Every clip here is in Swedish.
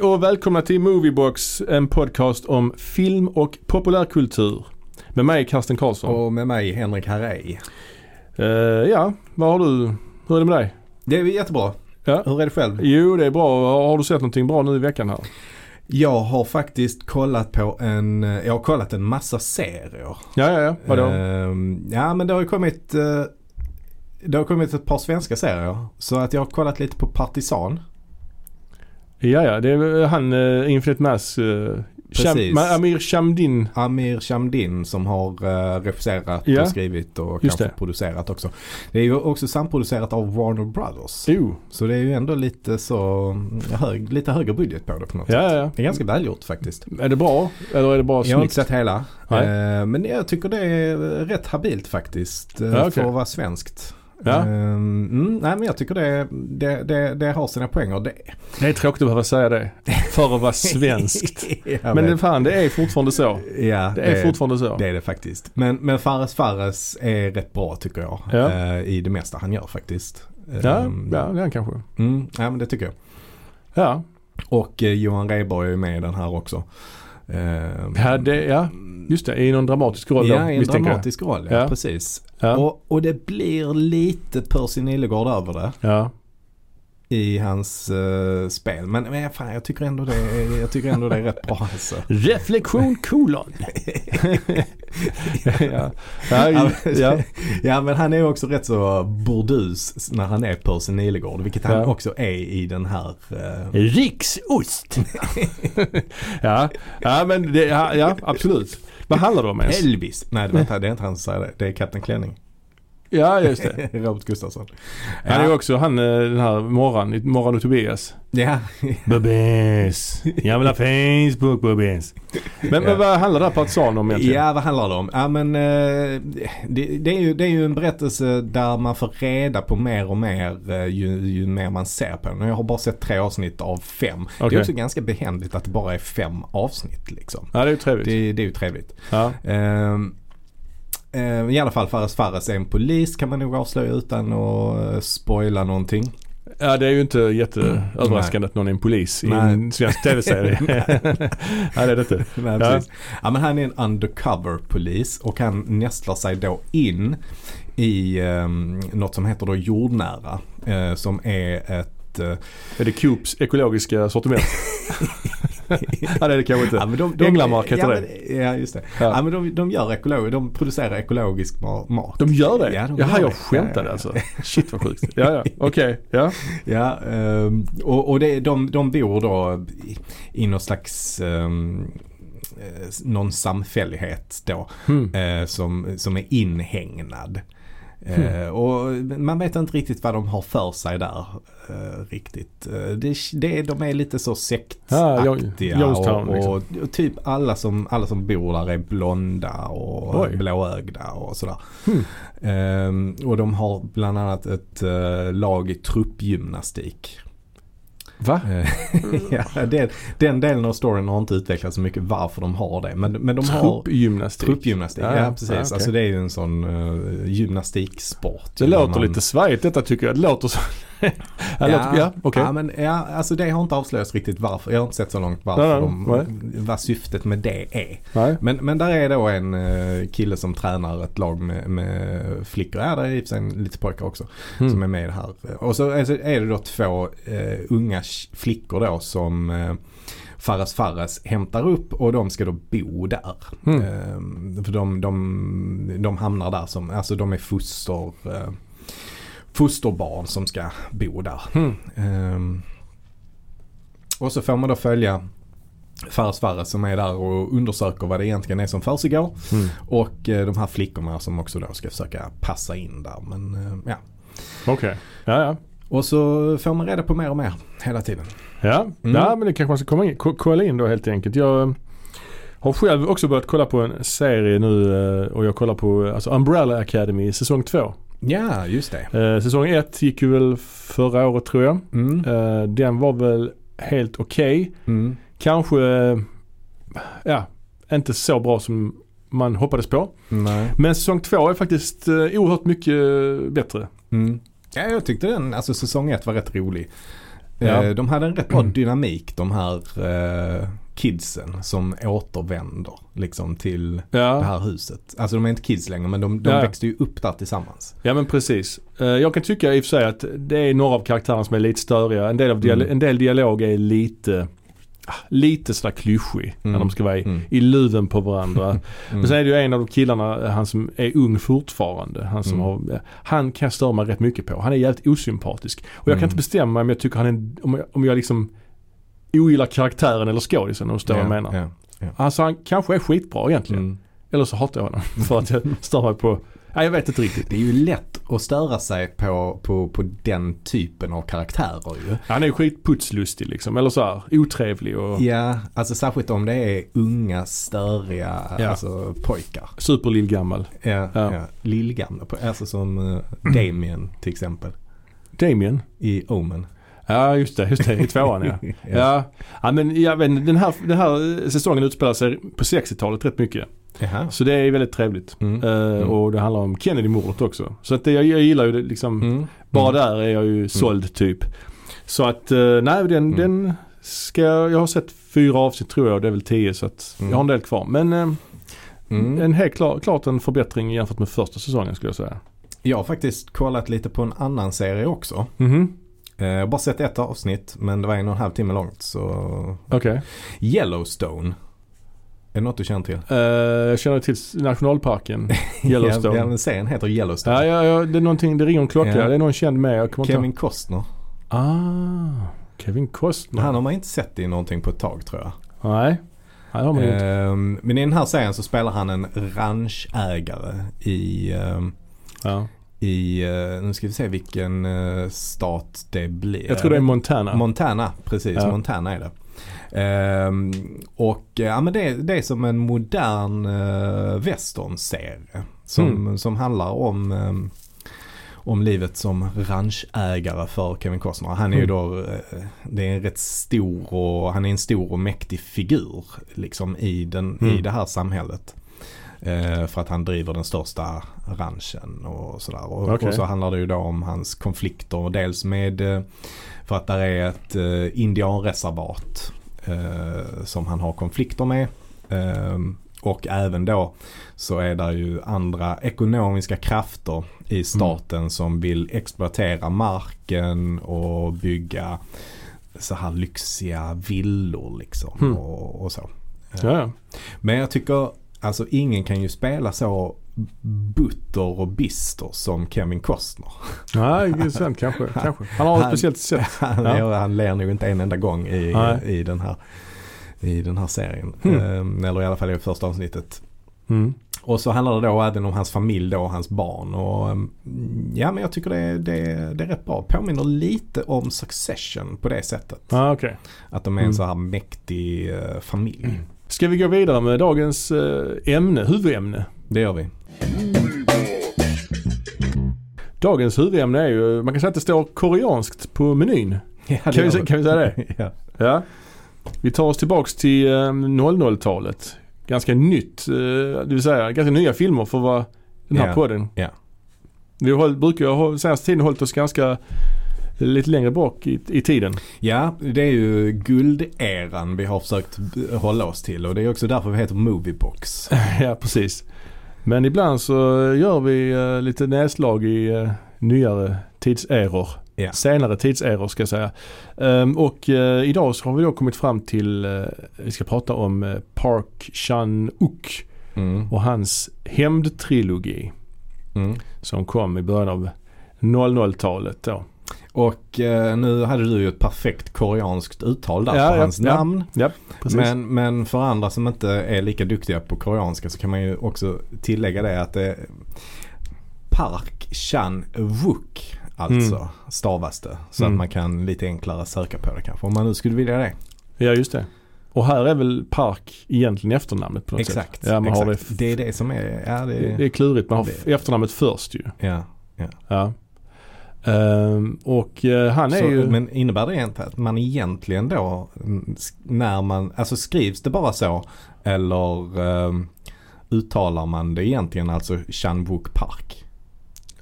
Hej och välkomna till Moviebox, en podcast om film och populärkultur. Med mig Karsten Karlsson. Och med mig Henrik Harrej. Eh, ja, vad har du? Hur är det med dig? Det är jättebra. Ja. Hur är det själv? Jo, det är bra. Har du sett någonting bra nu i veckan här? Jag har faktiskt kollat på en, jag har kollat en massa serier. Ja, ja, ja. Vadå? Ehm, ja men det har ju kommit, eh, det har kommit ett par svenska serier. Så att jag har kollat lite på Partisan. Ja, ja. Det är han uh, Infinite Mass. Uh, Precis. Sham, Amir Shamdin. Amir Shamdin som har uh, regisserat Ja. och skrivit och Just kanske det. producerat också. Det är ju också samproducerat av Warner Brothers. Jo. Så det är ju ändå lite så, mm, hög, lite högre budget på det på något Ja, sätt. ja. Det är ganska välgjort faktiskt. Är det bra? Eller är det bara Jag har inte snyggt? sett hela. Eh, men jag tycker det är rätt habilt faktiskt. eh, Ja, okej. För att vara svenskt. Ja. Eh, mm, nej men jag tycker det, det, det, det har sina poänger. Det, Det är tråkigt att behöva säga det. För att vara svenskt. Men det, fan, det är fortfarande så. ja, Det är fortfarande så. det är det faktiskt. Men, men Fares Fares är rätt bra tycker jag. Ja. eh, I det mesta han gör faktiskt. Ja, Ehm, ja, det är han kanske. Mm, ja men det tycker jag. Ja. Och eh, Johan Rheborg är med i den här också. Ja, det, ja, just det. I någon dramatisk roll Ja, då, i en jag. dramatisk roll. Ja, Ja. precis. Ja. Och, och det blir lite Percy Nilegård över det Ja. I hans eh, spel. Men, men fan, jag tycker ändå det, är- jag tycker ändå det är rätt bra alltså. Reflektion kolon. ja. Ja, Ja, ja. Men han är också rätt så burdus när han är Percy Nilegård. Vilket han Ja. också är i den här. eh, Riksost. ja. ja, men det, ja, absolut. Vad handlar det om ens? Elvis. Nej det, vänta, det är inte han som säger det. Det är Kapten Klänning. Ja, just det. Robert Gustafsson. Han är också han eh, den här Morran, Morran och Tobias. Ja. Bubbis. Jag vill ha Facebook Bubbis. Men, men vad handlar det här partisan om egentligen? Ja, vad handlar det om? Ja, men eh, det, det, är ju, det är ju en berättelse där man får reda på mer och mer eh, ju, ju mer man ser på den. Jag har bara sett tre avsnitt av fem. Det Okej. är också ganska behändigt att det bara är fem avsnitt liksom. Ja, det är ju trevligt. Det, det är ju trevligt. Ja. Eh, I alla fall Fares Fares är en polis kan man nog avslöja utan att eh, spoila någonting. ja, det är ju inte jätteöverraskande att någon är en polis i Nej. en svensk tv-serie. ja, det är det inte. Nej, Ja. Ja, men han är en undercover polis och han nästlar sig då in i um, något som heter då jordnära. eh, som är ett... eh, Är det Coops ekologiska sortiment? Ja, det är det kanske inte. ja, men de, de, Änglamark heter ja, det. Men, ja just det. Ja. Ja. men de, de gör ekologi, de producerar ekologisk ma- mat. De gör det? Ja, de Jaha, gör jag det. skämtade Ja, alltså. Shit vad sjukt. Ja, ja. Okej. Ja. Ja, ehm, och, och det, de, de bor då i, i någon slags eh, någon samfällighet då. Hmm. eh, som, som är inhägnad. Eh, och man vet inte riktigt vad de har för sig där eh, riktigt. Eh, det, det, de är lite så Ja, sektaktiga Jonestown, och, liksom. och, och typ alla som, alla som bor där är blonda och Oj. blåögda och sådär. Hmm. Ehm, och de har bland annat ett eh, lag i truppgymnastik. Va? Eh, ja, den, den delen av storyn har inte utvecklats så mycket varför de har det. Men, men de har Truppgymnastik. truppgymnastik. Ja, Ja, ja, precis. okej. Alltså det är ju en sån uh, gymnastiksport. Det låter man- lite svajigt detta tycker jag. Det låter så. ja, ja okej. ja, men ja, alltså det har inte avslöjats riktigt varför. Jag har inte sett så långt varför Nej, de, nej, vad syftet med det är. Nej. Men, men där är då en eh, kille som tränar ett lag med, med flickor. Ja, det är i och för sig lite pojkar också. Mm. som är med här. Och så är det då två eh, unga flickor då som eh, Fares Fares hämtar upp och de ska då bo där. Mm. Eh, för de, de, de hamnar där som, alltså de är foster, fosterbarn som ska bo där. Mm. Eh, och så får man då följa Fares Fares som är där och undersöker vad det egentligen är som försiggår. Mm. Och eh, de här flickorna som också då ska försöka passa in där. Men eh, ja. Okej. Ja, ja. Och så får man reda på mer och mer hela tiden. Ja. Mm. ja, men det kanske man ska komma in, ko- kolla in då helt enkelt. Jag eh, har själv också börjat kolla på en serie nu eh, och jag kollar på alltså Umbrella Academy säsong 2. Ja, just det. Eh, säsong 1 gick ju väl förra året tror jag. Mm. Eh, den var väl helt okej. Mm. Kanske, ja, inte så bra som man hoppades på. Nej. Men säsong 2 är faktiskt eh, oerhört mycket bättre. Mm. Ja, jag tyckte den, alltså säsong ett var rätt rolig. Ja. De hade en rätt bra dynamik de här kidsen som återvänder liksom till det Ja, här huset. Alltså de är inte kids längre men de, de Ja. växte ju upp där tillsammans. ja men precis. Eh, Jag kan tycka i och för sig att det är några av karaktärerna som är lite störiga. En del, av dial- Mm. en del dialog är lite, ah, lite sådär klyschig när Mm. de ska vara i, Mm. i luven på varandra. Mm. Men sen är det ju en av de killarna, eh, han som är ung fortfarande. Han som Mm. har, han kan jag störa mig rätt mycket på. Han är jävligt osympatisk. Och jag kan Mm. inte bestämma om jag tycker han är, om jag, om jag liksom ogillar karaktären eller skådisen om du förstår vad jag menar. Ja. Alltså han kanske är skitbra egentligen. Mm. Eller så hatar jag honom för att jag stör mig på, nej jag vet inte riktigt. Det är ju lätt att störa sig på, på, på den typen av karaktärer ju. Han är ju skitputslustig liksom. Eller så här, otrevlig och Ja, alltså särskilt om det är unga störiga Ja. alltså, pojkar. superlillgammal. Ja, Ja. ja. Lillgamla, alltså som uh, Damien till exempel Damien. i Omen. Ja just det, just det. I tvåan ja. Ja, ja men jag vet den här, den här säsongen utspelar sig på 60-talet rätt mycket. Jaha. Så det är väldigt trevligt. Mm. Mm. Och det handlar om Kennedy-mordet också. Så att det, jag, jag gillar ju det liksom, Mm. bara Mm. där är jag ju såld typ. Så att, eh, nej den, Mm. den ska, jag har sett fyra avsnitt tror jag och det är väl tio så att Mm. jag har en del kvar. Men Mm. en helt klar, klart en förbättring jämfört med första säsongen skulle jag säga. Jag har faktiskt kollat lite på en annan serie också. Eh, Jag har bara sett ett avsnitt men det var en och en halv timme långt så okej. Yellowstone. Är det något du känner till? Eh, jag känner till nationalparken Yellowstone. Ja, men serien heter Yellowstone. Ja, ja, ja, det är någonting, det ringer en klocka. Ja. Det är någon känd med. Kevin Costner. Ah, Kevin Costner. Han har man inte sett i någonting på ett tag tror jag. Nej, Nej, det har man inte. Ehm, men i den här serien så spelar han en ranchägare i, ehm, Ja. I eh, nu ska vi se vilken eh, stat det blir. Jag tror det är Montana. Montana, precis. Ja. Montana är det. Ehm, och eh, ja, men det, det är som en modern uh, westernserie. Som, Mm. som handlar om, ehm, om livet som ranchägare för Kevin Costner. Han är ju Mm. då, eh, det är en rätt stor och, han är en stor och mäktig figur liksom i, den, Mm. i det här samhället. Eh, för att han driver den största ranchen och sådär. Och, Okej. och så handlar det ju då om hans konflikter. Dels med, eh, för att där är ett eh, indianreservat eh, som han har konflikter med. Eh, och även då så är det ju andra ekonomiska krafter i staten som vill exploatera marken och bygga så här lyxiga villor liksom. Mm. Och, och så. Ja, ja. Men jag tycker, alltså ingen kan ju spela så butter och bister som Kevin Costner. Nej, det är sant kanske. kanske. Han har ett Han- speciellt sätt. Han, Ja. han ler nog inte en enda gång i, Nej. i, den, här, i den här serien. Mm. Eller i alla fall i första avsnittet. Mm. Och så handlar det då även om hans familj då och hans barn. Och, ehm, ja men jag tycker det, det, det är rätt bra. Påminner lite om Succession på det sättet. Ja, okej. Att de är en Mm. så här mäktig eh, familj. Ska vi gå vidare med dagens eh, ämne, huvudämne? Det gör vi. Dagens huvudämne är ju, man kan säga att det står koreanskt på menyn. Ja, Kan vi, kan vi säga det? ja. Ja. Vi tar oss tillbaks till eh, 00-talet. Ganska nytt, eh, det vill säga ganska nya filmer för vad den här Ja, podden. ja. Vi har, brukar ju senaste tiden hållit oss ganska lite längre bak i, i tiden. Ja, det är ju gulderan vi har försökt hålla oss till och det är också därför vi heter Moviebox. ja, precis. Men ibland så gör vi eh, lite nedslag i eh, nyare tidseror. Ja. Senare tidseror ska jag säga. Ehm, och eh, idag så har vi då kommit fram till, vi ska prata om Park Chan-wook Mm. och hans hämndtrilogi Mm. som kom i början av 00-talet då. Och eh, nu hade du ju ett perfekt koreanskt uttal där Ja, på ja, hans ja. namn. Men, men för andra som inte är lika duktiga på koreanska så kan man ju också tillägga det att det är Park Chan Wook alltså Mm. stavas det. Så Mm. att man kan lite enklare söka på det kanske om man nu skulle vilja det. Ja just det. Och här är väl Park egentligen efternamnet på något Exakt. sätt. Ja, man har exakt. det, det är det som är, ja det, det, är klurigt. Man har efternamnet först ju. ja. Ja. Ehm, och eh, han är Så, ju... Men innebär det inte att man egentligen då mm, när man, alltså skrivs det bara så eller ehm, uttalar man det egentligen alltså Chanwook Park?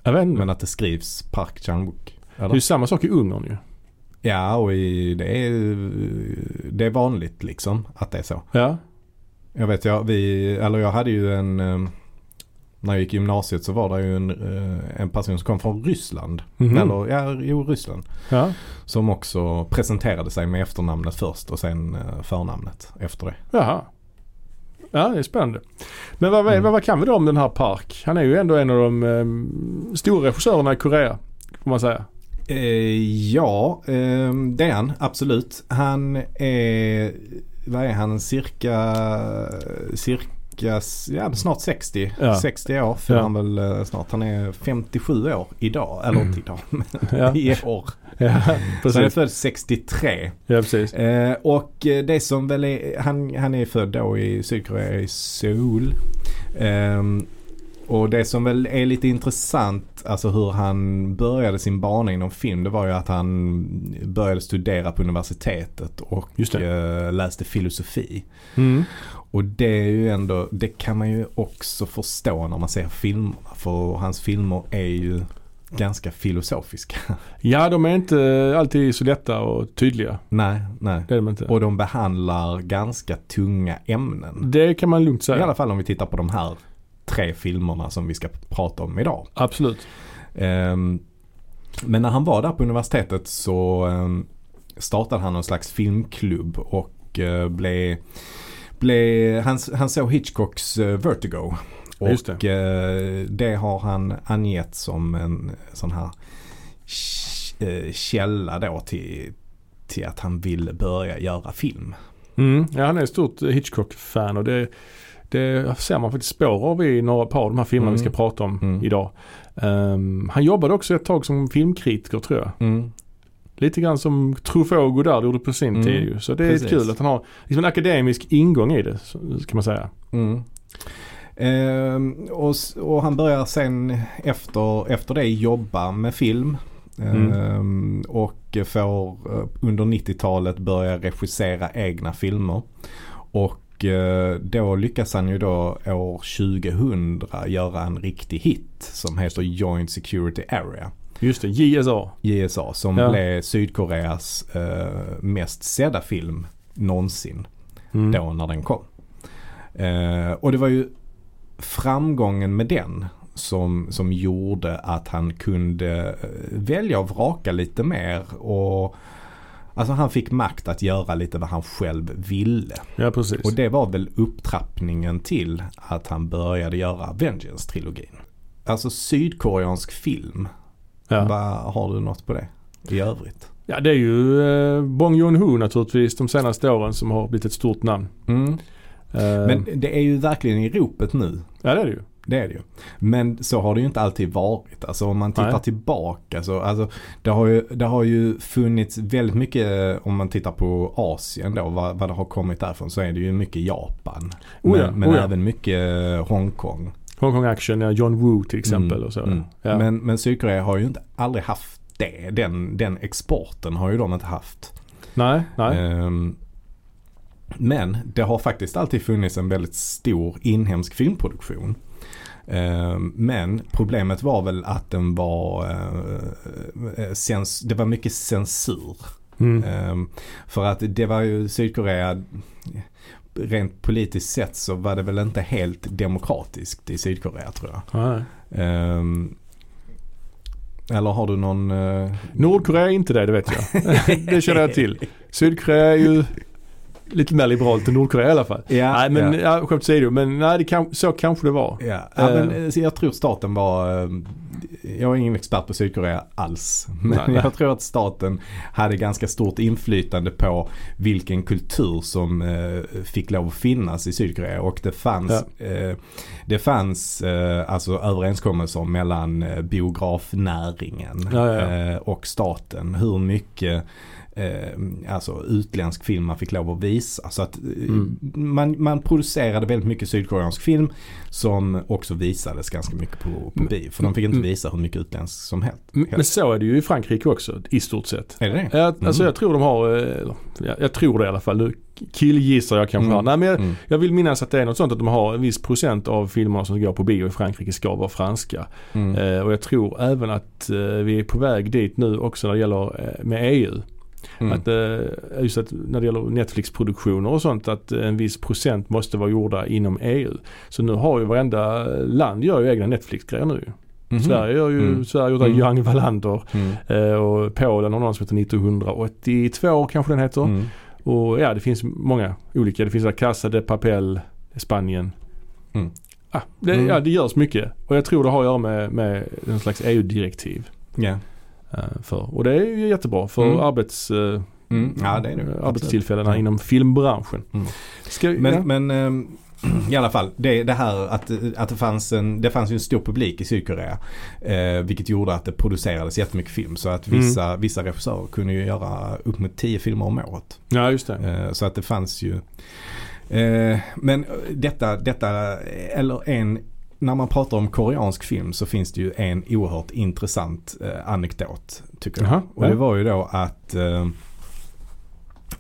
jag vet inte. Men att det skrivs Park Chanwook? det är ju samma sak i Ungern ju. Ja, och i, det, är, det är vanligt liksom att det är så. Ja. Jag vet, jag, vi, eller jag hade ju en, eh, när jag gick i gymnasiet så var det ju en, eh, en person som kom från Ryssland. Mhm. Eller, ja, jo Ryssland. Ja. Som också presenterade sig med efternamnet först och sen eh, förnamnet efter det. Jaha. Ja, det är spännande. Men vad, Mm. vad, vad kan vi då om den här Park? Han är ju ändå en av de eh, stora regissörerna i Korea. Får man säga. Eh, ja, eh, det är han absolut. Han är, vad är han, cirka, cirka ja, snart 60. Ja. 60 år för Ja. han väl eh, snart. Han är 57 år idag, eller inte idag, Ja, i år. ja Så han är född 63. Ja, precis. Eh, och eh, det som väl är, han, han är född då i Sydkorea i Seoul. Ehm, och det som väl är lite intressant, alltså hur han började sin bana inom film, det var ju att han började studera på universitetet och eh, läste filosofi. Mm. Och det är ju ändå, det kan man ju också förstå när man ser filmerna. För hans filmer är ju ganska filosofiska. Ja, de är inte alltid så lätta och tydliga. nej, nej. Det är de inte. Och de behandlar ganska tunga ämnen. Det kan man lugnt I säga. alla fall om vi tittar på de här tre filmerna som vi ska prata om idag. Absolut. Ehm, men när han var där på universitetet så ehm, startade han någon slags filmklubb och eh, blev, blev han, han såg Hitchcocks eh, Vertigo. Och det. Eh, det har han angett som en sån här eh, källa då till, till att han vill börja göra film. Mm. Ja, han är ett stort Hitchcock-fan och det, det ser man faktiskt spår av i några par av de här filmerna Mm. vi ska prata om Mm. idag. Ehm, han jobbade också ett tag som filmkritiker tror jag. Mm. Lite grann som Truffaut Godard gjorde på sin Mm, tid ju. Så det är precis. kul att han har liksom en akademisk ingång i det, kan man säga. Mm. Ehm, och, och han börjar sen efter, efter det jobba med film. Mm. Ehm, och får eh, under 90-talet börja regissera egna filmer. Och eh, då lyckas han ju då år 2000 göra en riktig hit som heter Joint Security Area. Just det, JSA. JSA som Ja. blev Sydkoreas eh, mest sedda film någonsin Mm. då när den kom. Eh, och det var ju framgången med den som, som gjorde att han kunde eh, välja och vraka lite mer. Och Alltså han fick makt att göra lite vad han själv ville. Ja, precis. Och det var väl upptrappningen till att han började göra Vengeance-trilogin. Alltså sydkoreansk film. Ja. Vad Har du något på det i övrigt? ja, det är ju eh, Bong Joon-Ho naturligtvis de senaste åren som har blivit ett stort namn. Mm. Eh, Men det är ju verkligen i ropet nu. Ja, det är det ju. Det är det ju. Men så har det ju inte alltid varit. Alltså om man tittar Nej. tillbaka så alltså det har, ju, det har ju funnits väldigt mycket om man tittar på Asien då vad, vad det har kommit därifrån så är det ju mycket Japan. Oh ja, men men oh ja. även mycket Hongkong. Hong Kong Action, ja, John Woo till exempel Mm, och så. mm. Ja. Men, men Sydkorea har ju inte aldrig haft det. Den, den exporten har ju de inte haft. nej, nej. Ehm, men det har faktiskt alltid funnits en väldigt stor inhemsk filmproduktion. Ehm, men problemet var väl att den var, eh, eh, det var mycket censur. Mm. Ehm, för att det var ju Sydkorea, rent politiskt sett så var det väl inte helt demokratiskt i Sydkorea tror jag. Nej. Ehm, eller har du någon... eh, Nordkorea är inte det, det vet jag. det känner jag till. Sydkorea är ju lite mer liberalt än Nordkorea i alla fall. Ja, nej men, ja. ja. skämt åsido, men nej, kan, så kanske det var. Ja, ja men Eh. eh, jag tror staten var, eh, jag är ingen expert på Sydkorea alls. Men Nej, nej. jag tror att staten hade ganska stort inflytande på vilken kultur som eh, fick lov att finnas i Sydkorea. Och det fanns, eh, det fanns eh, alltså överenskommelser mellan eh, biografnäringen Ja, ja, ja. eh, och staten. Hur mycket eh, alltså utländsk film man fick lov att visa. Så att eh, Mm. man, man producerade väldigt mycket sydkoreansk film som också visades ganska mycket på, på bio. För de fick inte Mm. visa hur mycket utländsk som helst. Men, så är det ju i Frankrike också i stort sett. Är det det? Alltså Mm. jag tror de har, eh, ja, jag tror det i alla fall. Nu killgissar jag kanske Mm. här. Nej men jag, Mm. jag vill minnas att det är något sånt att de har en viss procent av filmerna som går på bio i Frankrike ska vara franska. Mm. Eh, och jag tror även att eh, vi är på väg dit nu också när det gäller eh, med EU. Mm. Att, eh, just att när det gäller Netflix-produktioner och sånt att en viss procent måste vara gjorda inom EU. Så nu har ju varenda land gör ju egna Netflix-grejer nu. Mhm. Sverige gör ju, Mm. Sverige gjorde Mm. Young Wallander Mm. eh, och Polen har någon som heter 1982 kanske den heter. Mm. Och ja det finns många olika. Det finns där Casa de Papel, Spanien. Mm. Ah, det, Mm. Ja det görs mycket. Och jag tror det har att göra med, med en slags EU-direktiv. Ja. Eh, för. Och det är ju jättebra för Mm. arbets, eh, Mm. ja, det är det. Absolut. arbetstillfällena Ja. inom filmbranschen. Mm. Ska, Men, ja. men ehm, i alla fall, det, det här att, att det, fanns en, det fanns en stor publik i Sydkorea. Eh, vilket gjorde att det producerades jättemycket film. Så att vissa, vissa regissörer kunde ju göra upp mot 10 filmer om året. ja just det. Eh, så att det fanns ju. Eh, men detta, detta, eller en, när man pratar om koreansk film så finns det ju en oerhört intressant eh, anekdot tycker jag. Jaha, Och det var ju då att eh,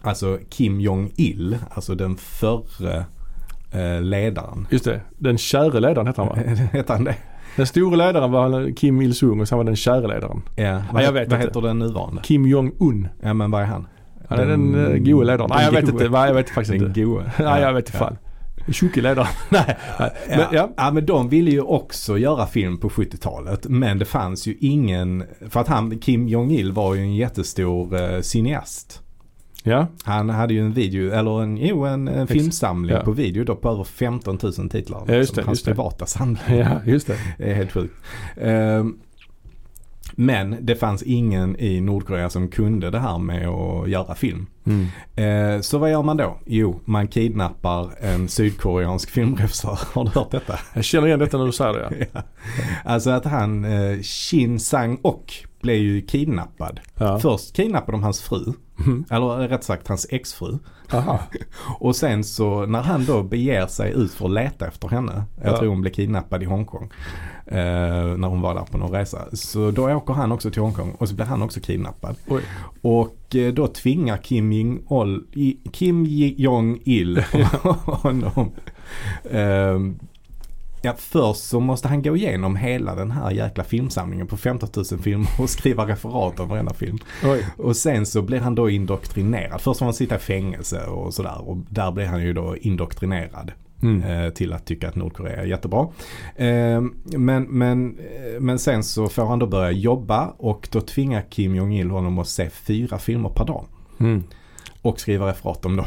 alltså Kim Jong-Il, alltså den förre eh, ledaren. Just det. Den käre ledaren heter han va? Heter han det? Den store ledaren var Kim Il-Sung och sen var den käre ledaren. Ja, Ja, jag vet vad inte. heter den nuvarande? Kim Jong-Un. Ja men vad är han? Han är den, den gode ledaren. Nej jag vet inte. Nej, jag vet faktiskt Den inte. goe. Nej jag vet inte Ja. fan. Tjocke ledaren. Nej. Ja. Men, ja. ja men de ville ju också göra film på 70-talet. Men det fanns ju ingen, för att han, Kim Jong-Il var ju en jättestor eh, cineast. Ja. Han hade ju en video, eller en, jo en, en filmsamling ja. på video då på över 15 000 titlar. Ja, just Liksom, det, Hans just det. privata samling. Ja just det. Det är helt sjukt. Ehm, men det fanns ingen i Nordkorea som kunde det här med att göra film. Mm. Eh, så vad gör man då? Jo, man kidnappar en sydkoreansk filmregissör. Har du hört detta? Jag känner igen detta när du säger det ja. Ja. Alltså att han, eh, Shin Sang-ok blev ju kidnappad. ja. Först kidnappade de hans fru, Mm. eller rätt sagt hans exfru. Och sen så när han då beger sig ut för att leta efter henne, jag Ja. tror hon blev kidnappad i Hongkong. Eh, när hon var där på någon resa. Så då åker han också till Hongkong och så blir han också kidnappad. Oj. Och eh, då tvingar Kim Jong-Il, Kim Jong-Il honom. ehm, ja, först så måste han gå igenom hela den här jäkla filmsamlingen på 15 000 filmer och skriva referat av varenda film. Oj. Och sen så blir han då indoktrinerad. Först får han sitta i fängelse och sådär och där blir han ju då indoktrinerad Mm. eh, till att tycka att Nordkorea är jättebra. Eh, men, men, eh, men sen så får han då börja jobba och då tvingar Kim Jong-Il honom att se fyra filmer per dag. Mm. Och skriva referat om dem.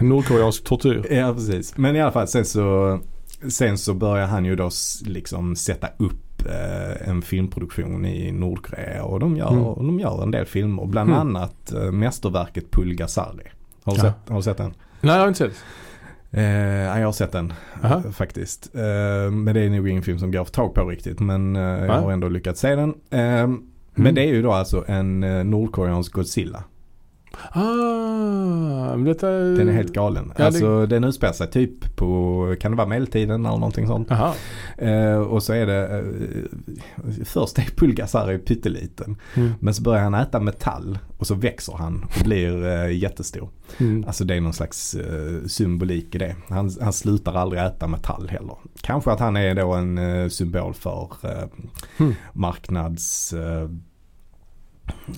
Nordkoreansk tortyr. ja precis. Men i alla fall sen så, sen så börjar han ju då liksom sätta upp eh, en filmproduktion i Nordkorea och de gör, Mm. de gör en del filmer. Bland Mm. annat eh, mästerverket Pulgasari. Har du, Ja. sett, har du sett den? Nej jag har inte sett. Eh, ja, jag har sett den Aha. eh, faktiskt. Eh, men det är nog ingen film som går att få tag på riktigt. Men eh, jag har ändå lyckats se den. Eh, Men det är ju då alltså en eh, nordkoreansk Godzilla. Ah, detta... Den är helt galen. Ja, det- alltså den utspelar sig typ på, kan det vara medeltiden eller någonting sånt. Eh, och så är det, eh, först är Pulgasari pytteliten. Mm. Men så börjar han äta metall och så växer han och blir eh, jättestor. Mm. Alltså det är någon slags eh, symbolik i det. Han, han slutar aldrig äta metall heller. Kanske att han är då en eh, symbol för eh, Mm. marknads... Eh,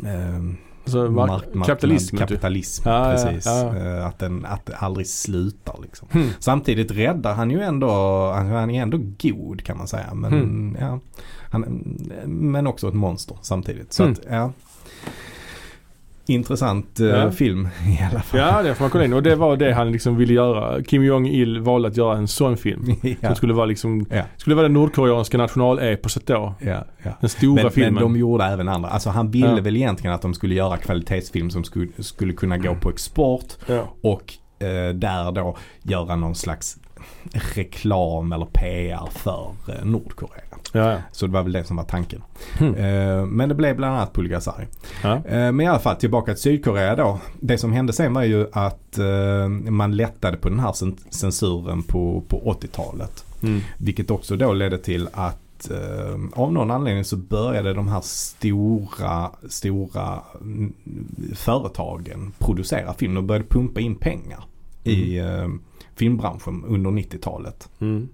eh, Alltså, mark- mark- marknad- kapitalism. Kapitalism, Ja, ja, precis. ja. Eh, att, den, att det aldrig slutar liksom. Mm. Samtidigt räddar han ju ändå, han är ändå god kan man säga. Men, Mm. ja, han, men också ett monster samtidigt. Så Mm. att, ja. Intressant eh, Ja. film i alla fall. Ja det får man kolla in och det var det han liksom ville göra. Kim Jong-Il valde att göra en sån film. ja. Som skulle vara liksom, Ja. skulle vara det nordkoreanska nationaleposet då. Ja, ja. Den stora Men, men filmen. de gjorde även andra. Alltså han ville väl egentligen att de skulle göra kvalitetsfilm som skulle, skulle kunna gå på export och eh, där då göra någon slags reklam eller PR för eh, Nordkorea. Ja, ja. Så det var väl det som var tanken. Mm. Eh, men det blev bland annat Pulgasari. ja. Eh, men i alla fall tillbaka till Sydkorea då. Det som hände sen var ju att eh, man lättade på den här cen- censuren på, på 80-talet. Mm. Vilket också då ledde till att av någon anledning så började de här stora, stora mm, företagen producera film. De började pumpa in pengar i eh, filmbranschen under 90-talet. Mm.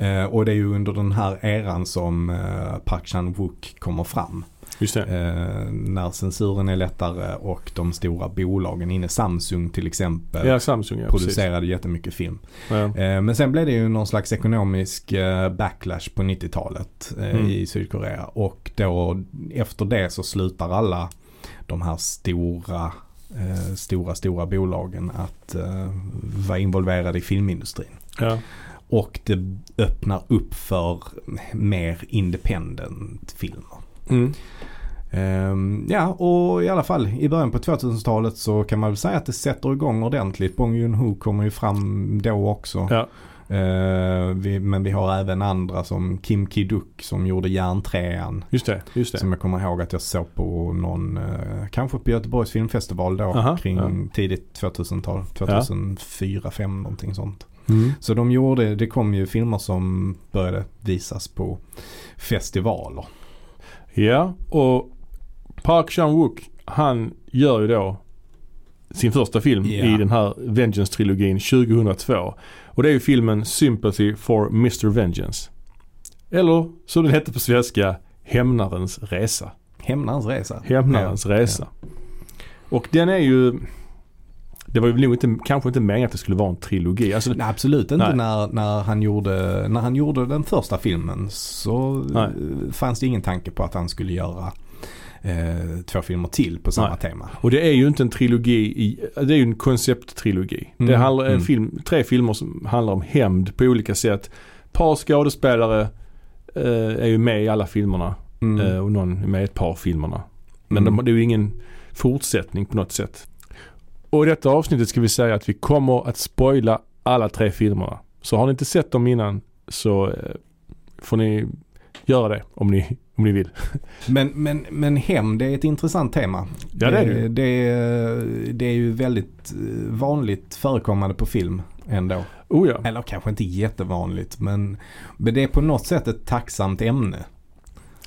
Eh, och det är ju under den här eran som eh, Park Chan-wook kommer fram. Just det. Eh, när censuren är lättare och de stora bolagen inne, Samsung till exempel, Ja, Samsung ja, producerade jättemycket film. precis. Ja. Eh, men sen blev det ju någon slags ekonomisk eh, backlash på 90-talet eh, Mm. i Sydkorea. Och då efter det så slutar alla de här stora, stora, stora bolagen att vara involverade i filmindustrin. Ja. Och det öppnar upp för mer independent filmer. Mm. Ehm, ja, och i alla fall i början på 2000-talet så kan man väl säga att det sätter igång ordentligt. Bong Joon-Ho kommer ju fram då också. Ja. Ehm, vi, men vi har även andra som Kim Ki-Duk som gjorde Järntrean. Just det, just det. Som jag kommer ihåg att jag såg på någon, eh, kanske på Göteborgs filmfestival då. Aha, kring ja. tidigt 2000-tal. 2004, 2005 någonting sånt. Mm. Så de gjorde, det kom ju filmer som började visas på festivaler. Ja, och Park Chan-wook han gör ju då sin första film Ja. i den här Vengeance-trilogin 2002. Och det är ju filmen Sympathy for Mr. Vengeance. Eller som den hette på svenska, Hämnarens resa. Hämnarens resa. Hämnarens resa. Och den är ju det var ju nog inte, kanske inte meningen att det skulle vara en trilogi. Alltså, Nej, absolut inte Nej. när, när, han gjorde, när han gjorde den första filmen så Nej. eh, fanns det ingen tanke på att han skulle göra eh, två filmer till på samma tema. Och det är ju inte en trilogi i, det är ju en koncepttrilogi. Mm, Det handlar mm. film, tre filmer som handlar om hämnd på olika sätt. Par skådespelare eh, är ju med i alla filmerna Mm. eh, och någon är med i ett par filmerna. Men Mm. de, det är ju ingen fortsättning på något sätt. Och i detta avsnittet ska vi säga att vi kommer att spoila alla tre filmerna. Så har ni inte sett dem innan så eh, får ni göra det om ni, om ni vill. Men, men, men hem, det är ett intressant tema. Ja, det är det det, det är ju väldigt eh, vanligt förekommande på film ändå. Oh ja. Eller kanske inte jättevanligt men, men det är på något sätt ett tacksamt ämne.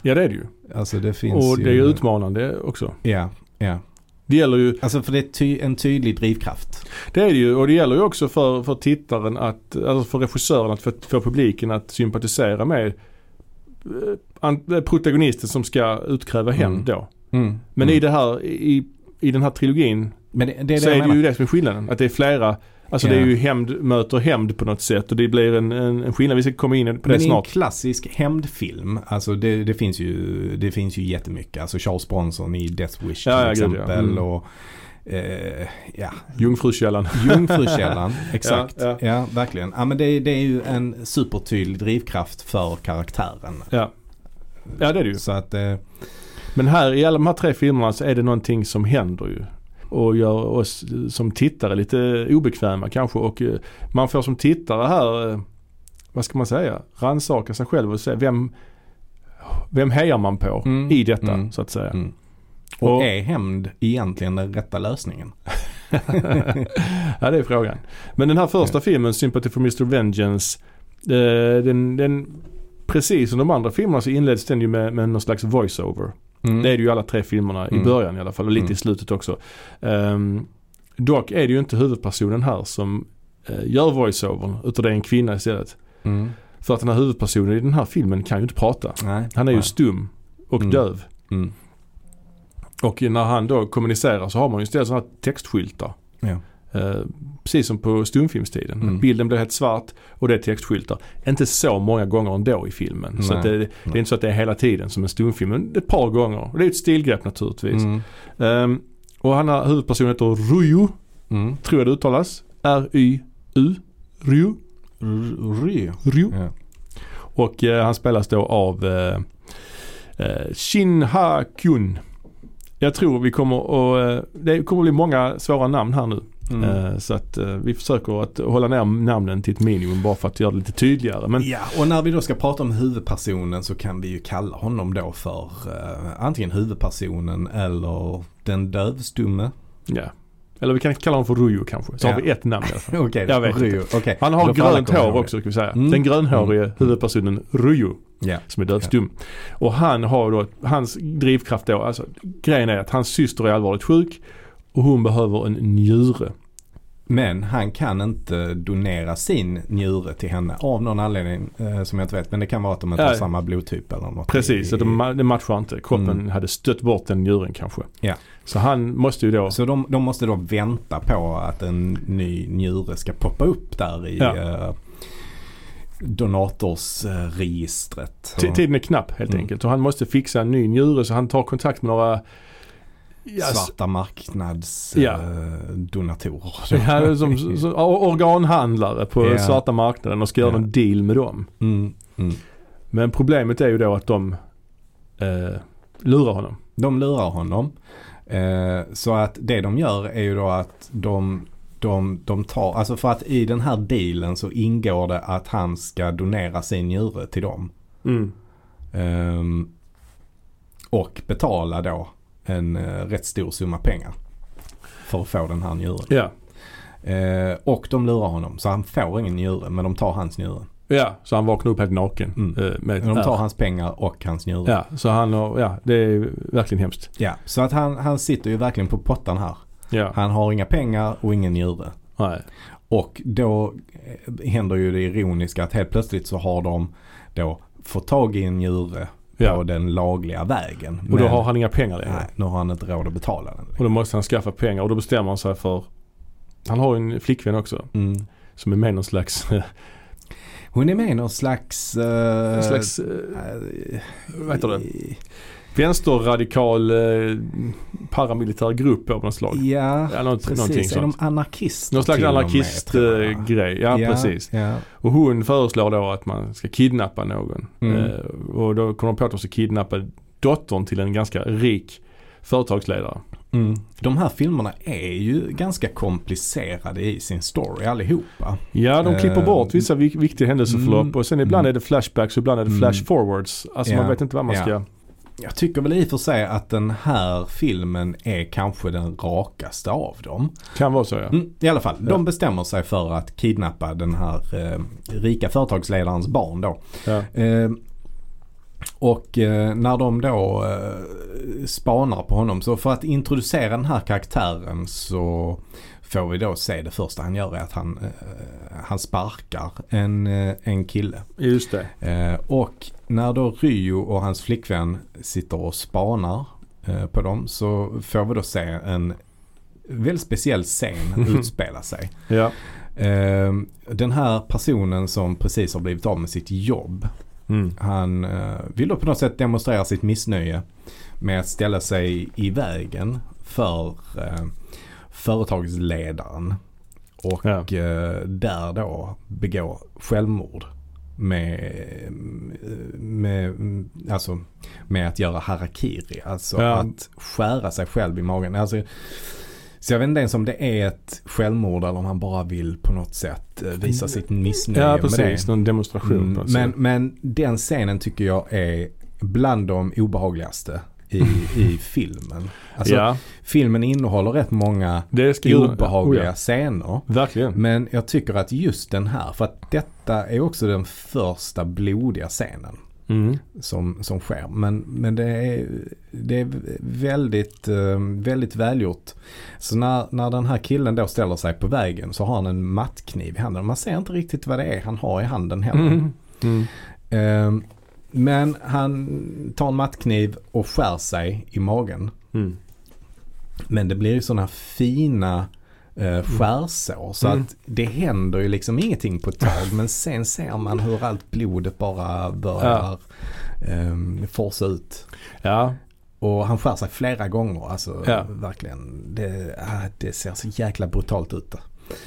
Ja det är det ju. Alltså det finns Och ju... det är ju utmanande också. Ja, ja. Det gäller ju Alltså för det är ty, en tydlig drivkraft. Det är det ju och det gäller ju också för, för tittaren att, alltså för regissören att få, få publiken att sympatisera med eh, an- protagonisten som ska utkräva hämnd Mm. då. Mm. Men mm. i det här, i, i den här trilogin Men det, det är så det är det ju det som är skillnaden. Att det är flera, alltså det Ja. är ju hämnd möter hämnd på något sätt och det blir en, en, en skillnad. Vi ska komma in på det Men i en snart. klassisk hämndfilm, alltså det, det, finns ju, det finns ju jättemycket. Alltså Charles Bronson i Death Wish till Ja, exempel. ja. Mm. Och eh, ja, Jungfrukällan. Jungfrukällan, exakt. Ja, Ja, ja. verkligen. Ja, men det, det är ju en supertydlig drivkraft för karaktären. Ja. ja det är det ju. Så att eh, Men här i alla de här tre filmerna så är det någonting som händer ju. Och gör oss som tittare lite obekväma kanske. Och eh, man får som tittare här, eh, vad ska man säga, rannsaka sig själv och se vem, vem hejar man på Mm, i detta mm, så att säga. mm. och, Och- är hämnd egentligen den rätta lösningen? ja det är frågan. Men den här första filmen, Sympathy for Mr. Vengeance, eh, den, den, precis som de andra filmerna så inleds den ju med, med någon slags voice-over. Mm. Det är det ju i alla tre filmerna i Mm. början i alla fall och lite Mm. i slutet också. Ehm, dock är det ju inte huvudpersonen här som uh, gör voiceovern utan det är en kvinna istället. Mm. För att den här huvudpersonen i den här filmen kan ju inte prata. Nej. Han är ju stum och Mm. döv. Mm. Och när han då kommunicerar så har man ju istället sådana här textskyltar. Ja. Eh, precis som på stumfilmstiden. Mm. Bilden blir helt svart och det är textskyltar. Inte så många gånger ändå i filmen. Så Nej. att det, det är inte så att det är hela tiden som en stumfilm. Men ett par gånger. Och det är ett stilgrepp naturligtvis. Mm. Ehm, och han har huvudpersonen heter Ryu. Mm. Tror jag det uttalas. R-Y-U. Ryu. R- Ry. Ryu. Ja. Och eh, han spelas då av eh, eh, Shin Ha-kyun. Jag tror vi kommer att, eh, det kommer att bli många svåra namn här nu. Mm. Eh, så att eh, vi försöker att hålla ner namnen till ett minimum bara för att göra det lite tydligare. Men Ja, och när vi då ska prata om huvudpersonen så kan vi ju kalla honom då för eh, antingen huvudpersonen eller den dövstumme. ja. Eller vi kan kalla honom för Rujo kanske. Så Ja. har vi ett namn i alla fall. Okej, Jag vet Ryo. Okej, Han har grönt hår också ska vi säga. Mm. Den grönhårige huvudpersonen Rujo. Ja. som är dövstum. Och han har då, hans drivkraft då, alltså grejen är att hans syster är allvarligt sjuk och hon behöver en njure. Men han kan inte donera sin njure till henne av någon anledning eh, som jag inte vet. Men det kan vara att de inte har samma blodtyp eller något. Precis, i, de, ma- det matchar inte. Kroppen Mm. hade stött bort den njuren kanske. Ja. Så han måste ju då, Så de, de måste då vänta på att en ny njure ska poppa upp där i Ja. eh, donatorsregistret. t- tiden är knapp helt Mm. enkelt. Och han måste fixa en ny njure så han tar kontakt med några Ja, s- Svarta marknads Ja. eh, donatorer. Ja, som, som, organhandlare på Ja. svarta marknaden och ska göra Ja. en deal med dem. Mm, mm. Men problemet är ju då att de eh, lurar honom. De lurar honom. Eh, så att det de gör är ju då att de, de, de tar, alltså för att i den här dealen så ingår det att han ska donera sin njure till dem. Mm. Ehm, och betala då en eh, rätt stor summa pengar. För att få den här njuren. Ja. Eh, och de lurar honom så han får ingen njure men de tar hans njure. ja, så han vaknar upp helt naken. Mm. eh, med De tar ärr. hans pengar och hans njure. Ja, så han har, ja det är verkligen hemskt. Ja, så att han, han sitter ju verkligen på pottan här. Ja, Han har inga pengar och ingen njure. nej. Och då eh, händer ju det ironiska att helt plötsligt så har de då fått tag i en njure på Ja. den lagliga vägen. Och då har han inga pengar längre. Nej, nu har han inte råd att betala den. Och då måste han skaffa pengar och då bestämmer han sig för Han har ju en flickvän också Mm. som är med någon slags, Hon är med i någon slags... eh, en slags eh, vad heter det? Vänsterradikal eh, paramilitär grupp av något slag. Ja, Ja, något, precis. Är de anarkister Någon slags anarkistgrej. Ja, precis. Ja. Och hon föreslår då att man ska kidnappa någon. Mm. Eh, och då kommer de på att de ska kidnappa dottern till en ganska rik företagsledare. Mm. De här filmerna är ju ganska komplicerade i sin story allihopa. Ja, de klipper Eh, bort vissa vik- viktiga händelseförlopp mm, och sen ibland mm. är det flashbacks och ibland är det Mm. flash forwards. Alltså Ja, man vet inte vad man ja. ska... Jag tycker väl i och för sig att den här filmen är kanske den rakaste av dem. Kan vara så ja. Mm, I alla fall, Ja. de bestämmer sig för att kidnappa den här eh, rika företagsledarens barn då. ja. Eh, och eh, när de då eh, spanar på honom så för att introducera den här karaktären så får vi då se det första han gör är att han, eh, han sparkar en, eh, en kille. Just det. Eh, och när då Ryo och hans flickvän sitter och spanar på dem så får vi då se en väldigt speciell scen utspela sig. Ja. Den här personen som precis har blivit av med sitt jobb Mm. han vill då på något sätt demonstrera sitt missnöje med att ställa sig i vägen för företagsledaren. Och Ja. eh, där då begå självmord. Med, med, alltså, med att göra harakiri. Alltså Ja. att skära sig själv i magen. Alltså, så jag vet inte ens om det är ett självmord eller om han bara vill på något sätt eh, visa sitt missnöje Ja med det. precis, någon demonstration. Mm, något men, men den scenen tycker jag är bland de obehagligaste i, i filmen. Alltså ja, filmen innehåller rätt många obehagliga Oh, ja. scener. Verkligen. Men jag tycker att just den här, för att detta är också den första blodiga scenen Mm. som, som sker. Men, men det är, det är väldigt, eh, väldigt välgjort. Så när, när den här killen då ställer sig på vägen så har han en mattkniv i handen. Man ser inte riktigt vad det är han har i handen heller. Mm. Mm. Eh, men han tar en mattkniv och skär sig i magen. Mm. Men det blir ju sådana fina eh, skärsår. Så Mm. att det händer ju liksom ingenting på ett tag. men sen ser man hur allt blodet bara börjar eh, forsa ut. Ja, Och han skär sig flera gånger. Alltså Ja. verkligen. Det, ah, det ser så jäkla brutalt ut.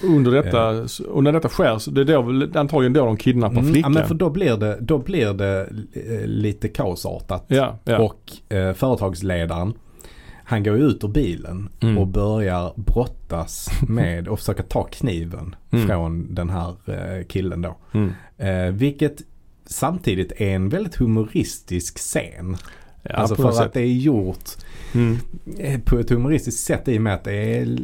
Under detta, och när detta sker så det är då, antagligen då de kidnappar Mm, ja, flickan. men för då blir det, då blir det eh, lite kaosartat. ja, ja. Och eh, företagsledaren han går ut ur bilen Mm. och börjar brottas med och försöka ta kniven Mm. från den här eh, killen då. Mm. Eh, vilket samtidigt är en väldigt humoristisk scen. Ja, alltså för att sätt. det är gjort Mm. eh, på ett humoristiskt sätt i och med att är,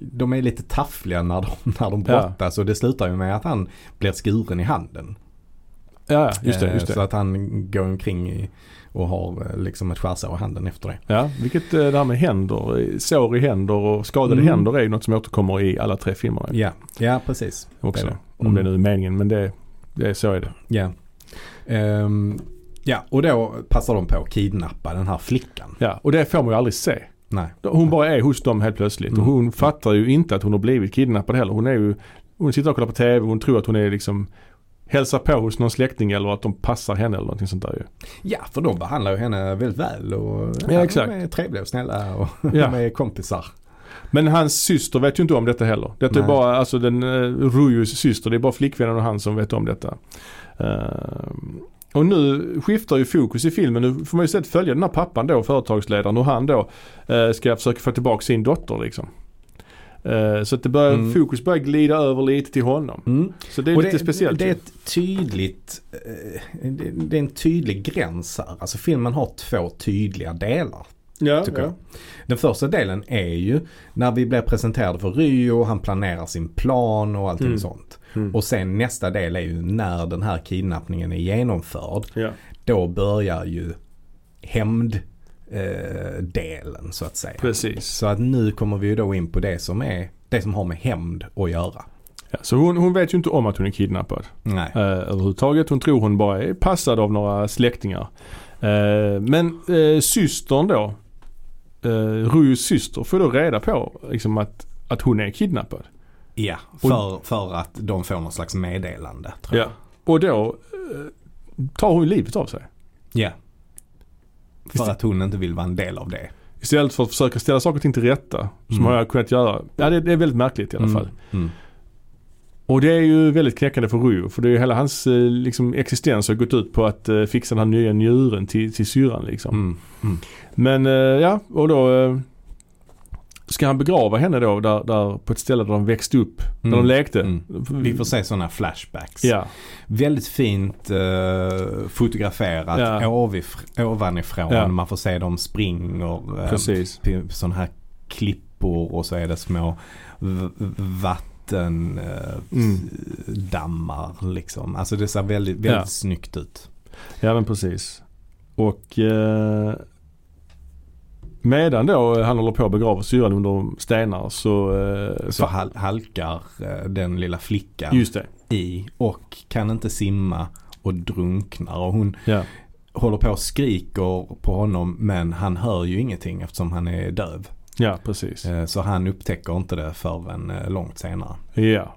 de är lite taffliga när de, när de Ja. brottas. Och det slutar ju med att han blir skuren i handen. Ja, ja, just det. Eh, Just Så det. att han går omkring i, och har eh, liksom ett skärsår i handen efter det. Ja, vilket eh, det här med händer, eh, sår i händer och skadade Mm. händer är ju något som återkommer i alla tre filmerna Ja, ja precis. också. det är det. Om Mm. det nu är meningen men det, det så är det. Ja. Ehm, ja, och då passar de på att kidnappa den här flickan. Ja, och det får man ju aldrig se. Nej. Hon bara är hos dem helt plötsligt Mm. och hon fattar ju inte att hon har blivit kidnappad heller. Hon är ju, hon sitter och kollar på TV och hon tror att hon är liksom hälsar på hos någon släkting eller att de passar henne eller någonting sånt där ju. Ja, för de behandlar ju henne väldigt väl och Ja, exakt. de är trevliga och snälla och Ja. de är kompisar. Men hans syster vet ju inte om detta heller. Detta är bara, alltså den uh, Ruyus syster, det är bara flickvännen och han som vet om detta. Eh, och nu skiftar ju fokus i filmen. Nu får man ju istället följa den här pappan då, företagsledaren, och han då eh, ska försöka få tillbaka sin dotter liksom. Eh, så att det börjar, Mm. fokus börjar glida över lite till honom. Mm. Så det är Och lite speciellt. Det är ett tydligt, eh, det det är en tydlig gräns här. Alltså filmen har två tydliga delar. ja, ja. Den första delen är ju när vi blir presenterade för Ryo, han planerar sin plan och allting Mm. sånt. Mm. Och sen nästa del är ju när den här kidnappningen är genomförd. ja. Då börjar ju hämnd eh, delen så att säga. Precis. Så att nu kommer vi ju då in på det som är det som har med hämnd att göra. Ja, så hon, hon vet ju inte om att hon är kidnappad. Nej. eh, överhuvudtaget. Hon tror hon bara är passad av några släktingar. Eh, men eh, systern då, eh, Ruyus syster får då reda på liksom, att, att hon är kidnappad. Ja, för, för att de får någon slags meddelande. Tror jag. Och då eh, tar hon livet av sig. Ja. För att hon inte vill vara en del av det. Istället för att försöka ställa saker och ting till rätta. Som Mm. har jag kunnat göra. Ja det, det är väldigt märkligt i alla fall. Mm. Mm. Och det är ju väldigt knäckande för Ryo. För det är ju hela hans eh, liksom, existens har gått ut på att eh, fixa den här nya njuren till, till syrran liksom. Mm. Mm. Men eh, ja, och då eh, ska han begrava henne då där, där på ett ställe där de växte upp. Där Mm. de lekte. Mm. Vi får se sådana flashbacks. Ja, Väldigt fint eh, fotograferat Ja. ovif- ovanifrån. Ja. Man får se dem springer. eh, precis. sådana här klippor och så är det små vatten eh, Mm. liksom. Alltså det ser väldigt, väldigt Ja. snyggt ut. Ja men precis. Och eh, medan då han håller på att begrava syrran under stenar så... Eh, Så hal- halkar eh, den lilla flickan i och kan inte simma och drunknar. Och hon Ja. håller på och skriker på honom men han hör ju ingenting eftersom han är döv. ja, precis. Eh, Så han upptäcker inte det förrän eh, långt senare. Ja.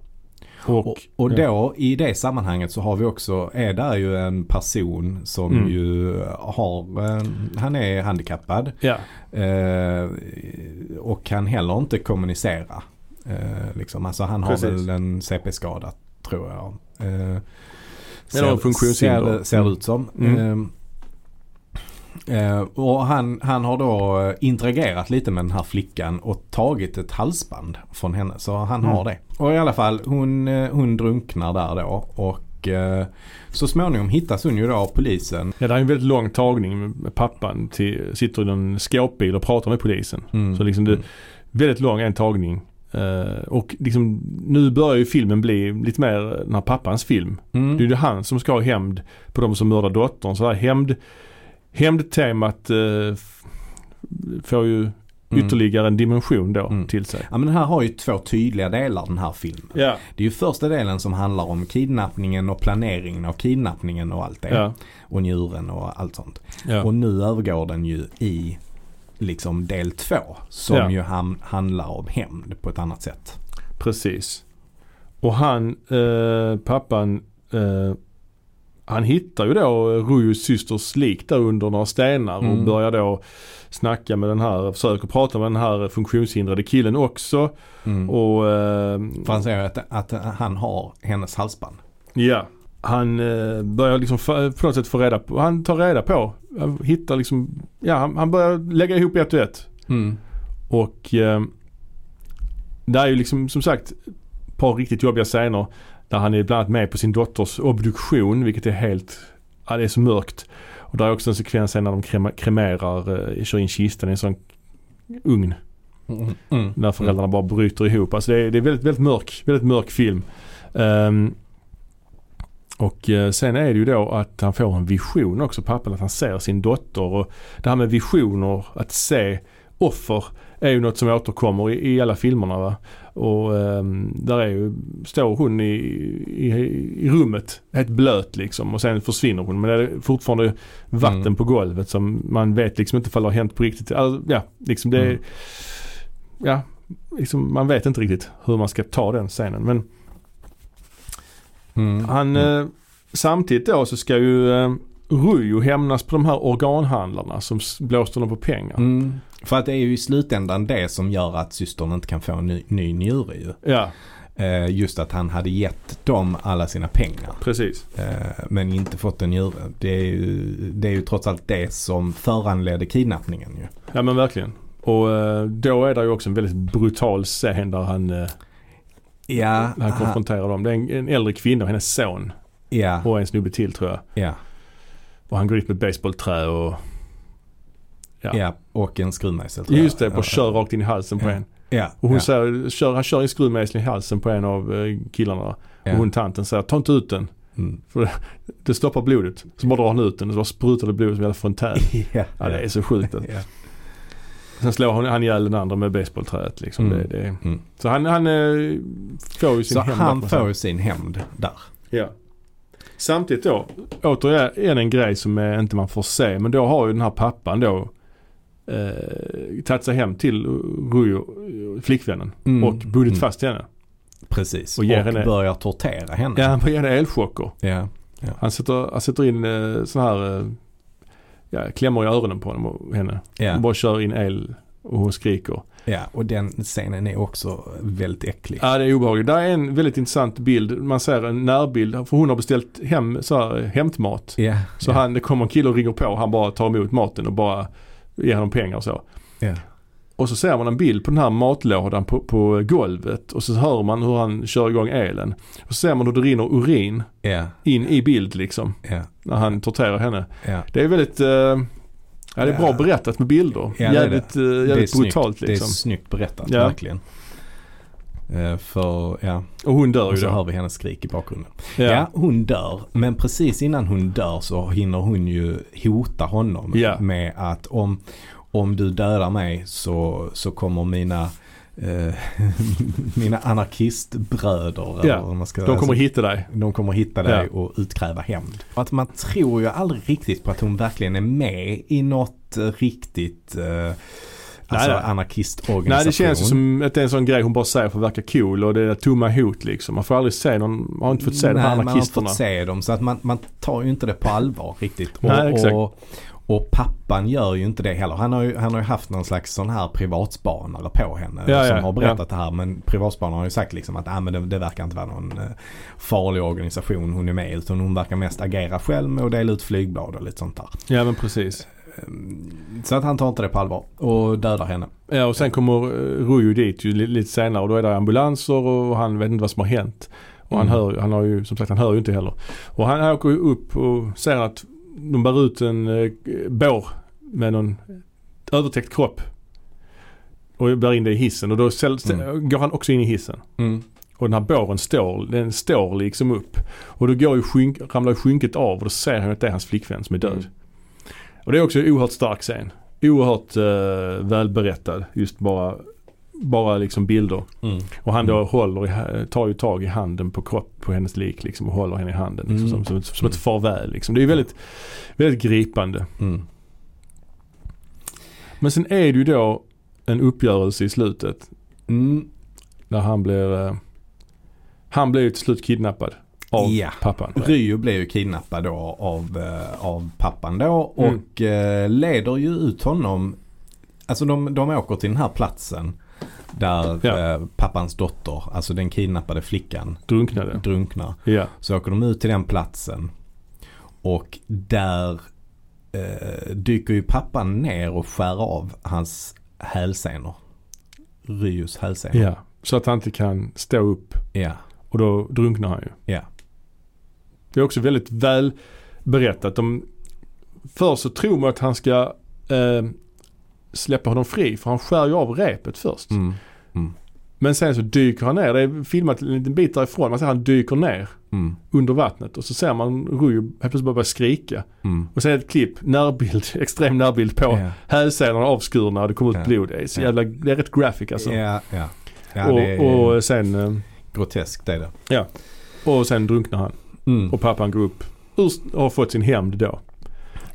Och, Och, och då i det sammanhanget så har vi också, är där ju en person som Mm. ju har, eh, han är handikappad ja. eh, och kan heller inte kommunicera. Eh, liksom. Alltså han har Precis. väl en CP-skada tror jag. Eh, Eller en funktionshinder. Ser, ser det ut som. Mm. Eh, och han, han har då eh, interagerat lite med den här flickan och tagit ett halsband från henne. Så han Mm. har det. Och i alla fall hon, eh, hon drunknar där då. Och eh, så småningom hittas hon ju då av polisen. Ja, det är en väldigt lång tagning med pappan till, sitter i en skåpbil och pratar med polisen. Mm. Så liksom det, Mm. väldigt lång en tagning. Eh, och liksom, nu börjar ju filmen bli lite mer den här pappans film. Mm. Det är ju han som ska ha hämnd på de som mördar dottern. Så här hämnd, hämndtemat eh, får ju Mm. ytterligare en dimension då Mm. till sig. Ja men den här har ju två tydliga delar den här filmen. Ja, Det är ju första delen som handlar om kidnappningen och planeringen av kidnappningen och allt det. ja, Och njuren och allt sånt. ja. Och nu övergår den ju i liksom del två. Som ju ham- handlar om hämnd på ett annat sätt. precis. Och han, eh, pappan, eh, han hittar ju då Ruyus systers lik där under några stenar och Mm. börjar då snacka med den här, försöker prata med den här funktionshindrade killen också. Mm. Och eh, För han säger att, att han har hennes halsband. Ja. Han eh, börjar liksom på något sätt få reda på, han tar reda på, han hittar liksom, ja han, han börjar lägga ihop ett och ett. Mm. Och eh, det är ju liksom som sagt ett par riktigt jobbiga scener där han är bland annat med på sin dotters obduktion vilket är helt, ja det är så mörkt. Och där är också en sekvens när de krema, kremerar, eh, kör in kistan i en sån ugn. Mm. Mm. När föräldrarna bara bryter ihop. Alltså det är, det är väldigt, väldigt mörk, väldigt mörk film. Ehm, Och eh, sen är det ju då att han får en vision också, pappan, att han ser sin dotter. Och det här med visioner, att se offer är ju något som återkommer i, i alla filmerna. Va? Och um, där är ju, står hon i, i, i rummet helt blöt liksom och sen försvinner hon. Men det är fortfarande vatten Mm. på golvet som man vet liksom inte ifall det har hänt på riktigt. Alltså, ja, liksom det Mm. ja, liksom man vet inte riktigt hur man ska ta den scenen. Men Mm. han, Mm. eh, samtidigt då så ska ju eh, Rujo hämnas på de här organhandlarna som blåste honom på pengar. Mm. För att det är ju i slutändan det som gör att systern inte kan få en ny, ny njure ju. Ja, Eh, just att han hade gett dem alla sina pengar. precis. Eh, men inte fått en njure. Det är, ju, det är ju trots allt det som föranledde kidnappningen ju. Ja men verkligen. Och eh, då är det ju också en väldigt brutal scen där han, Ja, han konfronterar dem. Det är en, en äldre kvinna och hennes son ja, och en snubbe till tror jag. ja, Och han går dit med ett basebollträ och Ja. ja. Och en skruvmejsel just det, och kör rakt in i halsen på en. Ja, Och hon ja, säger, kör, han kör en skruvmejsel i halsen på en av eh, killarna. ja. Och hon tanten säger ta inte ut den. Mm. Det stoppar blodet. Så bara drar han ut den och så sprutar det blod som en fontän. ja, Ja det är så sjukt. ja. Sen slår han, han ihjäl den andra med basebollträet liksom. Mm. Det, det. Mm. Så han, han eh, får ju sin Så hämnd. han får ju sin hämnd där. Ja. Samtidigt då, återigen en grej som eh, inte man får se. Men då har ju den här pappan då eh, tagit sig hem till Rujo, eh, flickvännen. Mm. Och bundit Mm. fast henne. Precis. Och Och, henne- börjar tortera henne. Ja, han får ge henne elchocker. Ja. Han sätter, han sätter in eh, sån här, eh, ja, klämmor i öronen på honom och henne. Ja. Och bara kör in el och hon skriker. ja, och den scenen är också väldigt äcklig. Ja det är obehagligt. Där är en väldigt intressant bild. Man ser en närbild. För hon har beställt hem så här, eh, hämtmat. Ja, Så ja, han, det kommer en kille och ringer på. Han bara tar emot maten och bara ger honom pengar och så. ja. Och så ser man en bild på den här matlådan på, på golvet. Och så hör man hur han kör igång elen. Och så ser man hur det rinner urin Ja, in i bild liksom. ja, När han torterar henne. Det är väldigt, eh, ja det är bra berättat med bilder. Ja, det är det. jävligt eh, jävligt det är brutalt snyggt. Det är liksom. snyggt berättat, Ja. verkligen. Eh, för, ja, Och hon dör och ju så då. hör vi hennes skrik i bakgrunden. Ja. Ja. hon dör. Men precis innan hon dör så hinner hon ju hota honom Ja. med att om, om du dödar mig så, så kommer mina eh, mina anarkistbröder. Ja, eller man ska, De kommer alltså, hitta dig. de kommer hitta dig och utkräva hämnd. Och Att man tror ju aldrig riktigt på att hon verkligen är med i något riktigt eh, alltså nej. anarkistorganisation. Nej det känns ju som att det är en sån grej hon bara säger för att verka cool och det är tomma hot liksom. Man får aldrig se någon, man har inte fått se de här Nej, man har anarkisterna. fått se dem så att man, man tar ju inte det på allvar riktigt. Och, Nej, exakt. och, och pappan gör ju inte det heller. Han har ju, han har ju haft någon slags sån här privatspanare på henne Ja, som ja, har berättat det här. Men privatspanaren har ju sagt liksom att ah, men det, det verkar inte vara någon eh, farlig organisation hon är med i. Utan hon verkar mest agera själv med att dela ut flygblad och lite sånt där. Ja men precis. Ehm, Så att han tar inte det på allvar och dödar henne. Ja och sen kommer eh, Rujo dit ju li- lite senare och då är det ambulanser och han vet inte vad som har hänt. Och han, Mm. hör, han har ju som sagt han hör ju inte heller. Och han, han åker ju upp och ser att de bär ut en eh, bår med någon övertäckt kropp. Och bär in det i hissen och då Mm. går han också in i hissen. Och den här båren står, den står liksom upp. Och då går ju skynk, ramlar skynket av och då ser han att det är hans flickvän som är död. Mm. Och det är också en oerhört stark scen. Oerhört uh, välberättad. Just bara, bara liksom bilder. Mm. Och han då Mm. håller, tar ju tag i handen på kropp, på hennes lik liksom och håller henne i handen. Liksom, Mm. som, som, ett- som ett farväl liksom. Det är ju väldigt, väldigt gripande. Mm. Men sen är det ju då en uppgörelse i slutet. Mm. När han blir, eh, han blir ju till slut kidnappad av Ja. pappan. Ryo blir ju kidnappad då av, eh, av pappan då Mm. och eh, leder ju ut honom. Alltså de, de åker till den här platsen där Ja. eh, pappans dotter, alltså den kidnappade flickan, Drunknade. drunknar. Ja. Så åker de ut till den platsen och där eh, dyker ju pappan ner och skär av hans hälsenor. Ryos hälsenor. ja. Så att han inte kan stå upp Ja. och då drunknar han ju. Ja. Det är också väldigt väl berättat. De, först så tror man att han ska eh, släppa honom fri för han skär ju av repet först. Mm. Men sen så dyker han ner. Det är filmat en liten bit därifrån. Man ser han dyker ner Mm. under vattnet och så ser man Rujo helt plötsligt bara börja skrika. Mm. Och sen ett klipp, närbild, extrem närbild på Ja. hälsenorna avskurna och det kommer ut Ja. blod. Det är så Ja. jävla, det är rätt graphic alltså. Ja, ja. ja och, och sen, eh, groteskt är det. och sen drunknar han. Mm. Och pappan går upp och har fått sin hämnd då.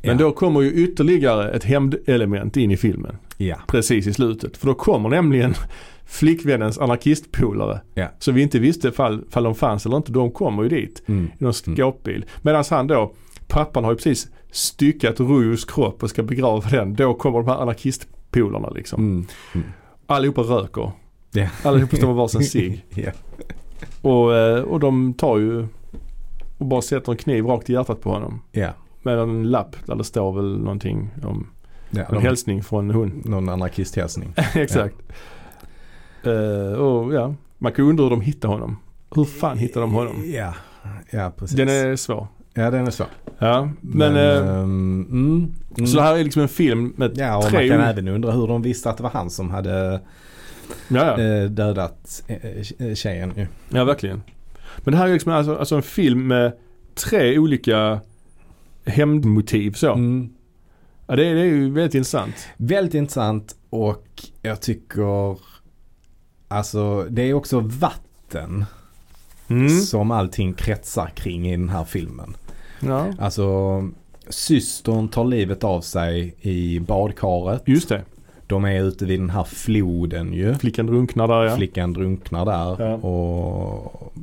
Men ja. då kommer ju ytterligare ett hämndelement in i filmen. Ja. Precis i slutet. För då kommer nämligen flickvännens anarkistpolare. Ja. Som vi inte visste fall, fall de fanns eller inte. De kommer ju dit Mm. i någon skåpbil. Medan han då, pappan har ju precis styckat Rujos kropp och ska begrava den. Då kommer de här anarkistpolarna liksom. Mm. Mm. Allihopa röker. Ja. Allihopa står med varsin cigg. ja. Och, eh, och de tar ju och bara sätter en kniv rakt i hjärtat på honom. Ja. Med en lapp där det står väl någonting om ja en de, hälsning från hon. någon anarkisthälsning. Exakt. Eh, och ja, man kan ju undra hur de hittade honom. Hur fan hittade de honom? Ja. Ja, precis. Den är svår. Ja, den är svår. Ja, men, eh, ehm, mm, mm. så det här är liksom en film med Ja, och tre man kan även undra hur de visste att det var han som hade ja, ja. eh, dödat eh, tjejen ju. ja, verkligen. Men det här är liksom alltså, alltså en film med tre olika hämndmotiv så. Mm. Ja, det, är, det är ju väldigt intressant. Väldigt intressant och jag tycker alltså det är också vatten Mm. som allting kretsar kring i den här filmen. Ja, Alltså systern tar livet av sig i badkaret. just det. De är ute vid den här floden ju. Flickan drunknar där ja. Flickan drunknar där. Ja. Och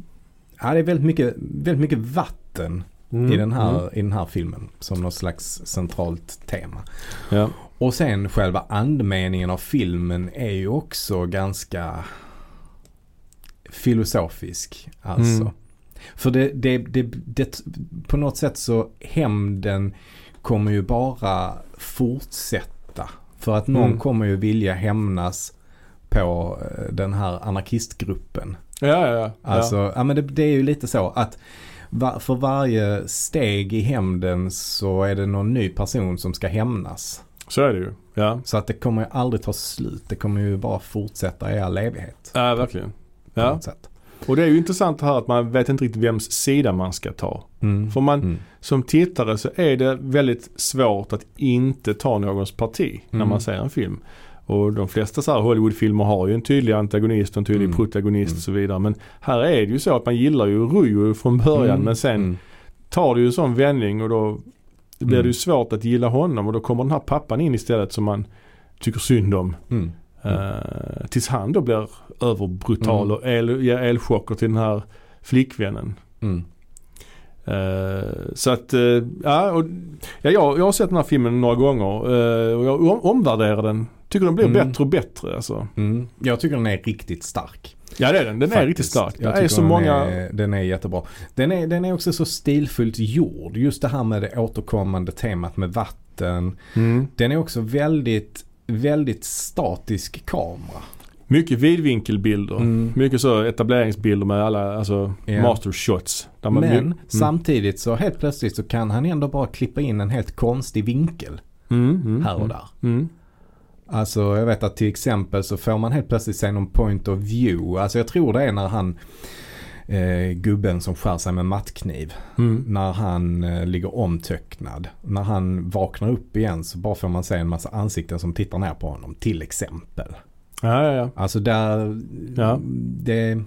ja, det är väldigt mycket, väldigt mycket vatten Mm, i, den här, mm. i den här filmen. Som något slags centralt tema. Ja. Och sen själva andemeningen av filmen är ju också ganska filosofisk. Alltså. Mm. För det, det, det, det, på något sätt så hämnden kommer ju bara fortsätta. För att någon Mm. kommer ju vilja hämnas på eh, den här anarkistgruppen. Ja, ja, ja. Alltså, ja. men det, det är ju lite så att för varje steg i hämnden så är det någon ny person som ska hämnas. Så är det ju. Ja, Så att det kommer ju aldrig ta slut. Det kommer ju bara fortsätta i all evighet. ja verkligen. På Ja. något sätt. Och det är ju intressant här att man vet inte riktigt vems sida man ska ta. Mm. För man, Mm. som tittare så är det väldigt svårt att inte ta någons parti när Mm. man ser en film. Och de flesta så Hollywoodfilmer har ju en tydlig antagonist och en tydlig Mm. protagonist Mm. och så vidare. Men här är det ju så att man gillar ju Rujo från början Mm. men sen Mm. tar det ju en sån vändning och då blir Mm. det ju svårt att gilla honom och då kommer den här pappan in istället som man tycker synd om. Mm. Eh, tills han då blir överbrutal Mm. och el, ger elchocker till den här flickvännen. Mm. Eh, så att, eh, ja, och, ja jag, jag har sett den här filmen några gånger eh, och jag om, omvärderar den. Tycker den blir Mm. bättre och bättre alltså. Mm. Jag tycker den är riktigt stark. Ja det är den, den är Faktiskt. riktigt stark. Det Jag är så den många, Är, den är jättebra. Den är, den är också så stilfullt gjord. Just det här med det återkommande temat med vatten. mm, Den är också väldigt, väldigt statisk kamera. Mycket vidvinkelbilder. Mm. Mycket så etableringsbilder med alla alltså Ja. master shots. Där man, Men mm, samtidigt så helt plötsligt så kan han ändå bara klippa in en helt konstig vinkel mm, mm, här och mm, där. Mm. Alltså jag vet att till exempel så får man helt plötsligt se någon point of view. Alltså jag tror det är när han eh, gubben som skär sig med mattkniv. Mm. När han eh, ligger omtöcknad. När han vaknar upp igen så bara får man se en massa ansikten som tittar ner på honom till exempel. Ja, ja, ja. Alltså där, Ja. det,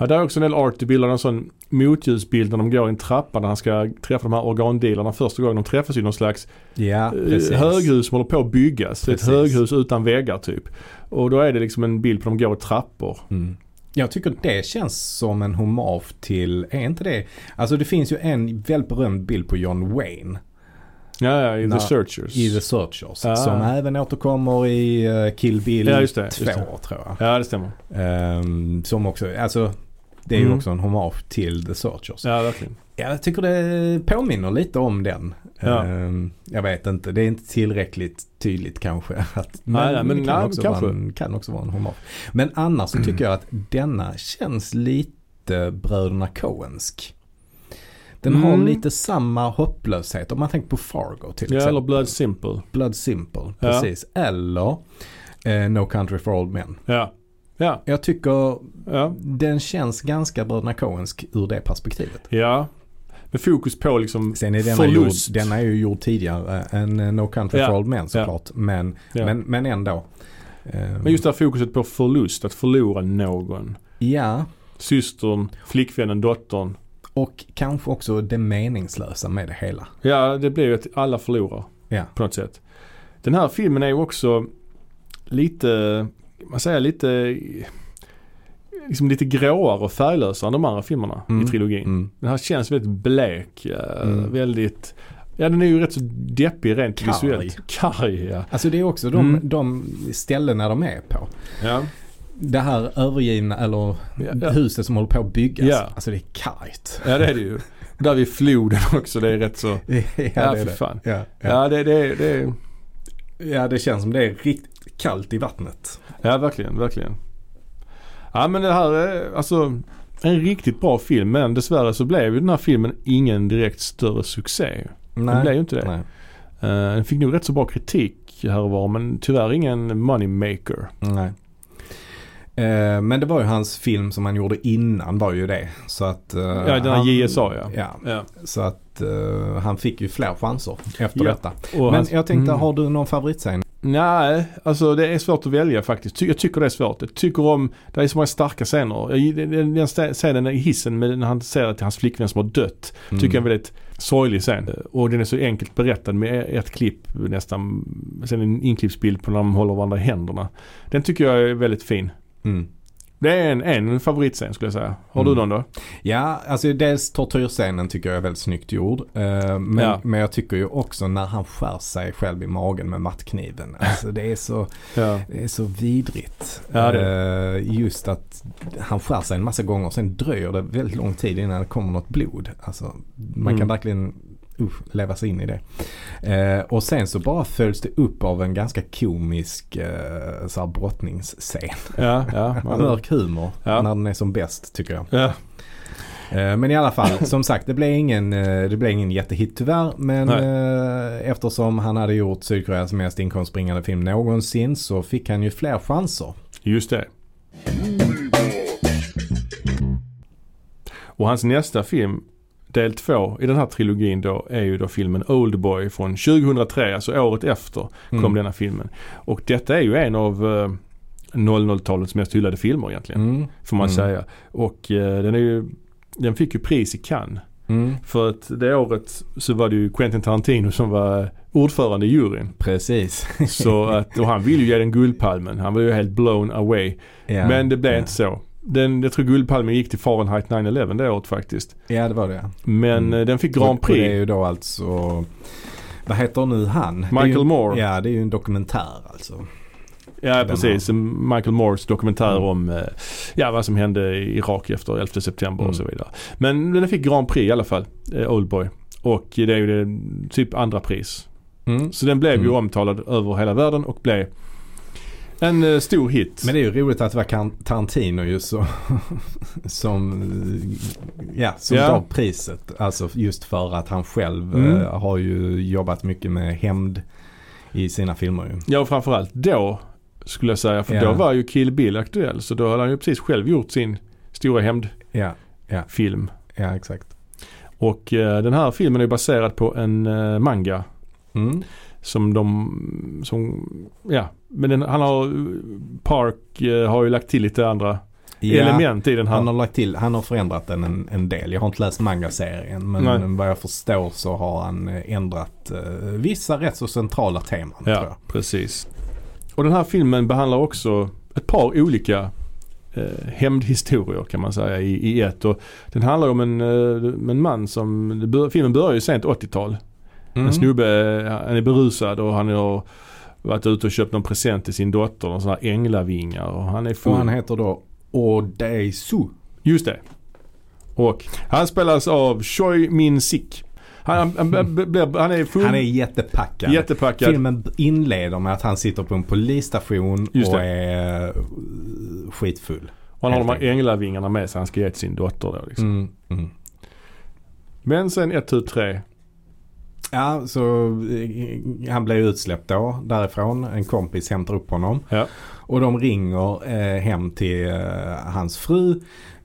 Ja, där är också en del art. Det bildar en sån motljusbild när de går i en trappa när han ska träffa de här organdealarna första gången. De träffas i någon slags ja eh, precis. höghus som håller på att byggas. Är ett Precis. höghus utan väggar typ. Och då är det liksom en bild på de går i trappor. Mm. Jag tycker det känns som en hommage till, är inte det? Alltså det finns ju en väldigt berömd bild på John Wayne Ja, ja, i När- The Searchers. i The Searchers. Ah. Som även återkommer i eh, Kill Bill Ja, just det, 2 just det. tror jag. Ja, det stämmer. Ehm, som också, alltså det är ju Mm. också en hommage till The Searchers. Ja, verkligen. Jag tycker det påminner lite om den. Ja. Ehm, jag vet inte, det är inte tillräckligt tydligt kanske. Att, Nej, nej, men det kan, nej, också kanske. Vara en, kan också vara en hommage. Men annars så tycker jag att denna känns lite Bröderna Coensk. Den har Mm. lite samma hopplöshet. Om man tänker på Fargo till Ja, exempel. eller Blood Simple. Blood Simple, Ja. precis. Eller eh, No Country for Old Men. Ja. Ja, Ja. Jag tycker ja. den känns ganska Bröderna Coensk ur det perspektivet. Ja. Med fokus på liksom Sen är denna förlust. Gjord, denna är ju gjord tidigare än uh, No Country Ja. for Old Men såklart. Men, Ja. men, men ändå. Eh, Men just det här fokuset på förlust, att förlora någon. Ja, Systern, flickvännen, dottern. Och kanske också det meningslösa med det hela. Ja, det blir ju att alla förlorar Ja. på något sätt. Den här filmen är ju också lite, man säger lite, liksom lite gråare och färglösare än de andra filmerna Mm. i trilogin. Mm. Den här känns väldigt blek, eh, Mm. väldigt, ja den är ju rätt så deppig rent Karg. visuellt. Karg. ja. Alltså det är också de, Mm. de ställena de är på. ja. Det här övergivna eller Ja, ja. huset som håller på att byggas. Ja. Alltså det är kargt. Ja det är det ju. Där vid floden också, det är rätt så, ja, det ja är det. fan. Ja, ja. Det, det, det, ja, det känns som det är riktigt kallt i vattnet. ja verkligen, verkligen. Ja men det här är alltså en riktigt bra film men dessvärre så blev ju den här filmen ingen direkt större succé. Nej. Den blev ju inte det. Nej. Eh, den fick nog rätt så bra kritik här och var men tyvärr ingen money maker. Nej. Eh, men det var ju hans film som han gjorde innan var ju det. Så att... eh, Ja den här han- JSA ja. Ja, ja. så att eh, han fick ju fler chanser efter Ja. detta. Och Men hans- jag tänkte, Mm. har du någon favoritscen? Nej, alltså det är svårt att välja faktiskt. Jag tycker det är svårt. Jag tycker om, det är så många starka scener. Den scenen i hissen med, när han ser att hans flickvän som har dött. Mm. Tycker jag är väldigt sorglig scen. Och den är så enkelt berättad med ett klipp nästan. Sen en inklippsbild på när de håller varandra i händerna. Den tycker jag är väldigt fin. Mm. Det är en, en favoritscen skulle jag säga. Har du Mm. någon då? Ja, alltså dels tortyrscenen tycker jag är väldigt snyggt gjord. Eh, men, Ja. men jag tycker ju också när han skär sig själv i magen med mattkniven. Alltså det är så, Ja. det är så vidrigt. Ja, Eh, just att han skär sig en massa gånger och sen dröjer det väldigt lång tid innan det kommer något blod. Alltså man Mm. kan verkligen usch, leva sig in i det. Eh, och sen så bara följs det upp av en ganska komisk eh, så här brottningsscen. Ja, ja. Mörk humor Ja. när den är som bäst tycker jag. ja. Eh, Men i alla fall, som sagt det blev ingen, eh, det blev ingen jättehit tyvärr. Men eh, eftersom han hade gjort Sydkoreas mest inkomstbringande film någonsin så fick han ju fler chanser. Just det. Och hans nästa film, del två i den här trilogin då, är ju då filmen Oldboy från 2003, alltså året efter kom Mm. denna filmen. Och detta är ju en av eh, 00-talets mest hyllade filmer egentligen, Mm. får man Mm. säga. Och eh, den är ju, den fick ju pris i Cannes. Mm. För att det året så var det ju Quentin Tarantino som var ordförande i juryn. Precis. Så att, och han ville ju ge den Guldpalmen. Han var ju helt blown away. ja. Men det blev ja. inte så. Den, jag tror Guldpalmen gick till Fahrenheit 9-11 det året faktiskt. Ja det var det. Men Mm. eh, den fick Grand Och- och Det är Prix. ju då alltså, vad heter nu han? Michael ju, Moore. Ja det är ju en dokumentär alltså. Ja Den precis. Michael Moores dokumentär Mm. om eh, ja, vad som hände i Irak efter 11 september Mm. och så vidare. Men den fick Grand Prix i alla fall, eh, Oldboy. Och det är ju det, typ andra pris. Mm. Så den blev ju Mm. omtalad över hela världen och blev en eh, stor hit. Men det är ju roligt att det var Tarantino ju så, som, ja, som Ja. gav priset. Alltså just för att han själv Mm. eh, har ju jobbat mycket med hämnd i sina filmer ju. Ja och framförallt då skulle jag säga. För Ja. då var ju Kill Bill aktuell. Så då hade han ju precis själv gjort sin stora hämndfilm. Ja, ja exakt. Och eh, den här filmen är baserad på en eh, manga. Mm. Som de, som, ja. Men den, han har, Park eh, har ju lagt till lite andra Ja, element i den här. han har lagt till, han har förändrat den en, en del. Jag har inte läst manga-serien men Nej. vad jag förstår så har han eh, ändrat eh, vissa rätt så centrala teman. Ja, precis. Och den här filmen behandlar också ett par olika eh, hämndhistorier kan man säga i, i ett. Och den handlar om en, eh, en man som, filmen börjar ju sent 80-tal. Mm. En snubbe, eh, han är berusad och han har varit ute och köpt någon present till sin dotter. Någon sån här änglavingar och han är full. Och han heter då Odeisu. Just det. Och han spelas av Choi Min Sik. Han, han, han, blir- han är full, Han är jättepackad. jättepackad. Filmen inleder med att han sitter på en polisstation och är uh, skitfull. och han har de här änglavingarna med sig han ska ge till sin dotter då liksom. Mm, mm. Men sen ett, tu, tre. Ja, så eh, han blev utsläppt då därifrån. En kompis hämtar upp honom. Ja. Och de ringer eh, hem till eh, hans fru.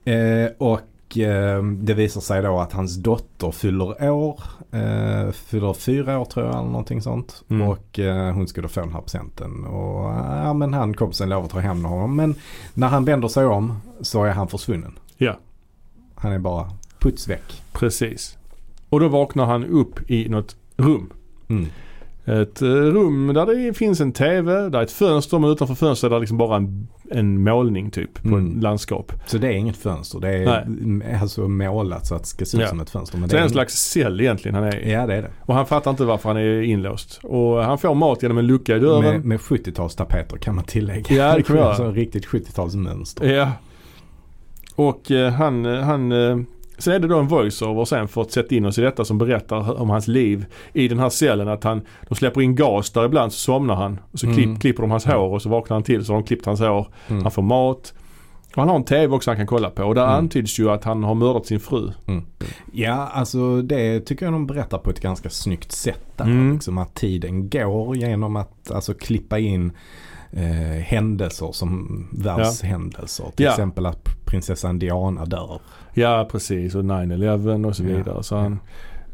Eh, och eh, det visar sig då att hans dotter fyller år. Eh, fyller fyra år tror jag eller någonting sånt. Mm. Och hon skulle få den här presenten. Och ja men han kompisen lovar att ta hem honom. Men när han vänder sig om så är han försvunnen. Ja. Han är bara puts väck. Precis. Och då vaknar han upp i något rum. Mm. Ett eh, rum där det finns en TV, där är ett fönster men utanför fönstret är det liksom bara en, en målning typ på Mm. en landskap. Så det är inget fönster. Det är mm, alltså målat så att det ska se ut Ja. som ett fönster. Men Så det är en inget- slags cell egentligen han är i. Ja det är det. Och han fattar inte varför han är inlåst. Och han får mat genom en lucka i dörren. Med, med 70-talstapeter kan man tillägga. Ja, det kan man göra. Så riktigt 70-talsmönster. Ja. Och eh, han, eh, han eh, Sen är det då en voiceover sen för att sätta in oss i detta som berättar om hans liv i den här cellen. Att han, de släpper in gas där ibland så somnar han. Och så Mm. klipp, klipper de hans hår och så vaknar han till så har de klippt hans hår. Mm. Han får mat. Och han har en TV också han kan kolla på. Och där Mm. antyds ju att han har mördat sin fru. Ja, alltså det tycker jag de berättar på ett ganska snyggt sätt där. Mm. Liksom att tiden går genom att alltså, klippa in eh, händelser som världshändelser. Till Ja. exempel att prinsessan Diana dör. Ja precis och 9-11 och så Ja. vidare. Så han,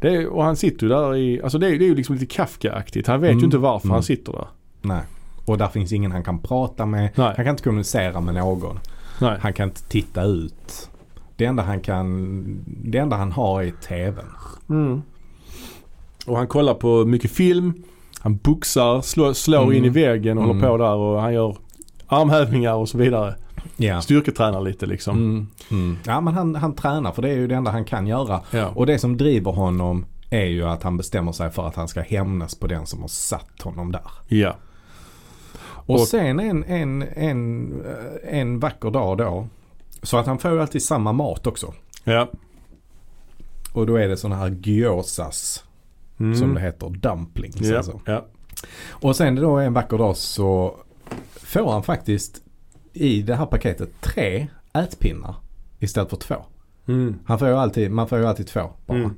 är, och han sitter ju där i, alltså det är, det är ju liksom lite Kafka-aktigt. Han vet Mm. ju inte varför Mm. han sitter där. Nej. Och där finns ingen han kan prata med. Nej. Han kan inte kommunicera med någon. Nej. Han kan inte titta ut. Det enda han kan, det enda han har är tvn. Mm. Och han kollar på mycket film. Han boxar, slår, slår Mm. in i väggen och Mm. håller på där och han gör armhävningar och så vidare. Ja. Styrketränar lite liksom. Mm. Mm. Ja men han, han tränar för det är ju det enda han kan göra. Ja. Och det som driver honom är ju att han bestämmer sig för att han ska hämnas på den som har satt honom där. ja. Och, Och- sen en, en, en, en vacker dag då. Så att han får ju alltid samma mat också. Ja. Och då är det sådana här gyozas Mm. som det heter. Dumplings Ja. alltså. ja. Och sen då en vacker dag så får han faktiskt i det här paketet tre ätpinnar istället för två. Mm. Han får ju alltid, man får ju alltid två bara. Mm.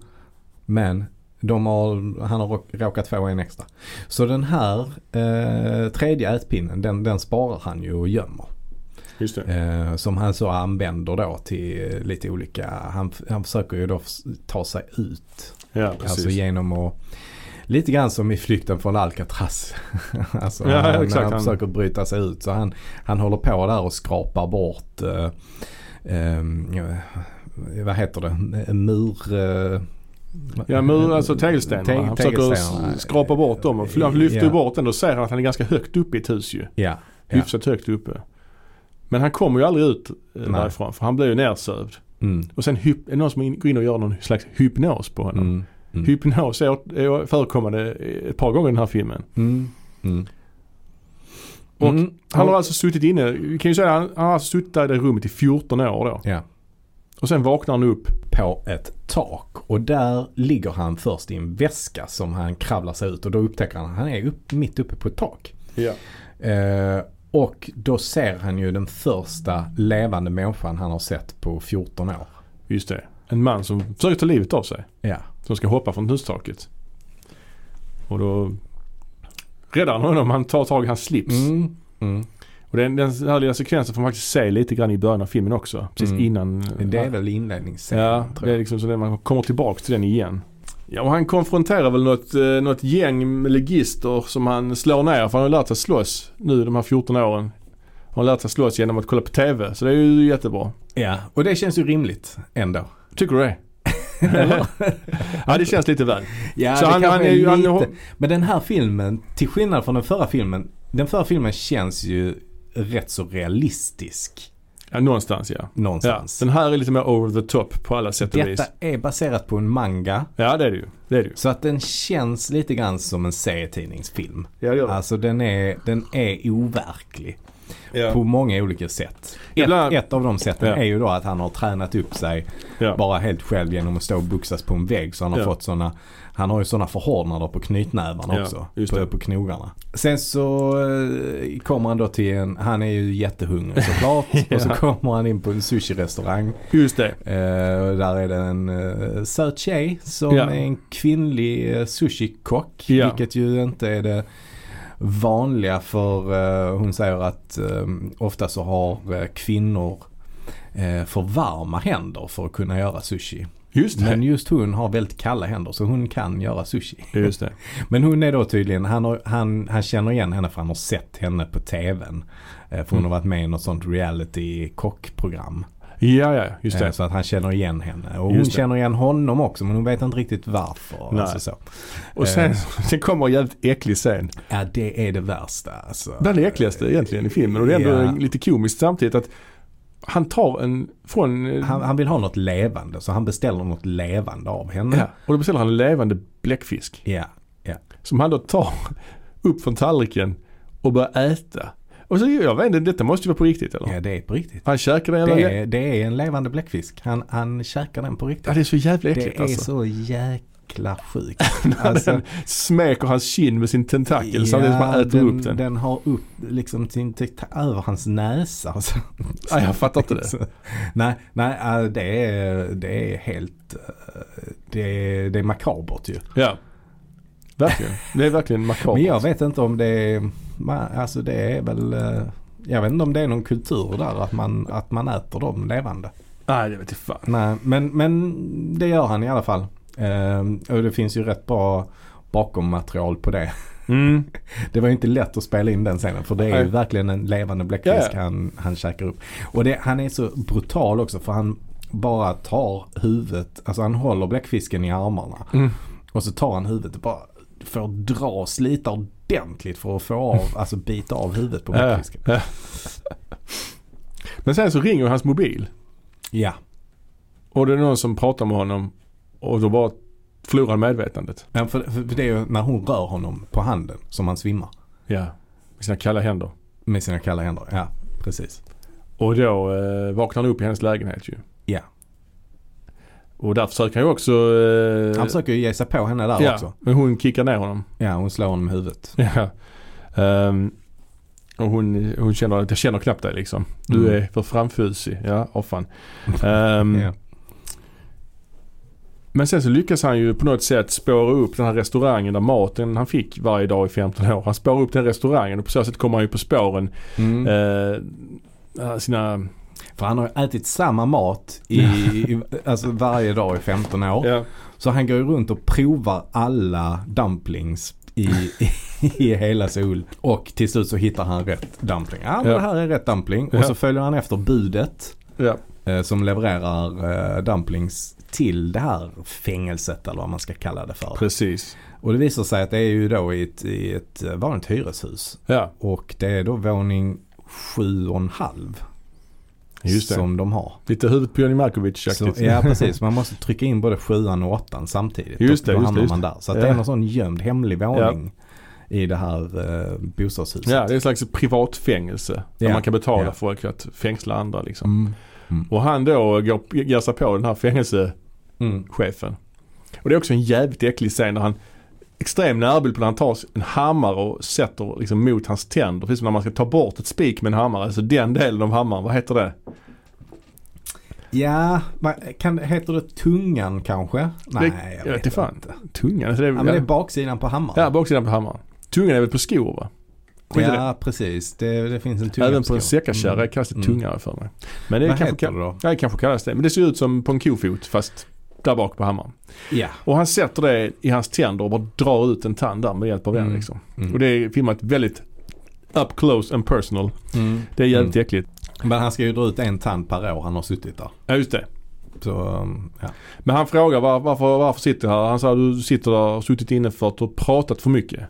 Men de har, han har råk- råkat få en extra. Så den här eh, tredje ätpinnen den, den sparar han ju och gömmer. Eh, som han så använder då till lite olika, han, han försöker ju då ta sig ut. Ja precis. Alltså genom att, lite grann som i flykten från Alcatraz. alltså Ja, han, när exakt. han Han- försöker bryta sig ut. Så han, han håller på där och skrapar bort, eh, ja, vad heter det, mur... Eh, Ja men alltså tegelstenar. Te- han försöker skrapa bort dem. Och han lyfter Ja. bort den. Då ser att han är ganska högt uppe i ett hus ju. Ja. ja. Hyfsat högt uppe. Men han kommer ju aldrig ut eh, Nej. därifrån. För han blir ju nersövd. Mm. Och sen är det någon som går in och gör någon slags hypnos på honom. Mm. Mm. Hypnos är, förekommande ett par gånger i den här filmen. Mm. Mm. Och Mm. Han har alltså suttit inne, vi kan ju säga han, han har alltså suttit där i det rummet i 14 år då. Ja. Och sen vaknar han upp. På ett tak och där ligger han först i en väska som han kravlar sig ut och då upptäcker han att han är upp, mitt uppe på ett tak. Ja. Eh, och då ser han ju den första levande människan han har sett på 14 år. Just det. En man som försöker ta livet av sig. Ja. Som ska hoppa från hustaket. Och då räddar han honom. Han tar tag i hans slips. Mm. Mm. Och den, den här lilla sekvensen får man faktiskt se lite grann i början av filmen också. Precis Mm. innan. Det är väl inledningsscenen Ja, det är liksom så att man kommer tillbaka till den igen. Ja, och han konfronterar väl något, eh, något gäng med legister som han slår ner. För han har lärt sig slåss nu de här 14 åren. Han har lärt sig slåss genom att kolla på TV. Så det är ju jättebra. Ja, och det känns ju rimligt ändå. Tycker du det? Ja, det känns lite väl. Ja, Så han- han är ju- han lite. har- Men den här filmen, till skillnad från den förra filmen. Den förra filmen känns ju rätt så realistisk. Ja, någonstans ja. Ja, Någonstans. den här är lite mer over the top på alla sätt och Detta vis. är baserat på en manga. Ja, det är det ju. Det är det ju. Så att den känns lite grann som en serietidningsfilm. Ja, det gör det. Alltså den är, den är overklig. Ja. på många olika sätt. Ett, ett av de sätten Ja. är ju då att han har tränat upp sig Ja. bara helt själv genom att stå och boxas på en vägg. Så han har fått sådana, han har ju sådana förhårdnader på knytnävarna också. På, på knogarna. Sen så eh, kommer han då till en, han är ju jättehungrig såklart. Och så kommer han in på en sushi-restaurang. Just det. Eh, där är det en uh, söt tjej som är en kvinnlig uh, sushikock. Vilket ju inte är det vanliga för eh, hon säger att eh, ofta så har eh, kvinnor för varma händer för att kunna göra sushi. Just. Men just hon har väldigt kalla händer så hon kan göra sushi. Just det. Men hon är då tydligen, han, har, han, han känner igen henne för han har sett henne på tvn. För hon Mm. har varit med i något sånt reality kockprogram. Ja, ja, just Eh, det. Så att han känner igen henne. Och hon känner igen honom också men hon vet inte riktigt varför. Nej. Alltså så. Och sen, Eh. sen kommer en jävligt äcklig scen. Ja det är det värsta alltså. Det äckligaste egentligen i filmen. Och det är ändå Ja. lite komiskt samtidigt att han tar en från... eh, Han, han vill ha något levande så han beställer något levande av henne. ja, och då beställer han en levande bläckfisk. Ja. Som han då tar upp från tallriken och börjar äta. Och så, jag vet inte, detta måste ju vara på riktigt eller? Ja det är på riktigt. Han käkar den Det jävla... är, det är en levande bläckfisk. Han, han käkar den på riktigt. Ja, det är så jävla det äckligt är alltså. så jäkla sjukt. Alltså, den smeker hans kind med sin tentakel samtidigt som han äter den, upp den. Den har upp liksom sin över hans näsa. och Så. Ja, jag fattar inte det. Nej, nej det, är, det är helt, äh, det är, det är makabert ju. Ja. Verkligen. Det är verkligen makabert. Men jag vet inte om det är, ma- alltså det är väl, äh, jag vet inte om det är någon kultur där att man, att man äter dem levande. Nej, det vet jag fan. Nej, men, men det gör han i alla fall. Ehm, och det finns ju rätt bra bakom material på det. Mm. Det var ju inte lätt att spela in den scenen för det är Nej. ju verkligen en levande bläckfisk Ja, ja. han, han käkar upp. Och det, han är så brutal också för han bara tar huvudet, alltså han håller bläckfisken i armarna. Mm. Och så tar han huvudet och bara får dra slita ordentligt för att få av, alltså bita av huvudet på Ja, bläckfisken. ja. Men sen så ringer hans mobil. Ja. Och det är någon som pratar med honom. Och då bara förlorar medvetandet. Men för, för det är ju när hon rör honom på handen som han svimmar. Ja. Med sina kalla händer. Med sina kalla händer. Ja, precis. Och då eh, vaknar han upp i hennes lägenhet ju. Och där försöker han ju också... Eh, Han försöker ju ge sig på henne där ja, också. men hon kickar ner honom. Ja, hon slår honom i huvudet. Ja. Ehm, och hon, hon känner att jag känner knappt dig liksom. Du Mm. är för framfusig. Ja, åh fan. Ehm, Ja. Men sen så lyckas han ju på något sätt spåra upp den här restaurangen där maten han fick varje dag i 15 år. Han spårar upp den restaurangen och på så sätt kommer han ju på spåren. Mm. Eh, sina... För han har ätit samma mat i, i, alltså varje dag i 15 år. Ja. Så han går runt och provar alla dumplings i, i, i hela Seoul. Och till slut så hittar han rätt dumpling. Ja men Ja. det här är rätt dumpling. Ja. Och så följer han efter budet. Ja. eh, Som levererar eh, dumplings till det här fängelset eller vad man ska kalla det för. Precis. Och det visar sig att det är ju då i ett, i ett vanligt hyreshus. Ja, Och det är då våning sju och en halv. Som de har. Lite huvudet på Johnny Så, Malkovich-aktigt. ja precis, man måste trycka in både sjuan och åttan samtidigt. Just det, då, då just hamnar just man där. Så att Ja. det är någon sån gömd hemlig våning i det här eh, bostadshuset. Ja, det är en slags privatfängelse. Där Ja. man kan betala Ja. folk att fängsla andra liksom. Mm. Och han då går, ger sig på den här fängelsechefen. Mm. Och det är också en jävligt äcklig scen där han Extrem närbild på när han tar en hammare och sätter liksom mot hans tänder. Precis som när man ska ta bort ett spik med en hammare. Alltså den delen av hammaren, vad heter det? Ja, kan, heter det tungan kanske? Nej, jag jag vet inte inte. Tungan? Alltså det är, Ja, men det är baksidan på hammaren. ja, baksidan på hammaren. Tungan är väl på skor va? Skit i det. Ja, precis. Det, det finns en tunga Även på på en säckakärra Mm. kallas det Mm. tunga för mig. Men det Vad kanske, heter det då? ja, det kanske kallas det. Men det ser ut som på en kofot fast där bak på hammaren. Ja. Och han sätter det i hans tänder och bara drar ut en tand där med hjälp av den Mm. liksom. Mm. Och det är filmat väldigt up close and personal. Mm. Det är jävligt Mm. äckligt. Men han ska ju dra ut en tand per år han har suttit där. Ja just det. Så, um, ja. Men han frågar var, varför, varför sitter du här? Han sa du sitter där och suttit inne för att du har pratat för mycket.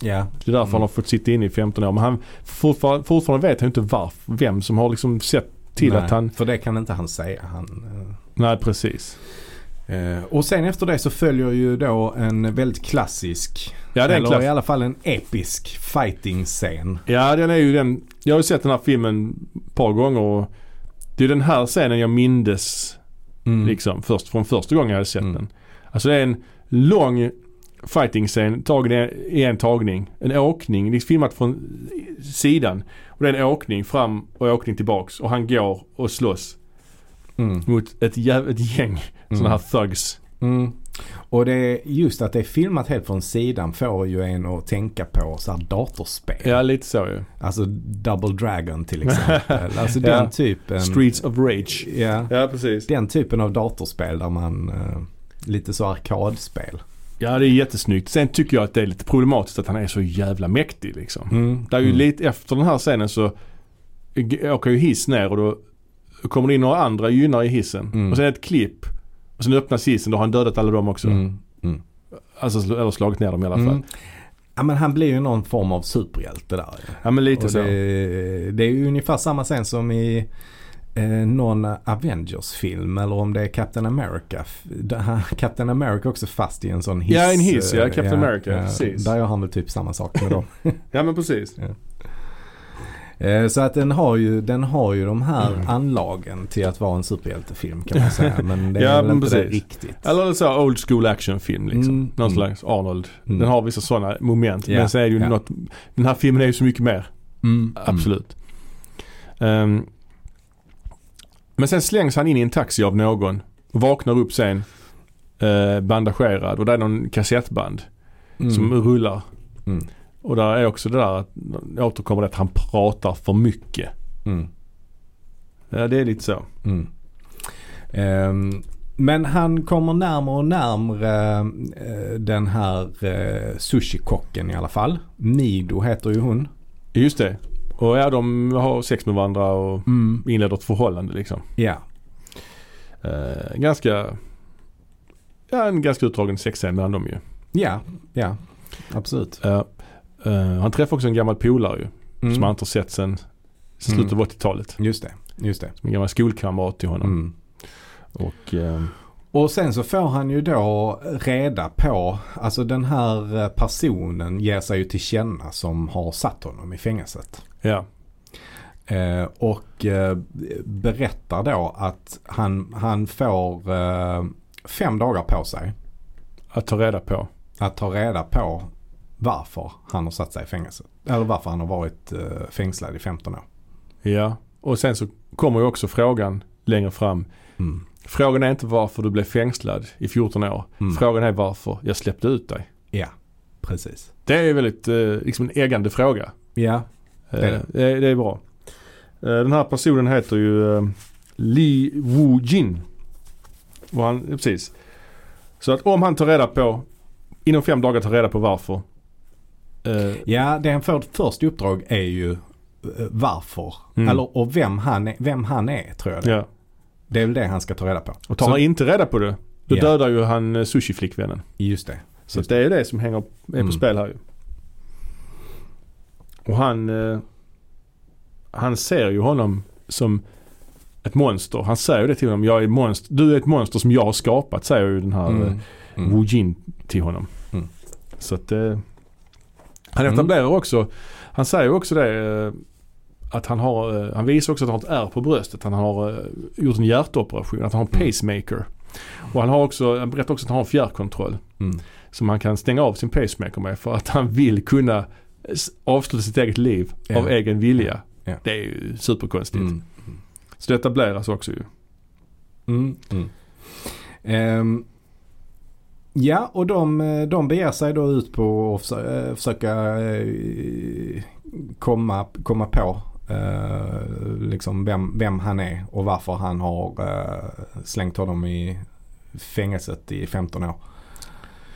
Ja. Det är därför Mm. han har fått sitta inne i 15 år. Men han fortfarande, fortfarande vet han inte varför, vem som har liksom sett till Nej, att han... För det kan inte han säga. Han, eh, Nej precis. Eh, och sen efter det så följer ju då en väldigt klassisk Ja Eller klass. i alla fall en episk fighting-scen. Ja den är ju den. Jag har ju sett den här filmen ett par gånger och det är den här scenen jag mindes Mm. liksom först, från första gången jag hade sett Mm. den. Alltså det är en lång fighting-scen tagen i- i en tagning. En åkning, det är filmat från sidan. Och det är en åkning fram och åkning tillbaks och han går och slåss Mm. mot ett, ett gäng sådana här thugs. Mm. Och det är just att det är filmat helt från sidan får ju en att tänka på så här datorspel. Ja lite så ju. Alltså Double Dragon till exempel. alltså Ja. den typen. Streets of Rage. Ja. Ja precis. Den typen av datorspel där man eh, lite så arkadspel. Ja det är jättesnyggt. Sen tycker jag att det är lite problematiskt att han är så jävla mäktig liksom. Mm. Det är ju Mm. lite efter den här scenen så åker ju hiss ner och då kommer det in några andra gynnar i hissen. Mm. Och sen ett klipp. Och sen öppnas hissen, då har han dödat alla dem också. Mm. Mm. Alltså eller slagit ner dem i alla fall. Mm. Ja men han blir ju någon form av superhjälte där. Ja men lite Och så. det, det är ju ungefär samma scen som i eh, någon Avengers-film eller om det är Captain America. Captain America också fast i en sån hiss. Ja, en hiss, ja. eh, Captain America, precis. Där gör han väl typ samma sak med dem. Ja men precis. Eh, Så att den har ju, den har ju de här Mm. anlagen till att vara en superhjältefilm kan man säga. Men det är Ja, väl inte det precis. riktigt. Eller så old school actionfilm liksom. Mm, Någon mm. slags Arnold. Mm. Den har vissa sådana moment. Ja, Men sen är det ju ja. något. Den här filmen är ju så mycket mer. Mm, Absolut. Ehm, men sen slängs han in i en taxi av någon. Och vaknar upp sen. Uh, bandagerad och det är någon kassettband mm. som rullar. Mm. Och där är också det där att återkommer det att han pratar för mycket. Mm. Ja det är lite så. Mm. Ehm, men han kommer närmare och närmare eh, den här uh, sushikocken i alla fall. Mido heter ju hon. Just det. Och ja de har sex med varandra och inleder ett förhållande liksom. Ja. Eh, ganska, ja en ganska utdragen sexscen mellan dem ju. Ja, ja. Absolut. Eh, han träffar också en gammal polare ju. Mm. Som han inte har sett sedan slutet av 80-talet. Just det, just det. Som en gammal skolkamrat till honom. Mm. Och eh, Och sen så får han ju då reda på, alltså den här personen ger sig ju till känna som har satt honom i fängelset. ja. Eh, och eh, berättar då att han, han får eh, fem dagar på sig Att ta reda på. att ta reda på varför han har satt sig i fängelse. Eller varför han har varit eh, fängslad i 15 år. Ja. Och sen så kommer ju också frågan längre fram. Mm. Frågan är inte varför du blev fängslad i 14 år. Mm. Frågan är varför jag släppte ut dig. Ja, precis. Det är väldigt eh, liksom en ägande fråga. Ja, Eh, Det är det. det, är, det är bra. Eh, Den här personen heter ju eh, Li Woo Jin. Och han, precis. Så att om han tar reda på, inom fem dagar tar reda på varför. Eh, ja det han får först i uppdrag är ju eh, varför. Mm. Eller, och vem han, är, vem han är tror jag det. ja. Det är väl det han ska ta reda på. Och tar Så- han inte reda på det, då Ja. dödar ju han eh, sushi-flickvännen. Just det. Så Just att det är det som hänger, är på Mm. spel här ju. Och han, han ser ju honom som ett monster. Han säger ju det till honom. Jag är monster. Du är ett monster som jag har skapat säger ju den här Mm. Mm. Wu Jin till honom. Mm. Så att han Mm. etablerar också, han säger också det eh, att han har, eh, han visar också att han har ett ärr på bröstet. Han har eh, gjort en hjärtoperation, att han har en Mm. pacemaker. Och han har också, han berättar också att han har en fjärrkontroll. Mm. Som han kan stänga av sin pacemaker med för att han vill kunna avsluta sitt eget liv Ja. av egen vilja. Ja. Det är ju superkonstigt. Mm. Så det etableras också ju. Mm. Mm. Ja, och de, eh, de beger sig då ut på att eh, försöka eh, komma, komma på liksom vem, vem han är och varför han har slängt honom i fängelset i 15 år.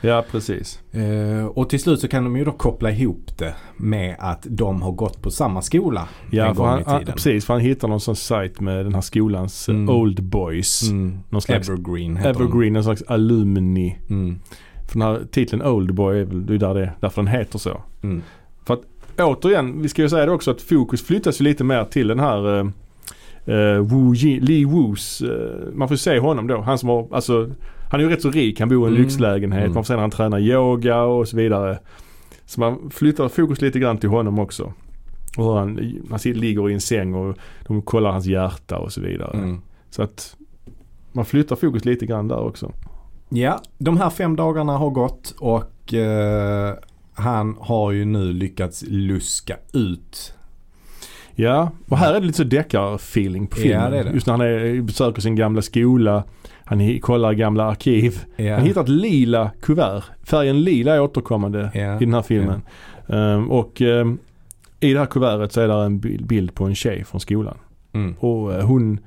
Ja precis. Eh, och till slut så kan de ju då koppla ihop det med att de har gått på samma skola Ja en för gång han, i tiden. precis för han hittar någon sån sajt med den här skolans eh, Mm. Old Boys. Mm. Någon slags Evergreen heter Evergreen, en slags alumni. Mm. För den här titeln Old Boy det är där det är, därför den heter så. Mm. Återigen, vi ska ju säga det också att fokus flyttas ju lite mer till den här uh, uh, Wu Ji, Li Woos, eh, man får se honom då. Han som har, alltså han är ju rätt så rik, han bor i en Mm. lyxlägenhet. Mm. Man får se när han tränar yoga och så vidare. Så man flyttar fokus lite grann till honom också. Och hur han, han ligger i en säng och de kollar hans hjärta och så vidare. Mm. Så att man flyttar fokus lite grann där också. Ja, de här fem dagarna har gått och eh, han har ju nu lyckats luska ut. Ja, och här är det lite så deckar-feeling på Ja, filmen. det är det. Just när han är, besöker sin gamla skola. Han kollar gamla arkiv. Ja. Han hittar ett lila kuvert. Färgen lila är återkommande Ja. i den här filmen. Ehm, och ehm, i det här kuvertet så är det en bild, på en tjej från skolan. Mm. Och eh, hon,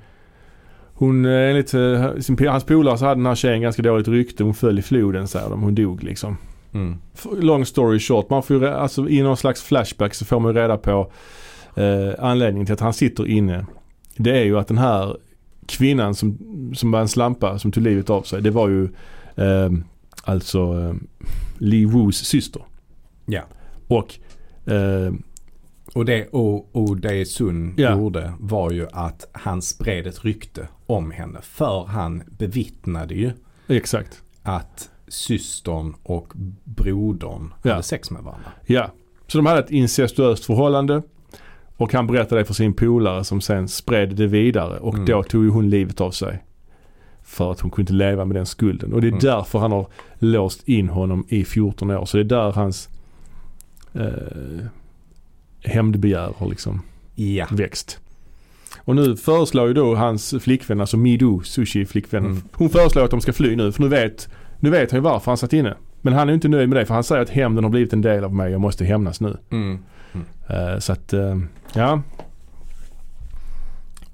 hon enligt eh, sin, hans polare så hade den här tjejen ganska dåligt rykte. Hon föll i floden säger de. Hon dog liksom. Mm. Long story short, man får ju, alltså i någon slags flashback så får man ju reda på eh, anledningen till att han sitter inne. Det är ju att den här kvinnan som, som var en slampa som tog livet av sig. Det var ju eh, alltså eh, Lee Woos syster. Ja. Och eh, Och det och, och det Sun Ja. gjorde var ju att han spred ett rykte om henne. För han bevittnade ju exakt. att systern och brodern Ja. hade sex med varandra. Ja. Så de hade ett incestuöst förhållande. Och han berättade det för sin polare som sen spred det vidare. Och Mm. då tog ju hon livet av sig. För att hon kunde inte leva med den skulden. Och det är Mm. därför han har låst in honom i 14 år. Så det är där hans eh, hämndbegär har liksom Ja. växt. Och nu föreslår ju då hans flickvän, alltså Mido, sushi-flickvännen. Mm. Hon föreslår att de ska fly nu för nu vet, nu vet han ju varför han satt inne. Men han är inte nöjd med det för han säger att hämnden har blivit en del av mig. Jag måste hämnas nu. Mm. Eh, så att, eh, ja.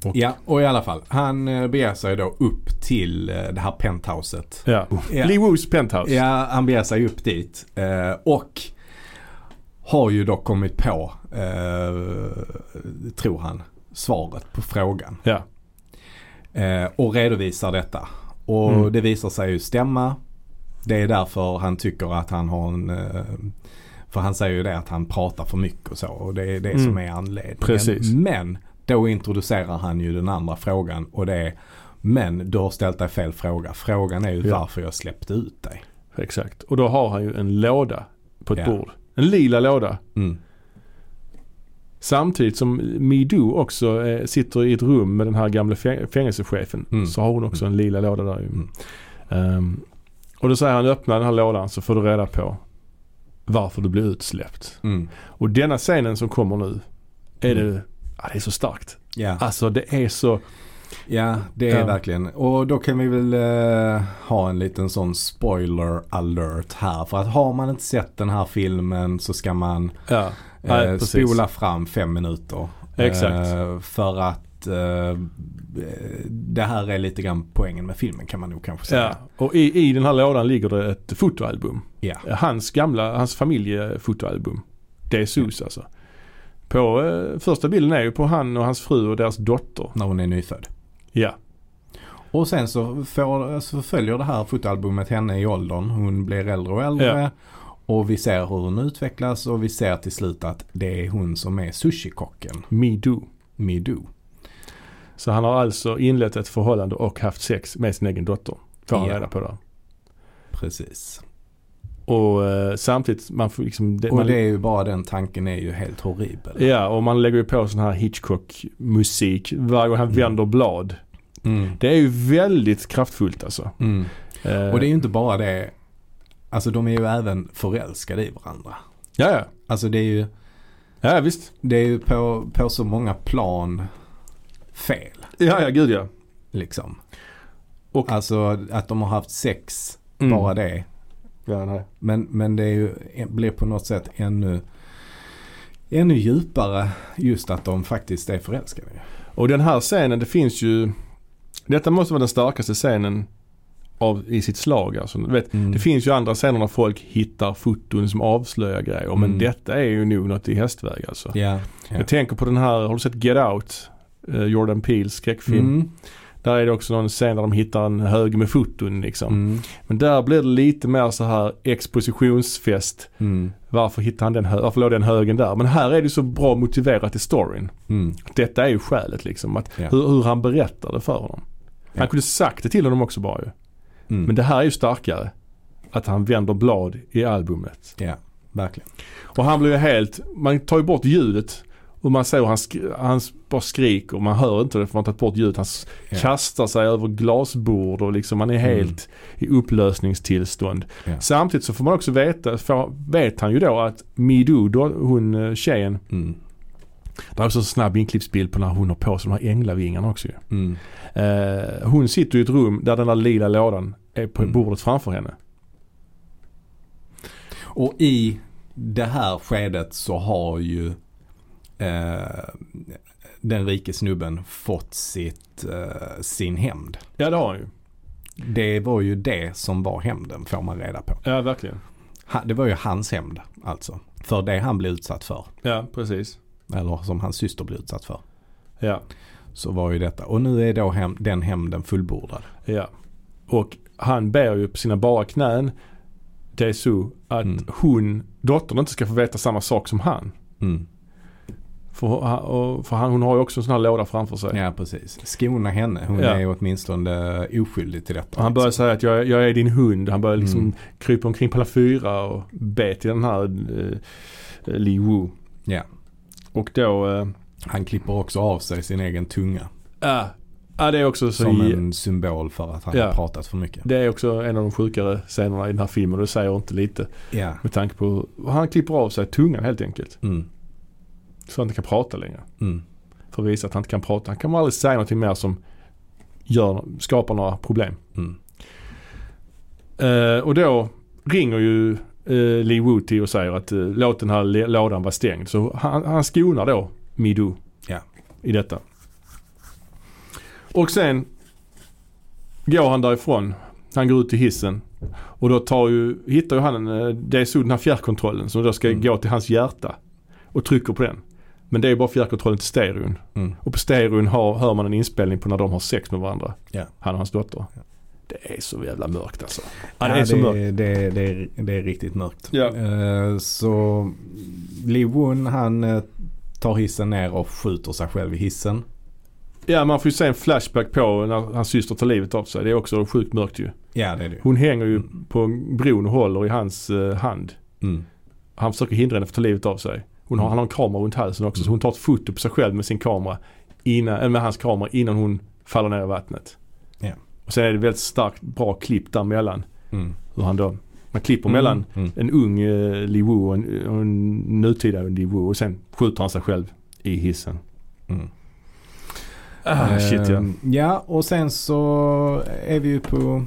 Och- Ja, och i alla fall. Han eh, beger sig då upp till det här penthouset. ja. Ja. Lee Woos penthouse. Ja, han beger sig upp dit. Och har ju då kommit på, tror han, svaret på frågan. Ja. Och redovisar detta. Och Mm. det visar sig ju stämma. Det är därför han tycker att han har en... För han säger ju det att han pratar för mycket och så. Och det är det Mm. som är anledningen. Precis. Men då introducerar han ju den andra frågan och det är Men du har ställt dig fel fråga. Frågan är ju Ja. varför jag släppte ut dig. Exakt. Och då har han ju en låda på ett Ja. bord. En lila låda. Mm. Samtidigt som Mido också eh, sitter i ett rum med den här gamla fäng- fängelsechefen. Mm. Så har hon också en lila låda där ju. Mm. Ehm, och då säger han öppna den här lådan så får du reda på varför du blir utsläppt. Mm. Och denna scenen som kommer nu. Är Mm. det, ja, det är så starkt. Ja. Alltså det är så, ja, det är Ja. verkligen. Och då kan vi väl eh, ha en liten sån spoiler alert här. För att har man inte sett den här filmen så ska man ja. Eh, spola fram fem minuter. Exakt. Eh, för att eh, det här är lite grann poängen med filmen kan man nog kanske säga. Ja, och i, i den här lådan ligger det ett fotoalbum. Ja. Hans gamla, hans familjefotoalbum. Det är sus alltså. På, eh, första bilden är ju på han och hans fru och deras dotter. När hon är nyfödd. Ja, Och sen så, får, så följer det här fotoalbumet henne i åldern. Hon blir äldre och äldre. Och vi ser hur hon utvecklas och vi ser till slut att det är hon som är sushikocken. me do. Så han har alltså inlett ett förhållande och haft sex med sin egen dotter. Får han Ja. reda på det. Precis. Och eh, samtidigt, man får liksom... Det, Och man, det är ju bara den tanken är ju helt horribel. Ja, och man lägger ju på sån här Hitchcock-musik varje gång han Mm. vänder blad. Mm. Det är ju väldigt kraftfullt alltså. Mm. Eh, Och det är ju inte bara det. Alltså de är ju även förälskade i varandra. Ja, ja. Alltså det är ju, Ja, visst. det är ju på, på så många plan fel. Ja, ja, gud ja. Liksom. Och- Alltså att de har haft sex, Mm. bara det. Ja, nej. Men, men det är ju, blir på något sätt ännu, ännu djupare just att de faktiskt är förälskade. Och den här scenen, det finns ju... Detta måste vara den starkaste scenen av, i sitt slag. Alltså, vet, Mm. Det finns ju andra scener när folk hittar foton som avslöjar grejer. Men Mm. detta är ju nog något i hästväg alltså. Ja. ja. Jag tänker på den här, har du sett Get Out? Eh, Jordan Peels skräckfilm. Mm. Där är det också någon scen där de hittar en hög med foton liksom. Mm. Men där blir det lite mer så här expositionsfest. Mm. Varför hittade han den hö- Varför låg den högen där? Men här är det så bra motiverat i storyn. Mm. Detta är ju skälet liksom. Att Ja. hur, hur han berättar det för honom. Ja. Han kunde sagt det till honom också bara ju. Mm. Men det här är ju starkare. Att han vänder blad i albumet. Ja, verkligen. Och han blir ju helt, man tar ju bort ljudet och man ser hur han, sk- han bara skriker och man hör inte det för man har tagit bort ljudet. Han Ja. kastar sig över glasbord och liksom man är helt i upplösningstillstånd. Ja. Samtidigt så får man också veta, får, vet han ju då att Mido, då, hon eh, tjejen, Mm. det är också en snabb inklippsbild på när hon har på sig de här änglavingarna också. Mm. Eh, hon sitter i ett rum där den där lila lådan är på Mm. bordet framför henne. Och i det här skedet så har ju eh, den rike snubben fått sitt, eh, sin hämnd. Ja det har han ju. Det var ju det som var hämnden får man reda på. Ja verkligen. Ha- Det var ju hans hämnd alltså. För det han blev utsatt för. Ja precis. Eller som hans syster blev utsatt för. Ja. Så var ju detta. Och nu är då hem, den hämnden fullbordad. Ja. Och han ber ju på sina bara knän Desu att Mm. hon, dottern inte ska få veta samma sak som han. Mm. För, för han, hon har ju också en sån här låda framför sig. Ja precis. Skona henne. Hon Ja. är åtminstone oskyldig till detta. Han börjar liksom. säga att jag, är- jag är din hund. Han börjar liksom Mm. krypa omkring på alla fyra och be till den här eh, Li Wu. Ja. Och då, eh, Han klipper också av sig sin egen tunga. ja, ja det är också så Som i- en symbol för att han Ja. har pratat för mycket. Det är också en av de sjukare scenerna i den här filmen och det säger inte lite. Ja. Med tanke på hur han klipper av sig tungan helt enkelt. Mm. Så han inte kan prata längre. Mm. För att visa att han inte kan prata. Han kan aldrig säga någonting mer som gör, skapar några problem. Mm. Eh, och då ringer ju eh, Lee till och säger att eh, låt den här lådan vara stängd. Så han, han skonar då Mido Ja. i detta. Och sen går han därifrån. Han går ut till hissen. Och då tar ju, hittar ju han en, det är så den här fjärrkontrollen som då ska Mm. gå till hans hjärta. Och trycker på den. Men det är bara fjärrkontrollen till stereon. Mm. Och på stereon har, hör man en inspelning på när de har sex med varandra. Ja. Han och hans dotter. Det är så jävla mörkt alltså. Ja, det är så det, mörkt. Det, det, är, det är riktigt mörkt. Ja. Eh, så Lee Wun han eh, tar hissen ner och skjuter sig själv i hissen. Ja man får ju se en flashback på när hans syster tar livet av sig. Det är också sjukt mörkt ju. Ja det är det. Hon hänger ju Mm. på bron och håller i hans eh, hand. Mm. Han försöker hindra henne från att ta livet av sig. Hon har, Mm. han har en kamera runt halsen också Mm. så hon tar ett foto på sig själv med sin kamera. Innan, eller med hans kamera innan hon faller ner i vattnet. Ja. Och sen är det väldigt starkt bra klipp däremellan. Mm. Hur han då, man klipper mellan Mm. en ung eh, Li Wu och en, och en nutida Li Wu och sen skjuter han sig själv i hissen. Mm. Ah, shit ja. Ja och sen så är vi ju på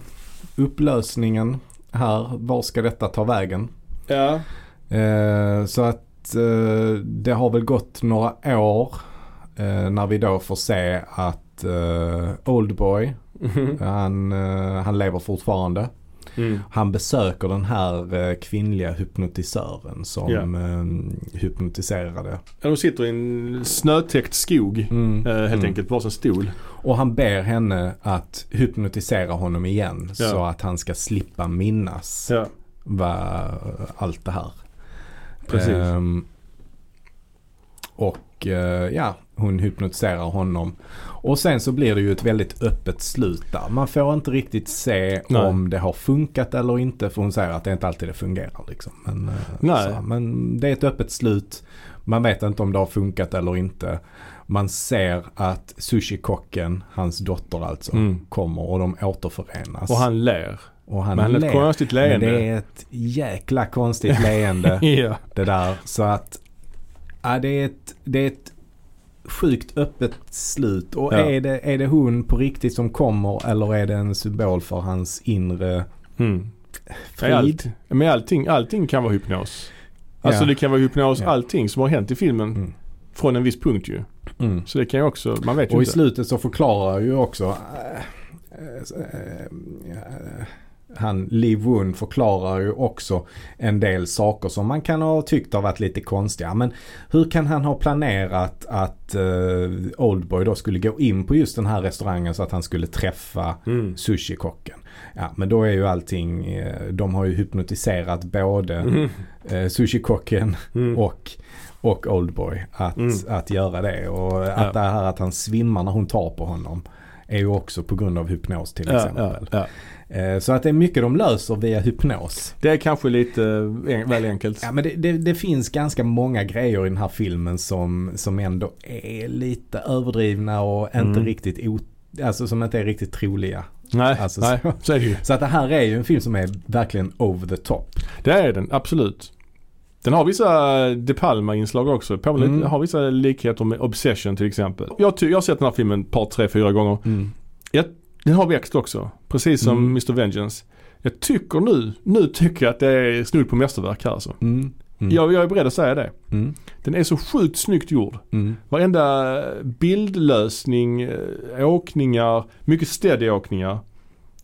upplösningen här. Var ska detta ta vägen? Ja. Eh, så att eh, det har väl gått några år eh, när vi då får se att eh, Oldboy, han, eh, han lever fortfarande. Mm. Han besöker den här kvinnliga hypnotisören som eh, hypnotiserade. Ja, De sitter i en snötäckt skog. Mm, helt mm. enkelt, på varsin stol. Och han ber henne att hypnotisera honom igen Ja. så att han ska slippa minnas Ja. vad, allt det här. Precis. Ehm, och eh, ja, hon hypnotiserar honom. Och sen så blir det ju ett väldigt öppet slut där. Man får inte riktigt se Nej. om det har funkat eller inte. För hon säger att det inte alltid det fungerar liksom. Men, eh. Så, men det är ett öppet slut. Man vet inte om det har funkat eller inte. Man ser att sushikocken, hans dotter alltså, Mm. kommer och de återförenas. Och han ler. Och han Men ler. ett konstigt Men leende. det är ett jäkla konstigt leende ja. det där. Så att ja, det, är ett, det är ett sjukt öppet slut. Och Ja. är, det, är det hon på riktigt som kommer eller är det en symbol för hans inre Mm. frid? Allt, men allting, allting kan vara hypnos. Alltså Ja. det kan vara hypnos allting som har hänt i filmen Mm. från en viss punkt ju. Mm. Så det kan ju också, man vet ju Och i inte. slutet så förklarar ju också äh, äh, äh, han, Liv Wun förklarar ju också en del saker som man kan ha tyckt har varit lite konstiga. Men hur kan han ha planerat att uh, Oldboy då skulle gå in på just den här restaurangen så att han skulle träffa Mm. sushikocken? Ja men då är ju allting, eh, de har ju hypnotiserat både Mm. eh, sushikocken Mm. och, och Oldboy att, Mm. att göra det. Och att Ja. det här att han svimmar när hon tar på honom. är ju också på grund av hypnos till exempel. ja, ja. Eh, Så att det är mycket de löser via hypnos. Det är kanske lite eh, väl enkelt. Ja men det, det, det finns ganska många grejer i den här filmen som, som ändå är lite överdrivna och inte Mm. riktigt o, alltså som inte är riktigt troliga. nej, alltså, nej, så- så är det ju. Så att det här är ju en film som är verkligen over the top. Det är den, absolut. Den har vissa De Palma-inslag också. Påminner Mm. har vissa likheter med Obsession till exempel. Jag, jag har sett den här filmen ett par, tre, fyra gånger. Den har växt också. Precis som Mm. Mr. Vengeance. Jag tycker nu, nu tycker jag att det är snudd på mästerverk här alltså. Mm. Mm. Jag, jag är beredd att säga det. Mm. Den är så sjukt snyggt gjord. Mm. Varenda bildlösning, eh, åkningar, mycket steady-åkningar.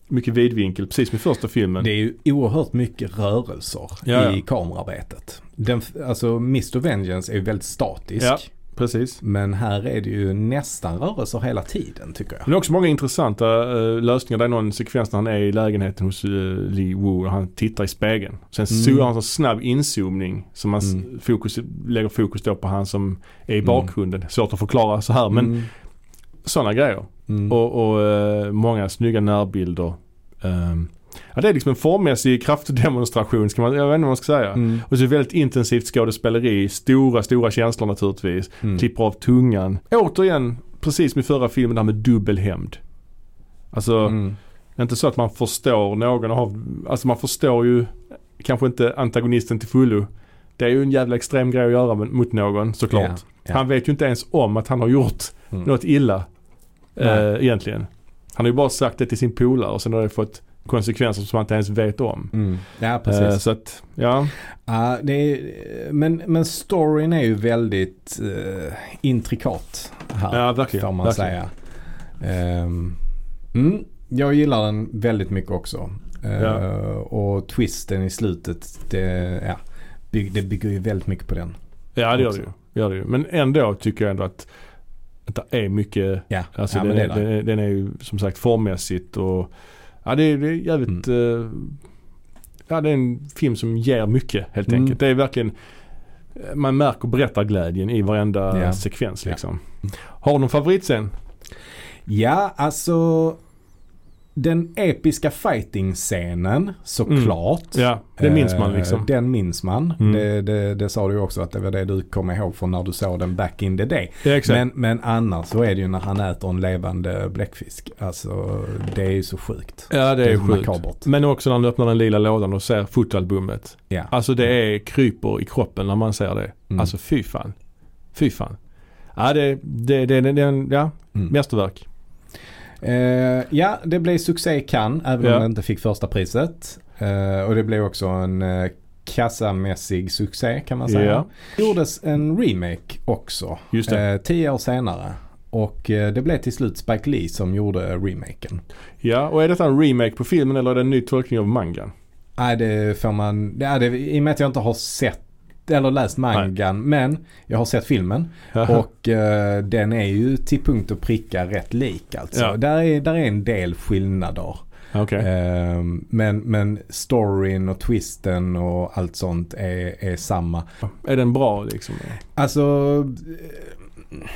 Mycket vidvinkel, precis som i första filmen. Det är ju oerhört mycket rörelser Ja, i kamerarbetet. Den, alltså Mr. Vengeance är ju väldigt statisk. Ja. Precis. Men här är det ju nästan rörelser hela tiden tycker jag. Men det är också många intressanta eh, lösningar. Det är någon sekvens när han är i lägenheten hos uh, Lee Woo och han tittar i spegeln. Sen Mm. mm. han en snabb inzoomning som man Mm. fokus, lägger fokus då på han som är i Mm. bakgrunden. Svårt att förklara så här men Mm. sådana grejer. Mm. Och, och eh, många snygga närbilder. Ehm, ja, det är liksom en formmässig kraftdemonstration ska man, jag vet inte vad man ska säga. Mm. Och så är det väldigt intensivt skådespeleri, stora, stora känslor naturligtvis. Mm. Klipper av tungan. Återigen, precis som i förra filmen, det här med dubbel hämnd. Alltså, Mm. det är inte så att man förstår någon av, alltså man förstår ju kanske inte antagonisten till fullo. Det är ju en jävla extrem grej att göra mot någon såklart. Ja, ja. Han vet ju inte ens om att han har gjort Mm. något illa. Eh, egentligen. Han har ju bara sagt det till sin polare och sen har det fått konsekvenser som han inte ens vet om. Mm. Ja Eh, precis. så att, ja. Ja, det är, men, men storyn är ju väldigt eh, intrikat här. Ja, verkligen. Får man verkligen. säga. Ehm, mm, jag gillar den väldigt mycket också. Eh, Ja. Och twisten i slutet, det, ja, bygg, det bygger ju väldigt mycket på den. Ja det gör också. det ju. Det gör det ju. Men ändå tycker jag ändå att, det är mycket, Ja, alltså ja den, är, den, är, den är ju som sagt formmässigt och ja det är, det är jävligt, Mm. eh, ja det är en film som ger mycket helt Mm. enkelt. Det är verkligen, man märker berättarglädjen i varenda Ja. sekvens Ja. liksom. Har du någon favoritscen? Ja, alltså den episka fighting-scenen såklart. Ja, det minns man Eh, liksom. Den minns man. Mm. Det, det, det sa du också att det var det du kom ihåg från när du såg den back in the day. Ja. Men, men annars så är det ju när han äter en levande bläckfisk. Alltså det är ju så sjukt. ja det är så sjukt. makabert. Men också när du öppnar den lila lådan och ser fotoalbumet. Ja. Alltså det är kryper i kroppen när man ser det. Mm. Alltså fy fan. Fy fan. Ja det, det, det, det, det är en, ja, Mm. mästerverk. Eh, ja, det blev succé i Cannes även Ja. om det inte fick första priset. Eh, och det blev också en eh, kassamässig succé kan man säga. Ja. Det gjordes en remake också. Just. Eh, tio år senare. Och eh, det blev till slut Spike Lee som gjorde remaken. Ja, och är detta en remake på filmen eller är det en ny tolkning av mangan? Nej, det får man... Ja, det, I och med att jag inte har sett eller läst mangan. Men jag har sett filmen. Och eh, den är ju till punkt och pricka rätt lik alltså. Ja. Där, är, där är en del skillnader. Okej. Eh, men, men storyn och twisten och allt sånt är, är samma. Är den bra liksom? Alltså, eh,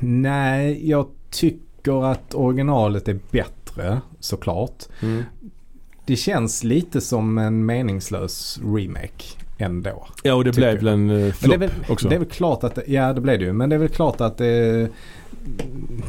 nej jag tycker att originalet är bättre såklart. Mm. Det känns lite som en meningslös remake ändå. Ja och det blev väl en det är flopp också. det är väl klart att, det- ja det blev det ju. Men det är väl klart att det,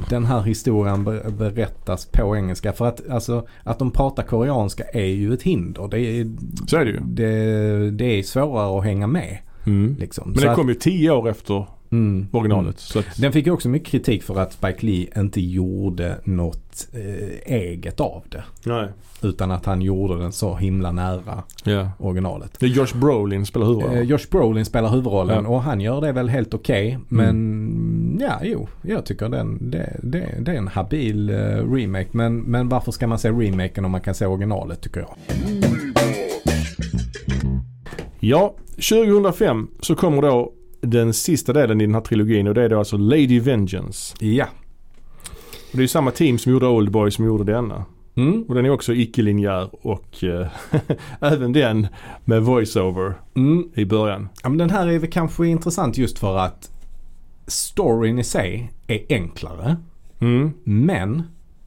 den här historien ber- berättas på engelska. För att, alltså, att de pratar koreanska är ju ett hinder. Det är, Så är det ju. det, det är svårare att hänga med. Mm. Liksom. Men den kom ju tio år efter mm, originalet. mm. Så att, Den fick ju också mycket kritik för att Spike Lee inte gjorde något eh, eget av det. nej. Utan att han gjorde den så himla nära Ja. originalet. Det är Josh Brolin spelar huvudrollen. Eh, Josh Brolin spelar huvudrollen Ja. och han gör det väl helt okej. Men ja, jo, jag tycker den, det, det, det är en habil eh, remake. Men, men varför ska man se remaken om man kan se originalet tycker jag. Ja, 2005 så kommer då den sista delen i den här trilogin och det är då alltså Lady Vengeance. Ja. Och det är ju samma team som gjorde Oldboy som gjorde denna. Mm. Och den är också icke-linjär och eh, även den med voiceover Mm. i början. Ja, men den här är väl kanske intressant just för att storyn i sig är enklare. Mm. Men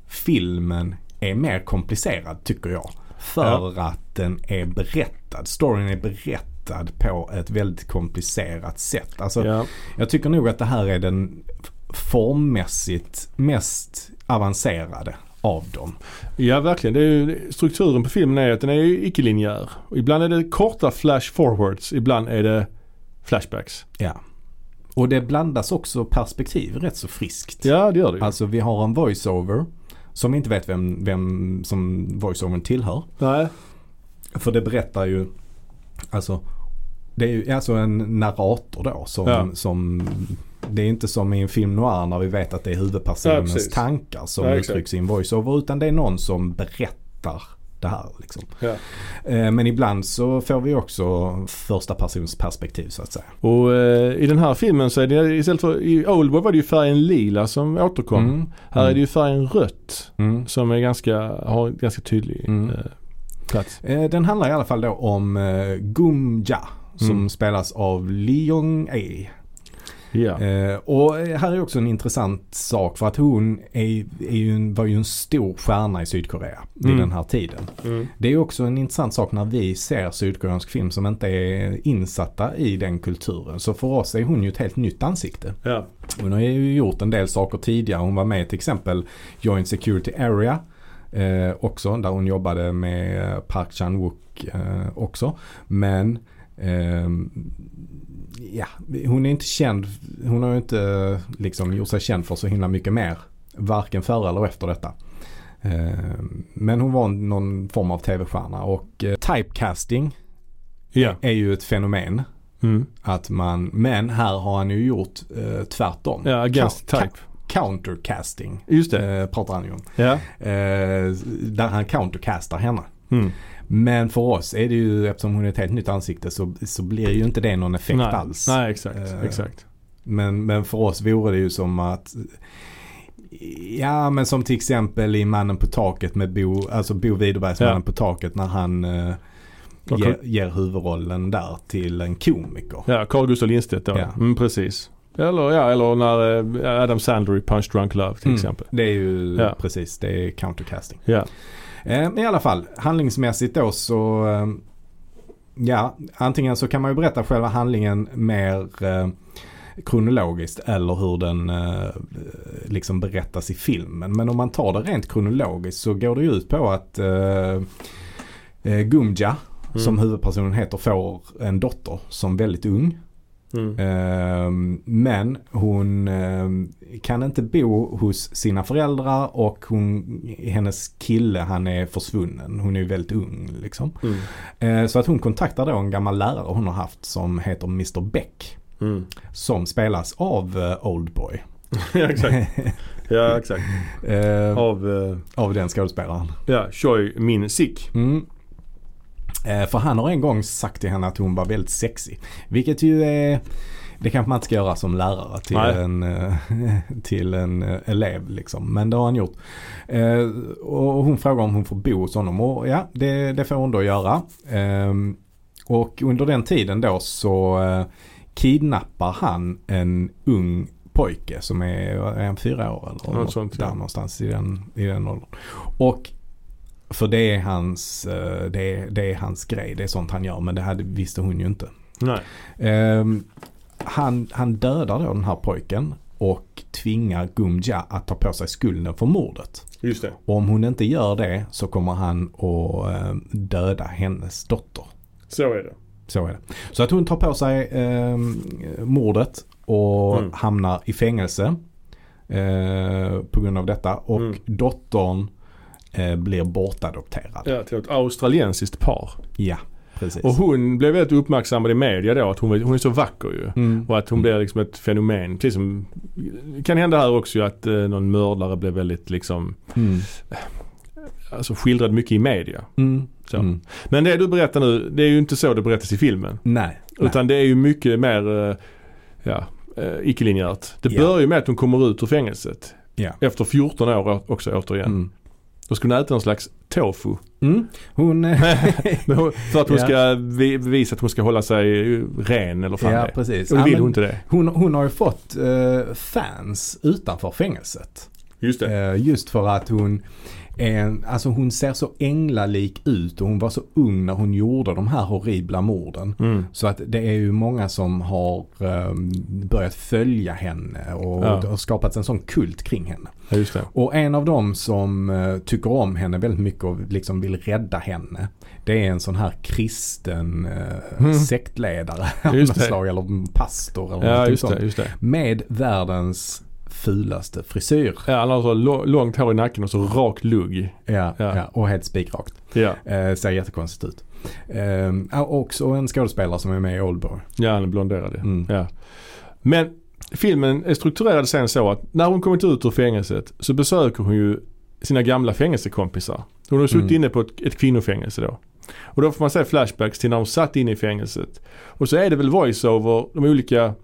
filmen är mer komplicerad tycker jag. För att den är berättad. Storyn är berättad på ett väldigt komplicerat sätt. Alltså, Ja. Jag tycker nog att det här är den formmässigt mest avancerade av dem. ja, verkligen. Det är ju, strukturen på filmen är att den är ju icke-linjär. Ibland är det korta flash forwards, ibland är det flashbacks. Ja. Och det blandas också perspektiv rätt så friskt. Ja, det gör det. Alltså vi har en voiceover som inte vet vem, vem som voiceovern tillhör. Nej. För det berättar ju, alltså det är ju alltså en narrator då som, Ja. som det är inte som i en film noir när vi vet att det är Ja, huvudpersonens precis. tankar som Ja, uttrycks i en voiceover utan det är någon som berättar det här liksom. Ja. Eh, Men ibland så får vi också första persons perspektiv så att säga. Och eh, i den här filmen så är det istället för, i Oldboy var det ju färgen lila som återkom. Mm. Här är det ju färgen rött Mm. som är ganska, har ganska tydlig Mm. eh, plats. Eh, Den handlar i alla fall då om eh, Gumja som Mm. spelas av Lee Jong-A. Ja. Eh, och här är också en intressant sak för att hon är, är ju en, var ju en stor stjärna i Sydkorea vid Mm. den här tiden. Mm. Det är också en intressant sak när vi ser sydkoreansk film som inte är insatta i den kulturen. Så för oss är hon ju ett helt nytt ansikte. Ja. Hon har ju gjort en del saker tidigare. Hon var med till exempel Joint Security Area eh, också där hon jobbade med Park Chan-wook eh, också. Men ehm, ja, hon är inte känd. Hon har ju inte liksom gjort sig känd för så himla mycket mer. Varken före eller efter detta. Eh, Men hon var någon form av tv-stjärna och eh, typecasting Ja. är ju ett fenomen. Mm. Att man, men här har han ju gjort eh, tvärtom. Ja, against Ka- type. countercasting Just det. eh, pratar han ju om. Ja. Eh, där han countercastar henne. Mm. Men för oss är det ju, eftersom hon är ett helt nytt ansikte så, så blir ju inte det någon effekt Nej. alls. Nej, exakt. Eh, exakt. Men, men för oss vore det ju som att Ja men som till exempel i Mannen på taket med Bo, alltså Bo Widerbergs Ja. Mannen på taket när han eh, Och- ger, ger huvudrollen där till en komiker. Ja, Carl Gustaf Lindstedt då. Ja. Mm, precis. Eller, ja, eller när eh, Adam Sandler i Punch Drunk Love till Mm. exempel. Det är ju Ja. precis, det är countercasting. Ja. Eh, I alla fall, handlingsmässigt då så eh, Ja, antingen så kan man ju berätta själva handlingen mer eh, kronologiskt eller hur den eh, liksom berättas i filmen. Men om man tar det rent kronologiskt så går det ju ut på att eh, eh, Gumja Mm. som huvudpersonen heter får en dotter som väldigt ung. Mm. Ehm, Men hon ehm, kan inte bo hos sina föräldrar och hon, hennes kille han är försvunnen. Hon är ju väldigt ung liksom. Mm. Eh, Så att hon kontaktar då en gammal lärare hon har haft som heter Mr Beck. Mm. Som spelas av eh, Oldboy. ja, exakt. Ja, exakt. Eh, Av, eh, Av den skådespelaren. ja, Choi Min Sik. Mm. Eh, För han har en gång sagt till henne att hon var väldigt sexig. Vilket ju är det kanske man inte ska göra som lärare till Nej. en, eh, till en eh, elev liksom. Men det har han gjort. Och hon frågar om hon får bo hos honom och ja det, det får hon då göra. Ehm, Och under den tiden då så kidnappar han en ung pojke som är, är han fyra år eller något sånt, där ja. någonstans i den, i den åldern. Och för det är hans, eh, det är, det är hans grej, det är sånt han gör men det hade, visste hon ju inte. Nej. Ehm, han, han dödar då den här pojken och tvingar Gumja att ta på sig skulden för mordet. Just det. Och om hon inte gör det så kommer han att eh, döda hennes dotter. Så är det. Så är det. Så att hon tar på sig eh, mordet och Mm. hamnar i fängelse eh, på grund av detta. Och Mm. dottern eh, blir bortadopterad. Ja, till ett australiensiskt par. Ja, precis. Och hon blev väldigt uppmärksammad i media då att hon, hon är så vacker ju. Mm. Och att hon blir liksom ett fenomen. Precis som, kan hända här också att eh, någon mördare blev väldigt liksom, Mm. alltså skildrad mycket i media. Mm. Mm. Men det du berättar nu, det är ju inte så det berättas i filmen. Nej. Utan det är ju mycket mer, eh, ja, eh, icke-linjärt. Det Ja. börjar ju med att hon kommer ut ur fängelset. Ja. Efter 14 år också återigen. Mm. Då ska hon äta en slags tofu. Mm. Hon... Hon- För att hon ska vi- bevisa att hon ska hålla sig ren eller fan ja, det precis. Och Ja, vill men hon inte det. hon, hon har ju fått eh, fans utanför fängelset. Just det. Eh, Just för att hon en, alltså hon ser så änglalik ut och hon var så ung när hon gjorde de här horribla morden. Mm. Så att det är ju många som har eh, börjat följa henne och Ja. det har skapats en sån kult kring henne. Ja. Och en av dem som eh, tycker om henne väldigt mycket och liksom vill rädda henne. Det är en sån här kristen eh, Mm. sektledare något slag, eller pastor eller Ja, någonting just sånt. det, just det. Med världens fulaste frisyr. Ja, han har så lå- långt hår i nacken och så rak lugg. Ja, Ja. ja. och helt spikrakt. Ja, Eh, ser jättekonstigt ut. Eh, också en skådespelare som är med i Oldboy. ja han är blonderad. Mm. Ja. Men filmen är strukturerad sen så att när hon kommit ut ur fängelset så besöker hon ju sina gamla fängelsekompisar. Hon har suttit Mm. inne på ett, ett kvinnofängelse då. Och då får man se flashbacks till när hon satt inne i fängelset. Och så är det väl voiceover, de olika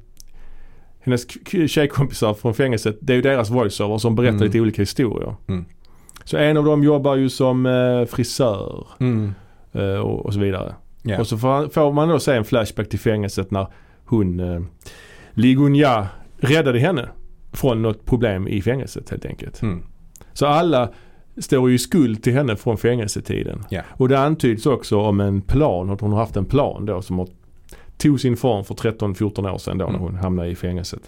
hennes tjejkompisar från fängelset, det är ju deras voiceover som berättar Mm. lite olika historier. Mm. Så en av dem jobbar ju som eh, frisör Mm. eh, och, och så vidare. Ja. Och så får, får man då se en flashback till fängelset när hon, eh, Ligunja, räddade henne från något problem i fängelset helt enkelt. Mm. Så alla står ju i skuld till henne från fängelsetiden. Ja. Och det antyds också om en plan, att hon har haft en plan då som har, tog sin form för 13-14 år sedan då när Mm. hon hamnade i fängelset.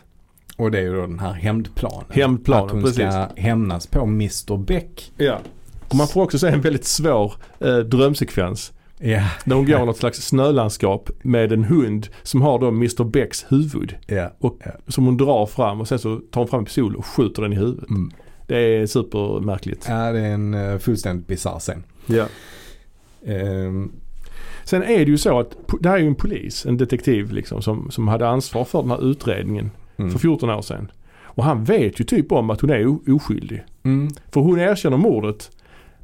Och det är ju då den här hämndplanen. Hämndplanen, Att hon precis. ska hämnas på Mr Beck. Ja. Och man får också se en väldigt svår eh, drömsekvens. Ja, När hon går i något slags snölandskap med en hund som har då Mr Becks huvud. ja. Som hon drar fram och sen så tar hon fram en pistol och skjuter den i huvudet. Mm. Det är supermärkligt. ja det är en uh, fullständigt bisarr scen. Ja. Ehm, Sen är det ju så att det här är ju en polis, en detektiv liksom som, som hade ansvar för den här utredningen mm. för 14 år sedan. Och han vet ju typ om att hon är oskyldig. Mm. För hon erkänner mordet.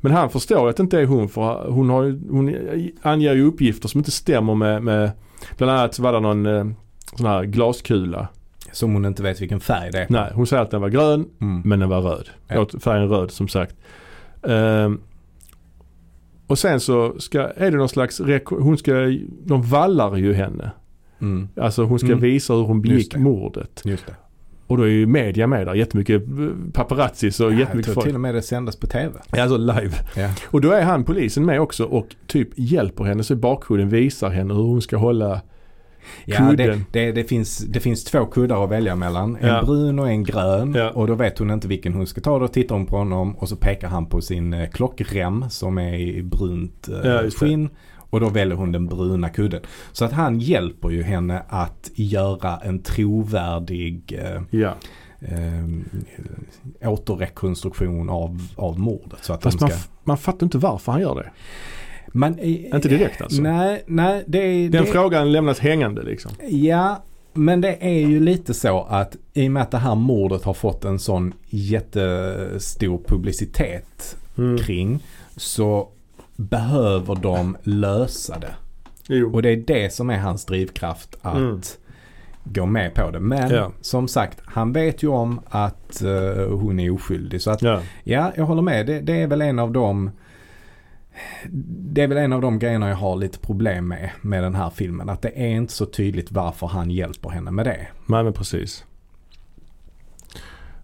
Men han förstår att det inte är hon för hon, har, hon anger ju uppgifter som inte stämmer med, med bland annat var det någon eh, sån här glaskula. Som hon inte vet vilken färg det är. Nej, hon säger att den var grön Mm. men den var röd. Ja. Färgen röd som sagt. Ehm, och sen så ska, är det någon slags, hon ska, de vallar ju henne. Mm. Alltså hon ska Mm. visa hur hon begick det. mordet. Just det. Och då är ju media med där, jättemycket eh, paparazzis och Ja, jag jättemycket tror folk. till och med det sändes på TV. Alltså live. Ja. Och då är han polisen med också och typ hjälper henne så i visar henne hur hon ska hålla Ja, det, kudden. det, det, finns, det finns två kuddar att välja mellan. En Ja. brun och en grön. Ja. Och då vet hon inte vilken hon ska ta. Då tittar hon på honom och så pekar han på sin eh, klockrem som är i brunt eh, Ja, skinn. Och då väljer hon den bruna kudden. Så att han hjälper ju henne att göra en trovärdig eh, Ja. eh, återrekonstruktion av, av mordet. Så att Fast man, ska... f- man fattar inte varför han gör det. Man, eh, Inte direkt alltså. Nej, nej det. Den det, frågan lämnas hängande liksom. Ja, men det är ju lite så att i och med att det här mordet har fått en sån jättestor publicitet Mm. kring så behöver de lösa det. Jo. Och det är det som är hans drivkraft att Mm. gå med på det. Men Ja. som sagt, han vet ju om att eh, hon är oskyldig. Så att Ja. ja, jag håller med. Det, det är väl en av de det är väl en av de grejerna jag har lite problem med med den här filmen. Att det är inte så tydligt varför han hjälper henne med det. Nej men precis.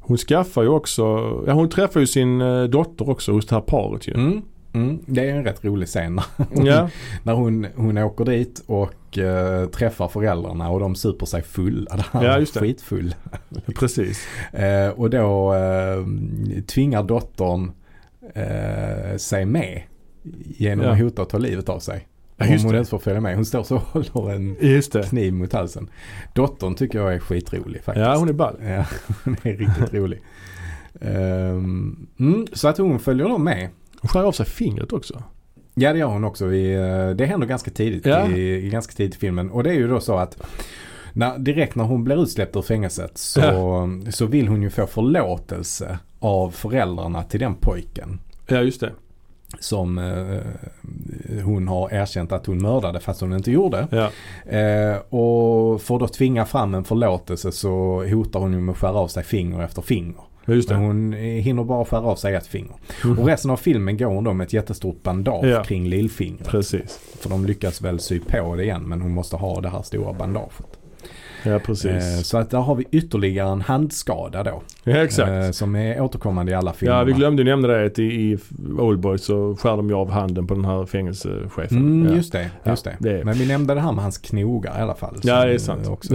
Hon skaffar ju också, ja hon träffar ju sin eh, dotter också hos det här paret ju. Mm. Mm, det är en rätt rolig scen när, Ja, när hon, hon åker dit och eh, träffar föräldrarna och de super sig fulla. Ja, just det. Skitfull. precis. Eh, och då eh, tvingar dottern eh, sig med genom Ja. att hota att ta livet av sig. Om hon inte får följa med. Hon står så och håller en kniv mot halsen. Dottern tycker jag är skitrolig faktiskt. Ja hon är ball. Ja, hon är riktigt rolig. Ehm, mm, så att hon följer då med. Hon skär av sig fingret också. Ja det gör hon också. I, eh, det händer ganska tidigt Ja. i, ganska tidigt i filmen. Och det är ju då så att när, direkt när hon blir utsläppt ur fängelset så, så vill hon ju få förlåtelse av föräldrarna till den pojken. Ja just det. Som eh, hon har erkänt att hon mördade fast hon inte gjorde. Ja. Eh, och för att då tvinga fram en förlåtelse så hotar hon ju med att skära av sig finger efter finger. Ja, Just Men det. hon hinner bara skära av sig ett finger. Mm. Och resten av filmen går hon då med ett jättestort bandage Ja. kring lillfingret. Precis. För de lyckas väl sy på det igen men hon måste ha det här stora bandaget. Ja, precis. Eh, så att där har vi ytterligare en handskada då. ja, exakt. Eh, som är återkommande i alla filmer. Ja, vi glömde nämna det att i, i Oldboy så skär de ju av handen på den här fängelsechefen. Mm, ja. Just det, just Ja, det. det är- Men vi nämnde det här med hans knogar i alla fall. Ja, det är sant. Också.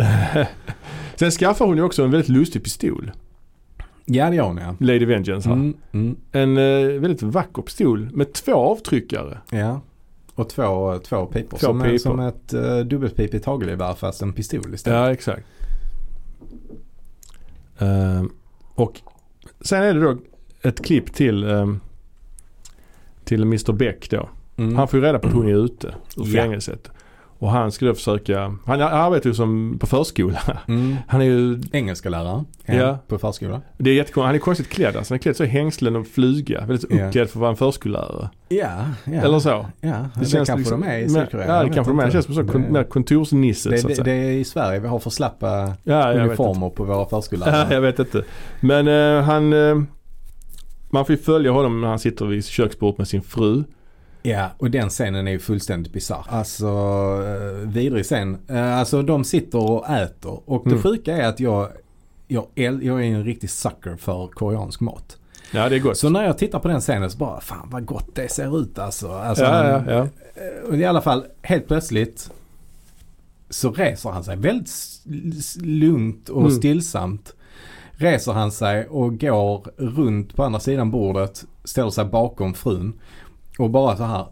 Sen skaffar hon ju också en väldigt lustig pistol. Ja, det gör hon ja. Lady Vengeance här. Mm, mm, En eh, väldigt vacker pistol med två avtryckare. ja. Och två, två pipor. Två som, pipor. som ett uh, dubbelpipigt hagelgevär fast en pistol istället. Ja, exakt. Ehm, och sen är det då ett klipp till, ehm, till Mr Beck då. Mm. Han får ju reda på att hon är ute ur Ja. Och han då försöka, han arbetar ju som på förskola. Mm. Han är ju, Engelska lärare Ja. på förskola. det är jättekonstigt, han är konstigt klädd alltså. Han är klädd så i hängslen och flyga. Väldigt Ja. uppklädd för att vara en förskollärare. Ja, ja. Eller så. Ja, det, kanske liksom- de är i Sydkorea. Ja, det kanske de är. Det känns som så Det- kon- mer kontorsnisse det, så att det, säga. det är i Sverige vi har för slappa ja, uniformer på våra förskollärare. Ja, jag vet inte. Men eh, han, eh, man får ju följa honom när han sitter vid köksbordet med sin fru. Ja, och den scenen är ju fullständigt bisarr. Alltså, uh, vidrig scen. Eh, alltså de sitter och äter och det Mm. sjuka är att jag, jag, jag är en riktig sucker för koreansk mat. Ja, det är gott. Så när jag tittar på den scenen så bara, fan vad gott det ser ut alltså. alltså ja, ja, ja. eh, Och i alla fall, helt plötsligt så reser han sig väldigt lugnt och Mm. stillsamt. Reser han sig och går runt på andra sidan bordet, ställer sig bakom frun och bara så här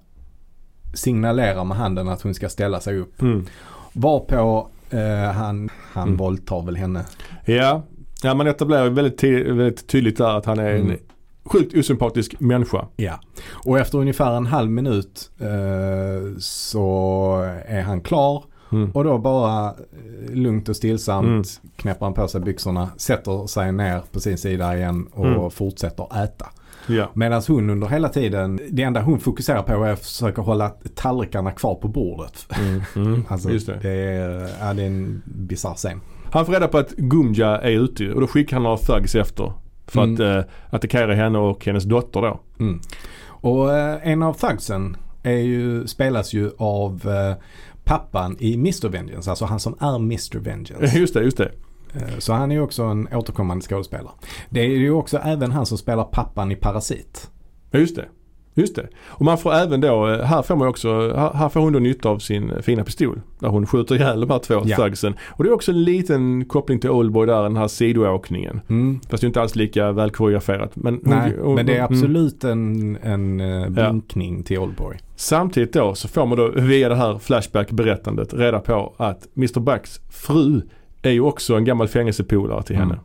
signalerar med handen att hon ska ställa sig upp. Mm. Varpå eh, han, han Mm. våldtar väl henne. Ja. ja, man etablerar väldigt, väldigt tydligt där att han är en Mm. sjukt osympatisk människa. Ja, och efter ungefär en halv minut eh, så är han klar Mm. och då bara eh, lugnt och stillsamt Mm. knäpper han på sig byxorna, sätter sig ner på sin sida igen och Mm. fortsätter äta. Ja. Medan hon under hela tiden, det enda hon fokuserar på är att försöka hålla tallrikarna kvar på bordet. Mm. Mm. Alltså, Just det. det. är, ja, det är en bisarr scen. Han får reda på att Gumja är ute och då skickar han några thugs efter. För Mm. att eh, attackera henne och hennes dotter då. Mm. Och eh, en av thugsen är ju, spelas ju av eh, pappan i Mr. Vengeance, alltså han som är Mr. Vengeance. Just det, just det. Eh, Så han är också en återkommande skådespelare. Det är ju också även han som spelar pappan i Parasit. Ja, just det. Just det. Och man får även då, eh, här får man också, här får hon då nytta av sin fina pistol. Där hon skjuter ihjäl de här två Ja. thugsen. Och det är också en liten koppling till Oldboy där, den här sidoåkningen. Mm. Fast det är inte alls lika väl koreograferat. Men, hon- Nej, hon- men det är mm. absolut en, en eh, blinkning till Oldboy. Samtidigt då så får man då via det här Flashback-berättandet reda på att Mr. Bucks fru är ju också en gammal fängelsepolare till Mm. henne.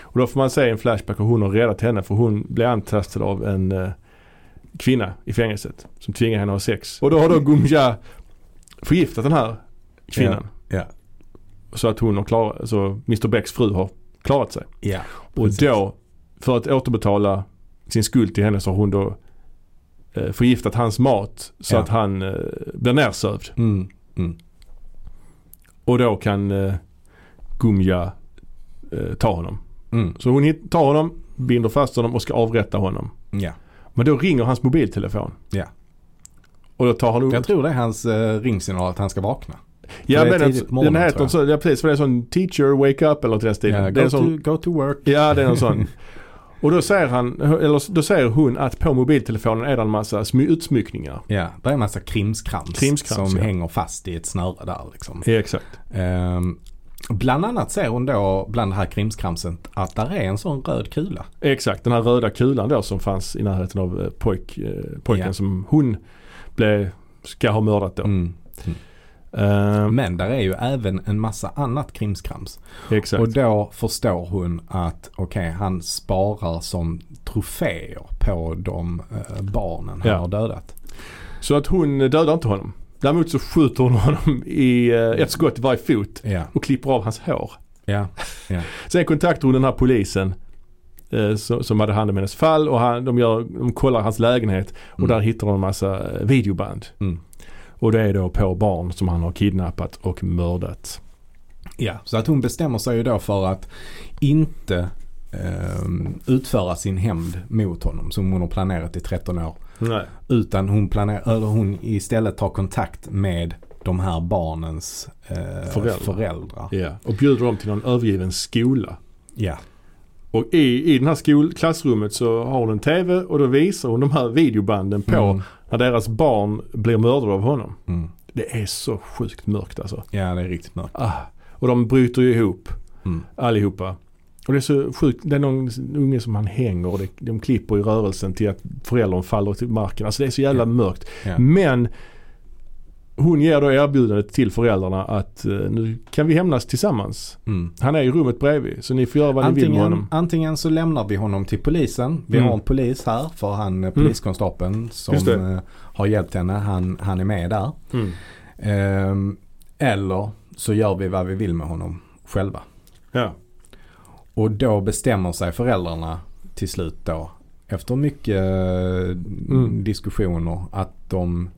Och då får man se en Flashback och hon har räddat henne för hon blev antastad av en eh, kvinna i fängelset som tvingar henne att ha sex. Och då har då Gumja förgiftat den här kvinnan. Ja. Så att hon har klarat, så Mr. Becks fru har klarat sig. Ja. Och Precis. då, för att återbetala sin skuld till henne så har hon då eh, förgiftat hans mat så att han eh, blir nersövd. Mm. Mm. Och då kan eh, Gumja eh, ta honom. Mm. Så hon tar honom, binder fast honom och ska avrätta honom. Ja. Men då ringer hans mobiltelefon. Ja. Och då tar han upp. Jag tror det är hans eh, ringsignal att han ska vakna. ja, men den, morgonen, den heter så, ja, precis för det är sån teacher wake up eller till den stilen. Ja, go, sån, to, go to work. ja det är en sån. Och då säger han, eller då säger hon att på mobiltelefonen är det en massa smy, utsmyckningar. Ja, det är en massa krimskrams, Krimskrams, som ja. hänger fast i ett snöre där liksom. Ja, exakt. Ehm, bland annat ser hon då bland det här krimskramset att där är en sån röd kula. Exakt, den här röda kulan då som fanns i närheten av eh, pojk, eh, pojken Ja. som hon blev, ska ha mördat då. Mm. Ehm, Men där är ju även en massa annat krimskrams. exakt. Och då förstår hon att okej, han sparar som troféer på de eh, barnen han Ja. har dödat. Så att hon dödar inte honom. Däremot så skjuter hon honom i eh, ett skott i varje fot Ja, och klipper av hans hår. ja, Sen kontaktar hon den här polisen eh, som hade hand om hennes fall och han, de, gör, de kollar hans lägenhet och Mm. där hittar de en massa eh, videoband. Mm. Och det är då på barn som han har kidnappat och mördat. ja. Så att hon bestämmer sig ju då för att inte ehm, utföra sin hämnd mot honom som hon har planerat i 13 år. Nej. Utan hon, planerar, eller hon istället tar kontakt med de här barnens eh, Föräldrar. föräldrar. Ja. Och bjuder dem till någon övergiven skola. Ja. Och i, i den här skol, klassrummet så har hon en TV och då visar hon de här videobanden på Mm. när deras barn blir mördade av honom. Mm. Det är så sjukt mörkt alltså. Ja, det är riktigt mörkt. Ah. Och de bryter ju ihop Mm. allihopa. Och det är så sjukt. Det är någon unge som han hänger och det, de klipper i rörelsen till att föräldern faller till marken. Alltså det är så jävla Ja. mörkt. Ja. Men hon ger då erbjudandet till föräldrarna att eh, nu kan vi hämnas tillsammans. Mm. Han är i rummet bredvid så ni får göra vad ni vill med Antingen, honom. antingen så lämnar vi honom till polisen. Vi Mm. har en polis här för han eh, poliskonstapeln som eh, har hjälpt henne. Han, han är med där. Mm. Ehm, eller så gör vi vad vi vill med honom själva. Ja. Och då bestämmer sig föräldrarna till slut då efter mycket eh, Mm. diskussioner att de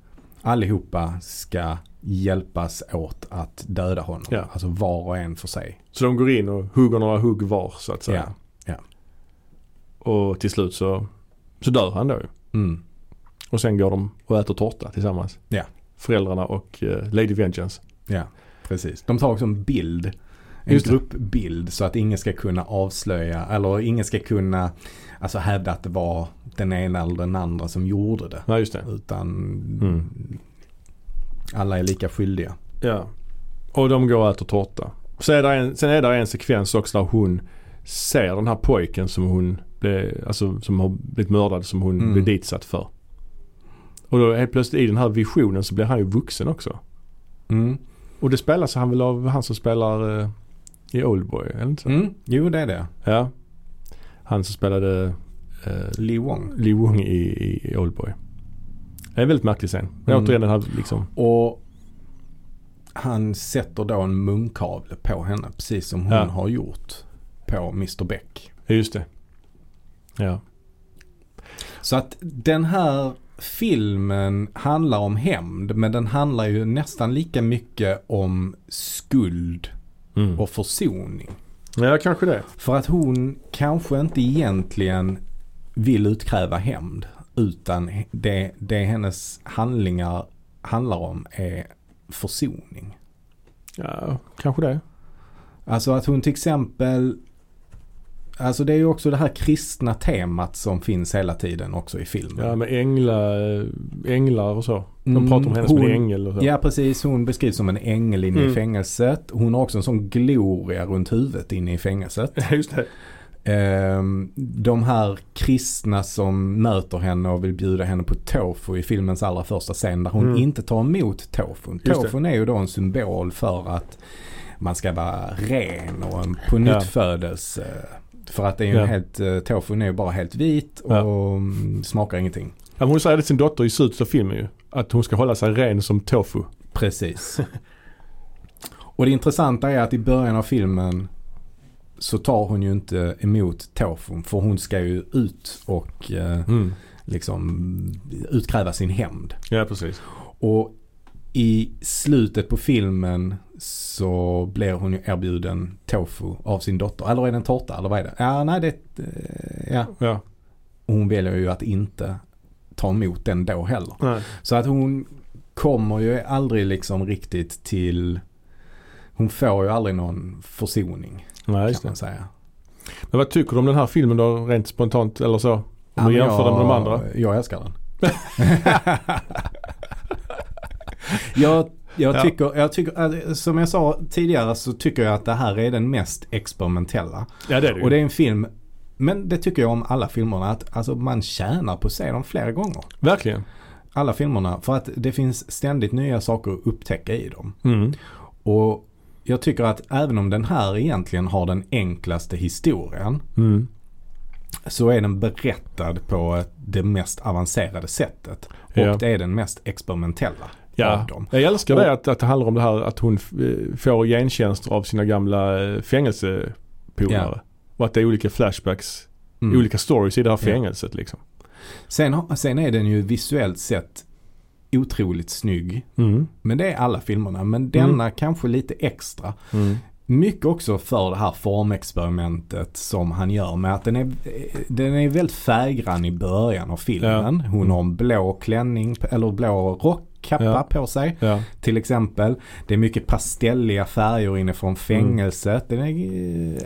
allihopa ska hjälpas åt att döda honom. Ja. Alltså var och en för sig. Så de går in och hugger några hugg var så att säga. Ja, Och till slut så, så dör han då ju. Mm. Och sen går de och äter tårta tillsammans. Ja. Föräldrarna och eh, Lady Vengeance. Ja, precis. De tar också en bild. En gruppbild så att ingen ska kunna avslöja eller ingen ska kunna alltså hävda att det var den ena eller den andra som gjorde det. Ja just det. Utan Mm. alla är lika skyldiga. Ja. Och de går och äter tårta. Så är det en, sen är det en sekvens också där hon ser den här pojken som hon blev, alltså som har blivit mördad som hon Mm. blev ditsatt för. Och då helt plötsligt i den här visionen så blir han ju vuxen också. Mm. Och det spelas han väl av han som spelar eh, i Oldboy, eller inte så? Mm. Jo, det är det. Ja. Han som spelade eh, Lee Wong. Lee Wong i, i Oldboy. Det är en väldigt märklig scen. Men Mm. återigen den här liksom. Och han sätter då en munkavle på henne precis som hon Ja. har gjort på Mr Beck. Just det. Ja. Så att den här filmen handlar om hämnd men den handlar ju nästan lika mycket om skuld Mm. och försoning. Ja kanske det. För att hon kanske inte egentligen vill utkräva hämnd utan det, det hennes handlingar handlar om är försoning. Ja kanske det. Alltså att hon till exempel Alltså det är ju också det här kristna temat som finns hela tiden också i filmen. Ja med ängla, änglar och så. De Mm, pratar om henne som en hon- ängel och så. Ja precis, hon beskrivs som en ängel inne Mm. i fängelset. Hon har också en sån gloria runt huvudet inne i fängelset. just det. Ehm, de här kristna som möter henne och vill bjuda henne på tofu i filmens allra första scen där hon Mm. inte tar emot tofun. Tofun är ju då en symbol för att man ska vara ren och en på nytt födelse. För att det är ju Ja. helt, eh, tofun är ju bara helt vit och Ja. mm, smakar ingenting. Ja, hon säger det till sin dotter i slutet av filmen ju. Att hon ska hålla sig ren som tofu. Precis. och det intressanta är att i början av filmen så tar hon ju inte emot tofun för hon ska ju ut och eh, Mm. liksom utkräva sin hämnd. Ja precis. Och i slutet på filmen så blir hon ju erbjuden tofu av sin dotter. Eller är det en tårta eller vad är det? Ja, nej det eh, ja. Ja. Och hon väljer ju att inte ta emot den då heller. Nej. Så att hon kommer ju aldrig liksom riktigt till hon får ju aldrig någon försoning Nej kan man säga. Men vad tycker du om den här filmen då rent spontant eller så? Om Ja, du jämför den med de jag- andra? Jag älskar den. jag, jag, Ja. tycker, jag tycker, äh, som jag sa tidigare så tycker jag att det här är den mest experimentella. Ja det är det. Och det är en film, men det tycker jag om alla filmerna, att alltså, man tjänar på att se dem flera gånger. Verkligen. Alla filmerna, för att det finns ständigt nya saker att upptäcka i dem. Mm. Och jag tycker att även om den här egentligen har den enklaste historien Mm. så är den berättad på det mest avancerade sättet. Och Ja. det är den mest experimentella Ja, jag älskar det att, att det handlar om det här att hon eh, får gentjänster av sina gamla eh, fängelsepolare. Och att det är olika flashbacks, Mm. olika stories i det här Ja. fängelset liksom. Sen, sen är den ju visuellt sett otroligt snygg. Mm. Men det är alla filmerna. Men denna kanske lite extra. Mm. Mycket också för det här formexperimentet som han gör med att den är, den är väldigt färggrann i början av filmen. Hon har en blå klänning, eller blå rock kappa Ja. på sig. Ja. Till exempel. Det är mycket pastelliga färger inifrån fängelset. Den är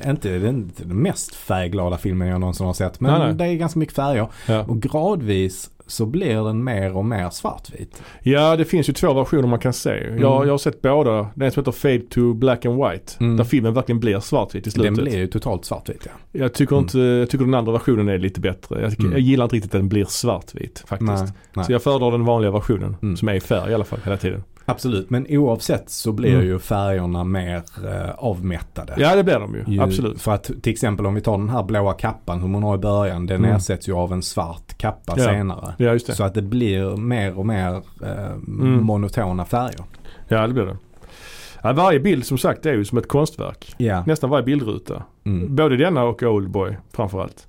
eh, inte den, den mest färgglada filmen jag någonsin har sett. Men Nej, nej. det är ganska mycket färger. Ja. Och gradvis så blir den mer och mer svartvit. ja, det finns ju två versioner man kan se. Jag, jag har sett båda. Den som heter Fade to Black and White. Mm. Där filmen verkligen blir svartvit i slutet. Den blir ju totalt svartvit ja. Jag tycker, Mm. inte, jag tycker den andra versionen är lite bättre. Jag, tycker, Mm. jag gillar inte riktigt att den blir svartvit faktiskt. Nej, nej. Så jag föredrar den vanliga versionen Mm. som är i färg i alla fall hela tiden. Absolut, men oavsett så blir Mm. ju färgerna mer eh, avmättade. Ja det blir de ju, Ju- absolut. För att till exempel om vi tar den här blåa kappan som hon har i början. Den Mm. ersätts ju av en svart kappa Ja. senare. Ja just det. Så att det blir mer och mer eh, Mm. monotona färger. Ja det blir det. Ja, varje bild som sagt är ju som ett konstverk. Ja. Nästan varje bildruta. Mm. Både denna och Oldboy framförallt.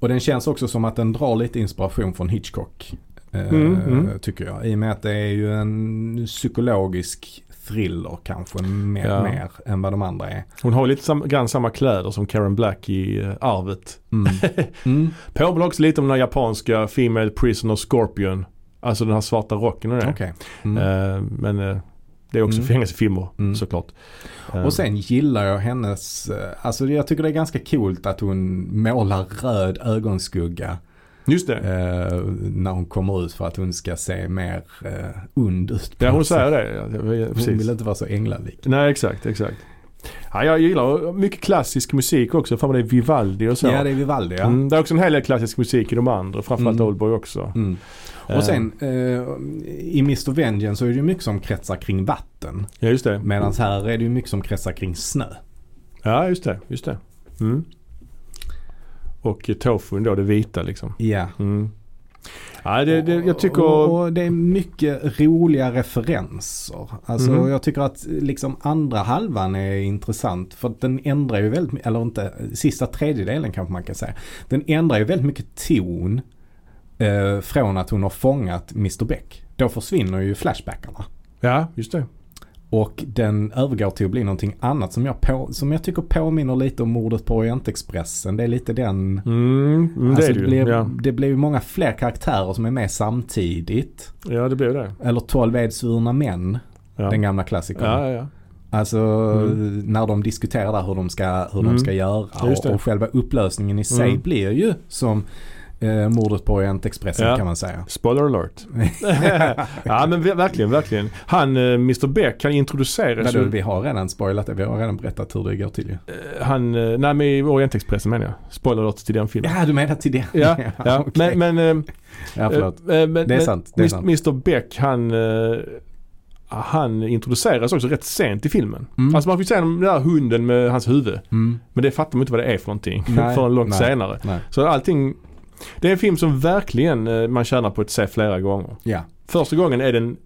Och den känns också som att den drar lite inspiration från Hitchcock. Eh, Mm, mm. Tycker jag. I och med att det är ju en psykologisk thriller kanske mer, Ja. mer än vad de andra är. Hon har lite sam, grann samma kläder som Karen Black i uh, Arvet. Mm. Mm. Påminner också lite om den här japanska Female Prisoner Scorpion. Alltså den här svarta rocken och det. Okej. Mm. Eh, men eh, det är också Mm. fängelsefilmer Mm. såklart. Eh, Och sen gillar jag hennes, eh, alltså jag tycker det är ganska coolt att hon målar röd ögonskugga Just det. eh, när hon kommer ut för att hon ska se mer eh, und ut. Ja hon säger det. Ja, Hon vill inte vara så änglalik. Nej exakt, exakt. Ja, jag gillar mycket klassisk musik också. Fan det är Vivaldi och så. Ja det är Vivaldi ja. mm, det är också en hel del klassisk musik i de andra. Framförallt Mm. Oldboy också. Mm. Eh, Och sen eh, i Mr. Vengeance så är det ju mycket som kretsar kring vatten. Ja just det. Medan här är det ju mycket som kretsar kring snö. Ja just det. Just det. Mm. Och tofun då, det vita liksom. Ja. Mm. Ja, det, det, jag tycker... Och, och det är mycket roliga referenser. Alltså Mhm. jag tycker att liksom andra halvan är intressant. För att den ändrar ju väldigt, eller inte, sista tredjedelen kanske man kan säga. Den ändrar ju väldigt mycket ton eh, från att hon har fångat Mr Beck. Då försvinner ju flashbackarna. Ja, just det. Och den övergår till att bli någonting annat som jag, på, som jag tycker påminner lite om mordet på Orientexpressen. Det är lite den... Mm, mm, alltså det är det, blir. Ja. det blir många fler karaktärer som är med samtidigt. ja, det blir det. Eller 12 edsvurna män. Ja. Den gamla klassikern. Ja, ja. Alltså Mm. när de diskuterar hur de ska, hur Mm. de ska göra. Och, och själva upplösningen i sig Mm. blir ju som eh, mordet på Orientexpressen Ja. kan man säga. Spoiler alert. ja men ver- verkligen, verkligen. Han, eh, Mr Beck, han introduceras Vadå, ju. vi har redan spoilat det. Vi har redan berättat hur det går till ju. Eh, Han, eh, nej men i Orientexpressen menar jag. Spoiler alert till den filmen. Ja, du menar till det? Ja, ja. okej. men, men, eh, ja förlåt. men, Det är sant, det är sant. Mr Beck han, han introduceras också rätt sent i filmen. Mm. Alltså man fick se den där hunden med hans huvud. Mm. Men det fattar man inte vad det är för någonting Nej, förrän långt nej. senare. Nej. Så allting, det är en film som verkligen eh, man tjänar på att se flera gånger. Ja. Första gången är den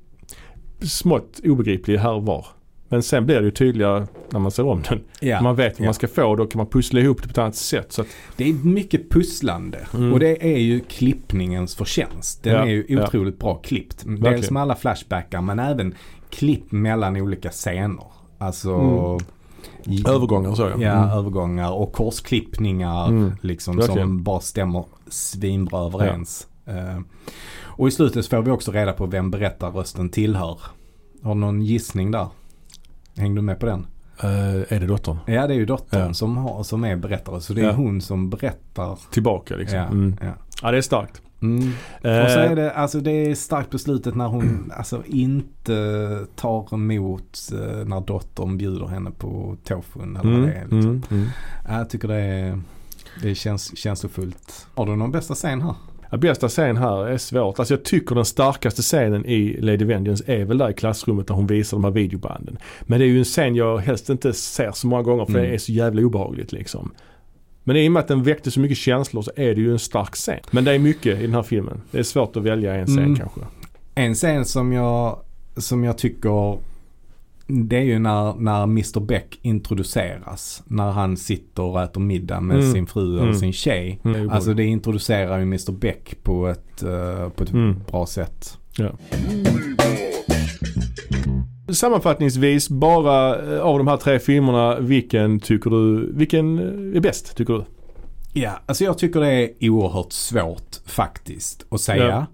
smått obegriplig här och var. Men sen blir det ju tydligare när man ser om den. ja. Man vet vad ja. man ska få då kan man pussla ihop det på ett annat sätt. Så att, Det är mycket pusslande. Mm. Och det är ju klippningens förtjänst. Den Ja, är ju otroligt bra klippt. Dels Verkligen. med alla flashbackar men även klipp mellan olika scener. Alltså Mm. i- övergångar och så ja. Ja, Mm. övergångar och korsklippningar Mm. liksom som bara stämmer svinbra överens. Eh, och i slutet får vi också reda på vem berättarrösten tillhör. Har du någon gissning där? Hängde du med på den? Eh, är det dottern? Ja, det är ju dottern Ja. som, har, som är berättare. Så det är Ja. hon som berättar. Tillbaka liksom. Ja, Mm. ja. ja det är starkt. Mm. Eh, Och så är det, alltså det är starkt på slutet när hon alltså inte tar emot när dottern bjuder henne på tofun eller vad mm, det är. Liksom. mm, mm. Ja, Jag tycker det, är, det känns, känns så fullt. Har du någon bästa scen här? Ja, bästa scen här är svårt. Alltså jag tycker den starkaste scenen i Lady Vengeance är väl där i klassrummet där hon visar de här videobanden. Men det är ju en scen jag helst inte ser så många gånger för Mm. det är så jävla obehagligt liksom. Men i och med att den väckte så mycket känslor så är det ju en stark scen. Men det är mycket i den här filmen. Det är svårt att välja en scen Mm. kanske. En scen som jag, som jag tycker det är ju när, när Mr Beck introduceras. När han sitter och äter middag med Mm. sin fru eller Mm. sin tjej. Mm, Alltså det introducerar ju Mr Beck på ett, eh, på ett Mm. bra sätt. Ja. Sammanfattningsvis, bara eh, av de här tre filmerna, vilken tycker du, vilken eh, är bäst tycker du? Ja, alltså jag tycker det är oerhört svårt faktiskt att säga.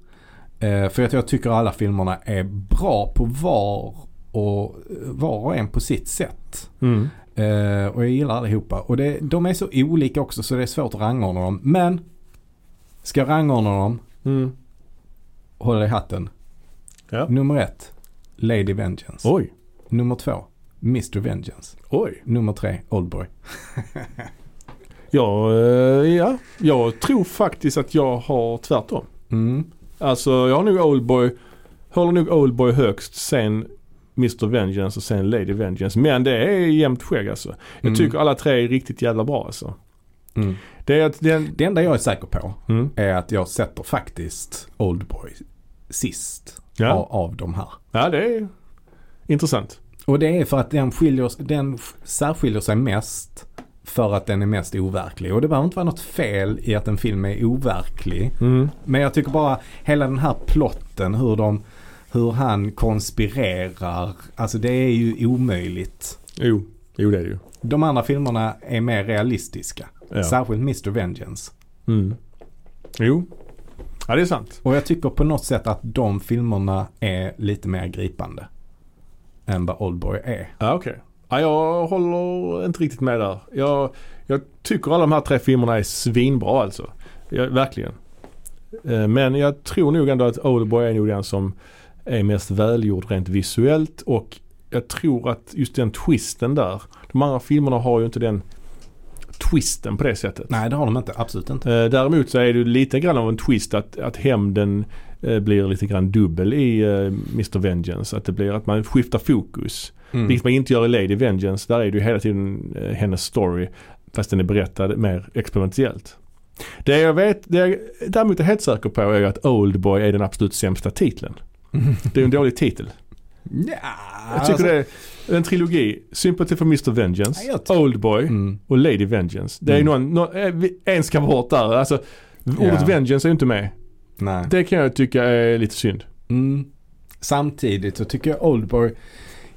Eh, för att jag tycker alla filmerna är bra på var och, var och en på sitt sätt. Mm. Eh, och jag gillar allihopa. Och det, de är så olika också så det är svårt att rangordna dem. Men ska jag rangordna dem, Mm. håll i hatten. Ja. Nummer ett, Lady Vengeance. Oj, Nummer två, Mr Vengeance. oj. Nummer tre, Oldboy. Ja, eh, ja, jag tror faktiskt att jag har tvärtom. Mm. Alltså jag har nog Oldboy, håller nog Oldboy högst sen Mr Vengeance och sen Lady Vengeance. Men det är jämnt skägg alltså. Jag Mm. tycker alla tre är riktigt jävla bra alltså. Mm. Det är att den... Det enda jag är säker på Mm. är att jag sätter faktiskt Oldboy sist Ja. av, av de här. ja, det är intressant. Och det är för att den, skiljer, den särskiljer sig mest för att den är mest overklig. Och det behöver inte vara något fel i att en film är overklig. Mm. Men jag tycker bara hela den här plotten, hur, de, hur han konspirerar. Alltså det är ju omöjligt. Jo, jo det är det ju. De andra filmerna är mer realistiska. Ja. Särskilt Mr Vengeance. Mm. Jo. Ja, det är sant. Och jag tycker på något sätt att de filmerna är lite mer gripande. Än vad Oldboy är. Ja, okej. Ja, jag håller inte riktigt med där. Jag, jag tycker alla de här tre filmerna är svinbra alltså. Ja, verkligen. Eh, Men jag tror nog ändå att Oldboy är nog den som är mest välgjord rent visuellt och jag tror att just den twisten där. De andra filmerna har ju inte den twisten på det sättet. Nej det har de inte. Absolut inte. Eh, Däremot så är det lite grann av en twist att, att hämnden eh, blir lite grann dubbel i eh, Mr Vengeance. Att det blir att man skiftar fokus. Mm. Vilket man inte gör i Lady Vengeance. Där är det ju hela tiden hennes story. Fast den är berättad mer experimentellt. Det jag vet, det jag däremot är helt säker på är att Oldboy är den absolut sämsta titeln. Det är ju en dålig titel. Ja, Jag tycker det är en trilogi. Sympathy for Mr Vengeance, Ja, Oldboy Mm. och Lady Vengeance. Det är Mm. någon, någon, eh, en ska bort där. Alltså, ordet Ja. Vengeance är ju inte med. Nej. Det kan jag tycka är lite synd. Mm. Samtidigt så tycker jag Oldboy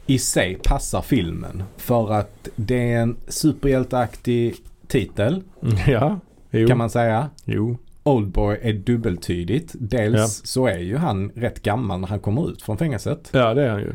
i sig passar filmen. För att det är en superhjälteaktig titel Ja, jo. kan man säga. Jo. Oldboy är dubbeltydigt. Dels Ja. så är ju han rätt gammal när han kommer ut från fängelset. Ja det är han ju.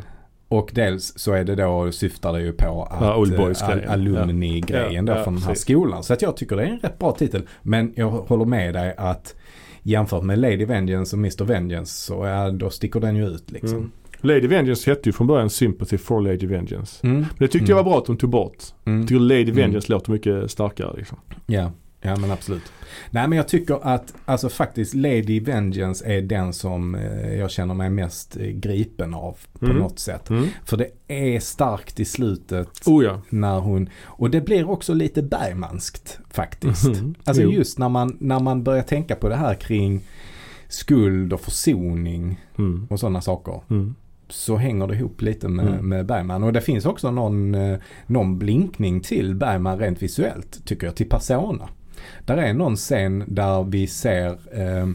Och dels så är det då, syftar det ju på att Ja, Oldboys eh, al- grejen. alumni-grejen Ja. då Ja, från den här precis. skolan. Så att jag tycker det är en rätt bra titel. Men jag håller med dig att jämfört med Lady Vengeance och Mr Vengeance så ja, då sticker den ju ut liksom. Mm. Lady Vengeance hette ju från början Sympathy for Lady Vengeance. Mm. Men det tyckte jag var bra att de tog bort. Mm. Jag tycker Lady Mm. Vengeance låter mycket starkare liksom. Ja, ja men absolut. Nej men jag tycker att alltså faktiskt Lady Vengeance är den som eh, jag känner mig mest eh, gripen av på Mm. något sätt. Mm. För det är starkt i slutet Oh ja. när hon, och det blir också lite Bergmanskt faktiskt. Mhm. Alltså Jo. just när man, när man börjar tänka på det här kring skuld och försoning Mm. och sådana saker. Mm. Så hänger det ihop lite med, Mm. med Bergman. Och det finns också någon, eh, någon blinkning till Bergman rent visuellt tycker jag, till Persona. Där är någon scen där vi ser eh,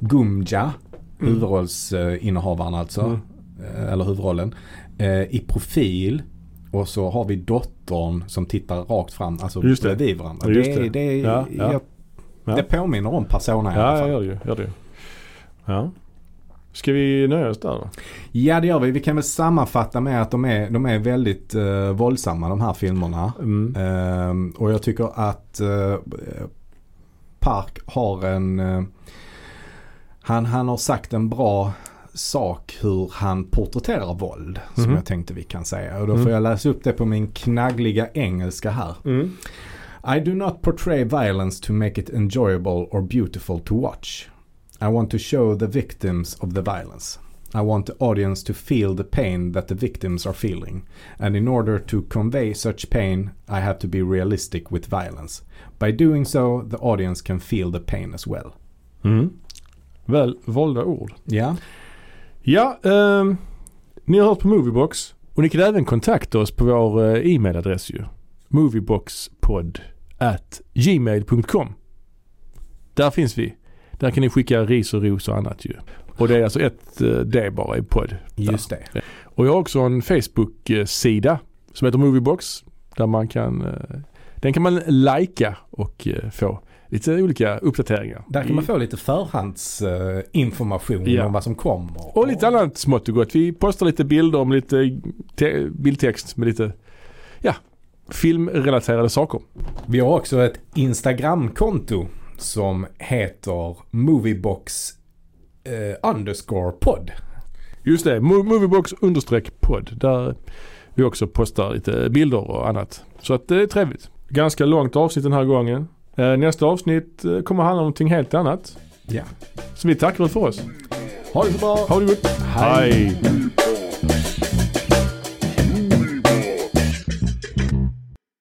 Gumja, Mm. huvudrollsinnehavaren alltså, Mm. eh, eller huvudrollen, eh, i profil. Och så har vi dottern som tittar rakt fram, alltså Just det. bredvid varandra. Ja, det, det. det, Ja, ja. jag- Ja. det påminner om Persona i alla Ja, fall. jag gör det. Gör det. Ja. Ska vi nöja oss där då? Ja det gör vi. Vi kan väl sammanfatta med att de är, de är väldigt uh, våldsamma de här filmerna. Mm. Ehm, och jag tycker att eh, Park har en... eh, han, han har sagt en bra sak hur han porträtterar våld. Som Mhm. jag tänkte vi kan säga. Och då Mm. får jag läsa upp det på min knaggliga engelska här. Mm. I do not portray violence to make it enjoyable or beautiful to watch. I want to show the victims of the violence. I want the audience to feel the pain that the victims are feeling. And in order to convey such pain, I have to be realistic with violence. By doing so, the audience can feel the pain as well. Mm. Väl valda ord. Ja. Ja, ehm, ni har hört på Moviebox och ni kan även kontakta oss på vår eh, e-mailadress ju. Movieboxpodd at gmail.com. Där finns vi. Där kan ni skicka ris och ros och annat ju. Och det är alltså ett eh, D bara i podd. Just det. Och jag har också en Facebook-sida som heter Moviebox. Där man kan, eh, den kan man lajka och eh, få lite olika uppdateringar. Där kan man få lite förhandsinformation Ja. om vad som kommer. Och lite annat smått och gott. Vi postar lite bilder om lite te- bildtext med lite, ja, filmrelaterade saker. Vi har också ett Instagramkonto som heter Moviebox eh, underscore podd. Just det, Mo- Moviebox understreck podd. Där vi också postar lite bilder och annat. Så att det är trevligt. Ganska långt avsnitt den här gången. Eh, Nästa avsnitt eh, kommer handla om någonting helt annat. Ja. Så vi tackar för oss. Ha det så bra! Ha det gott. Hej.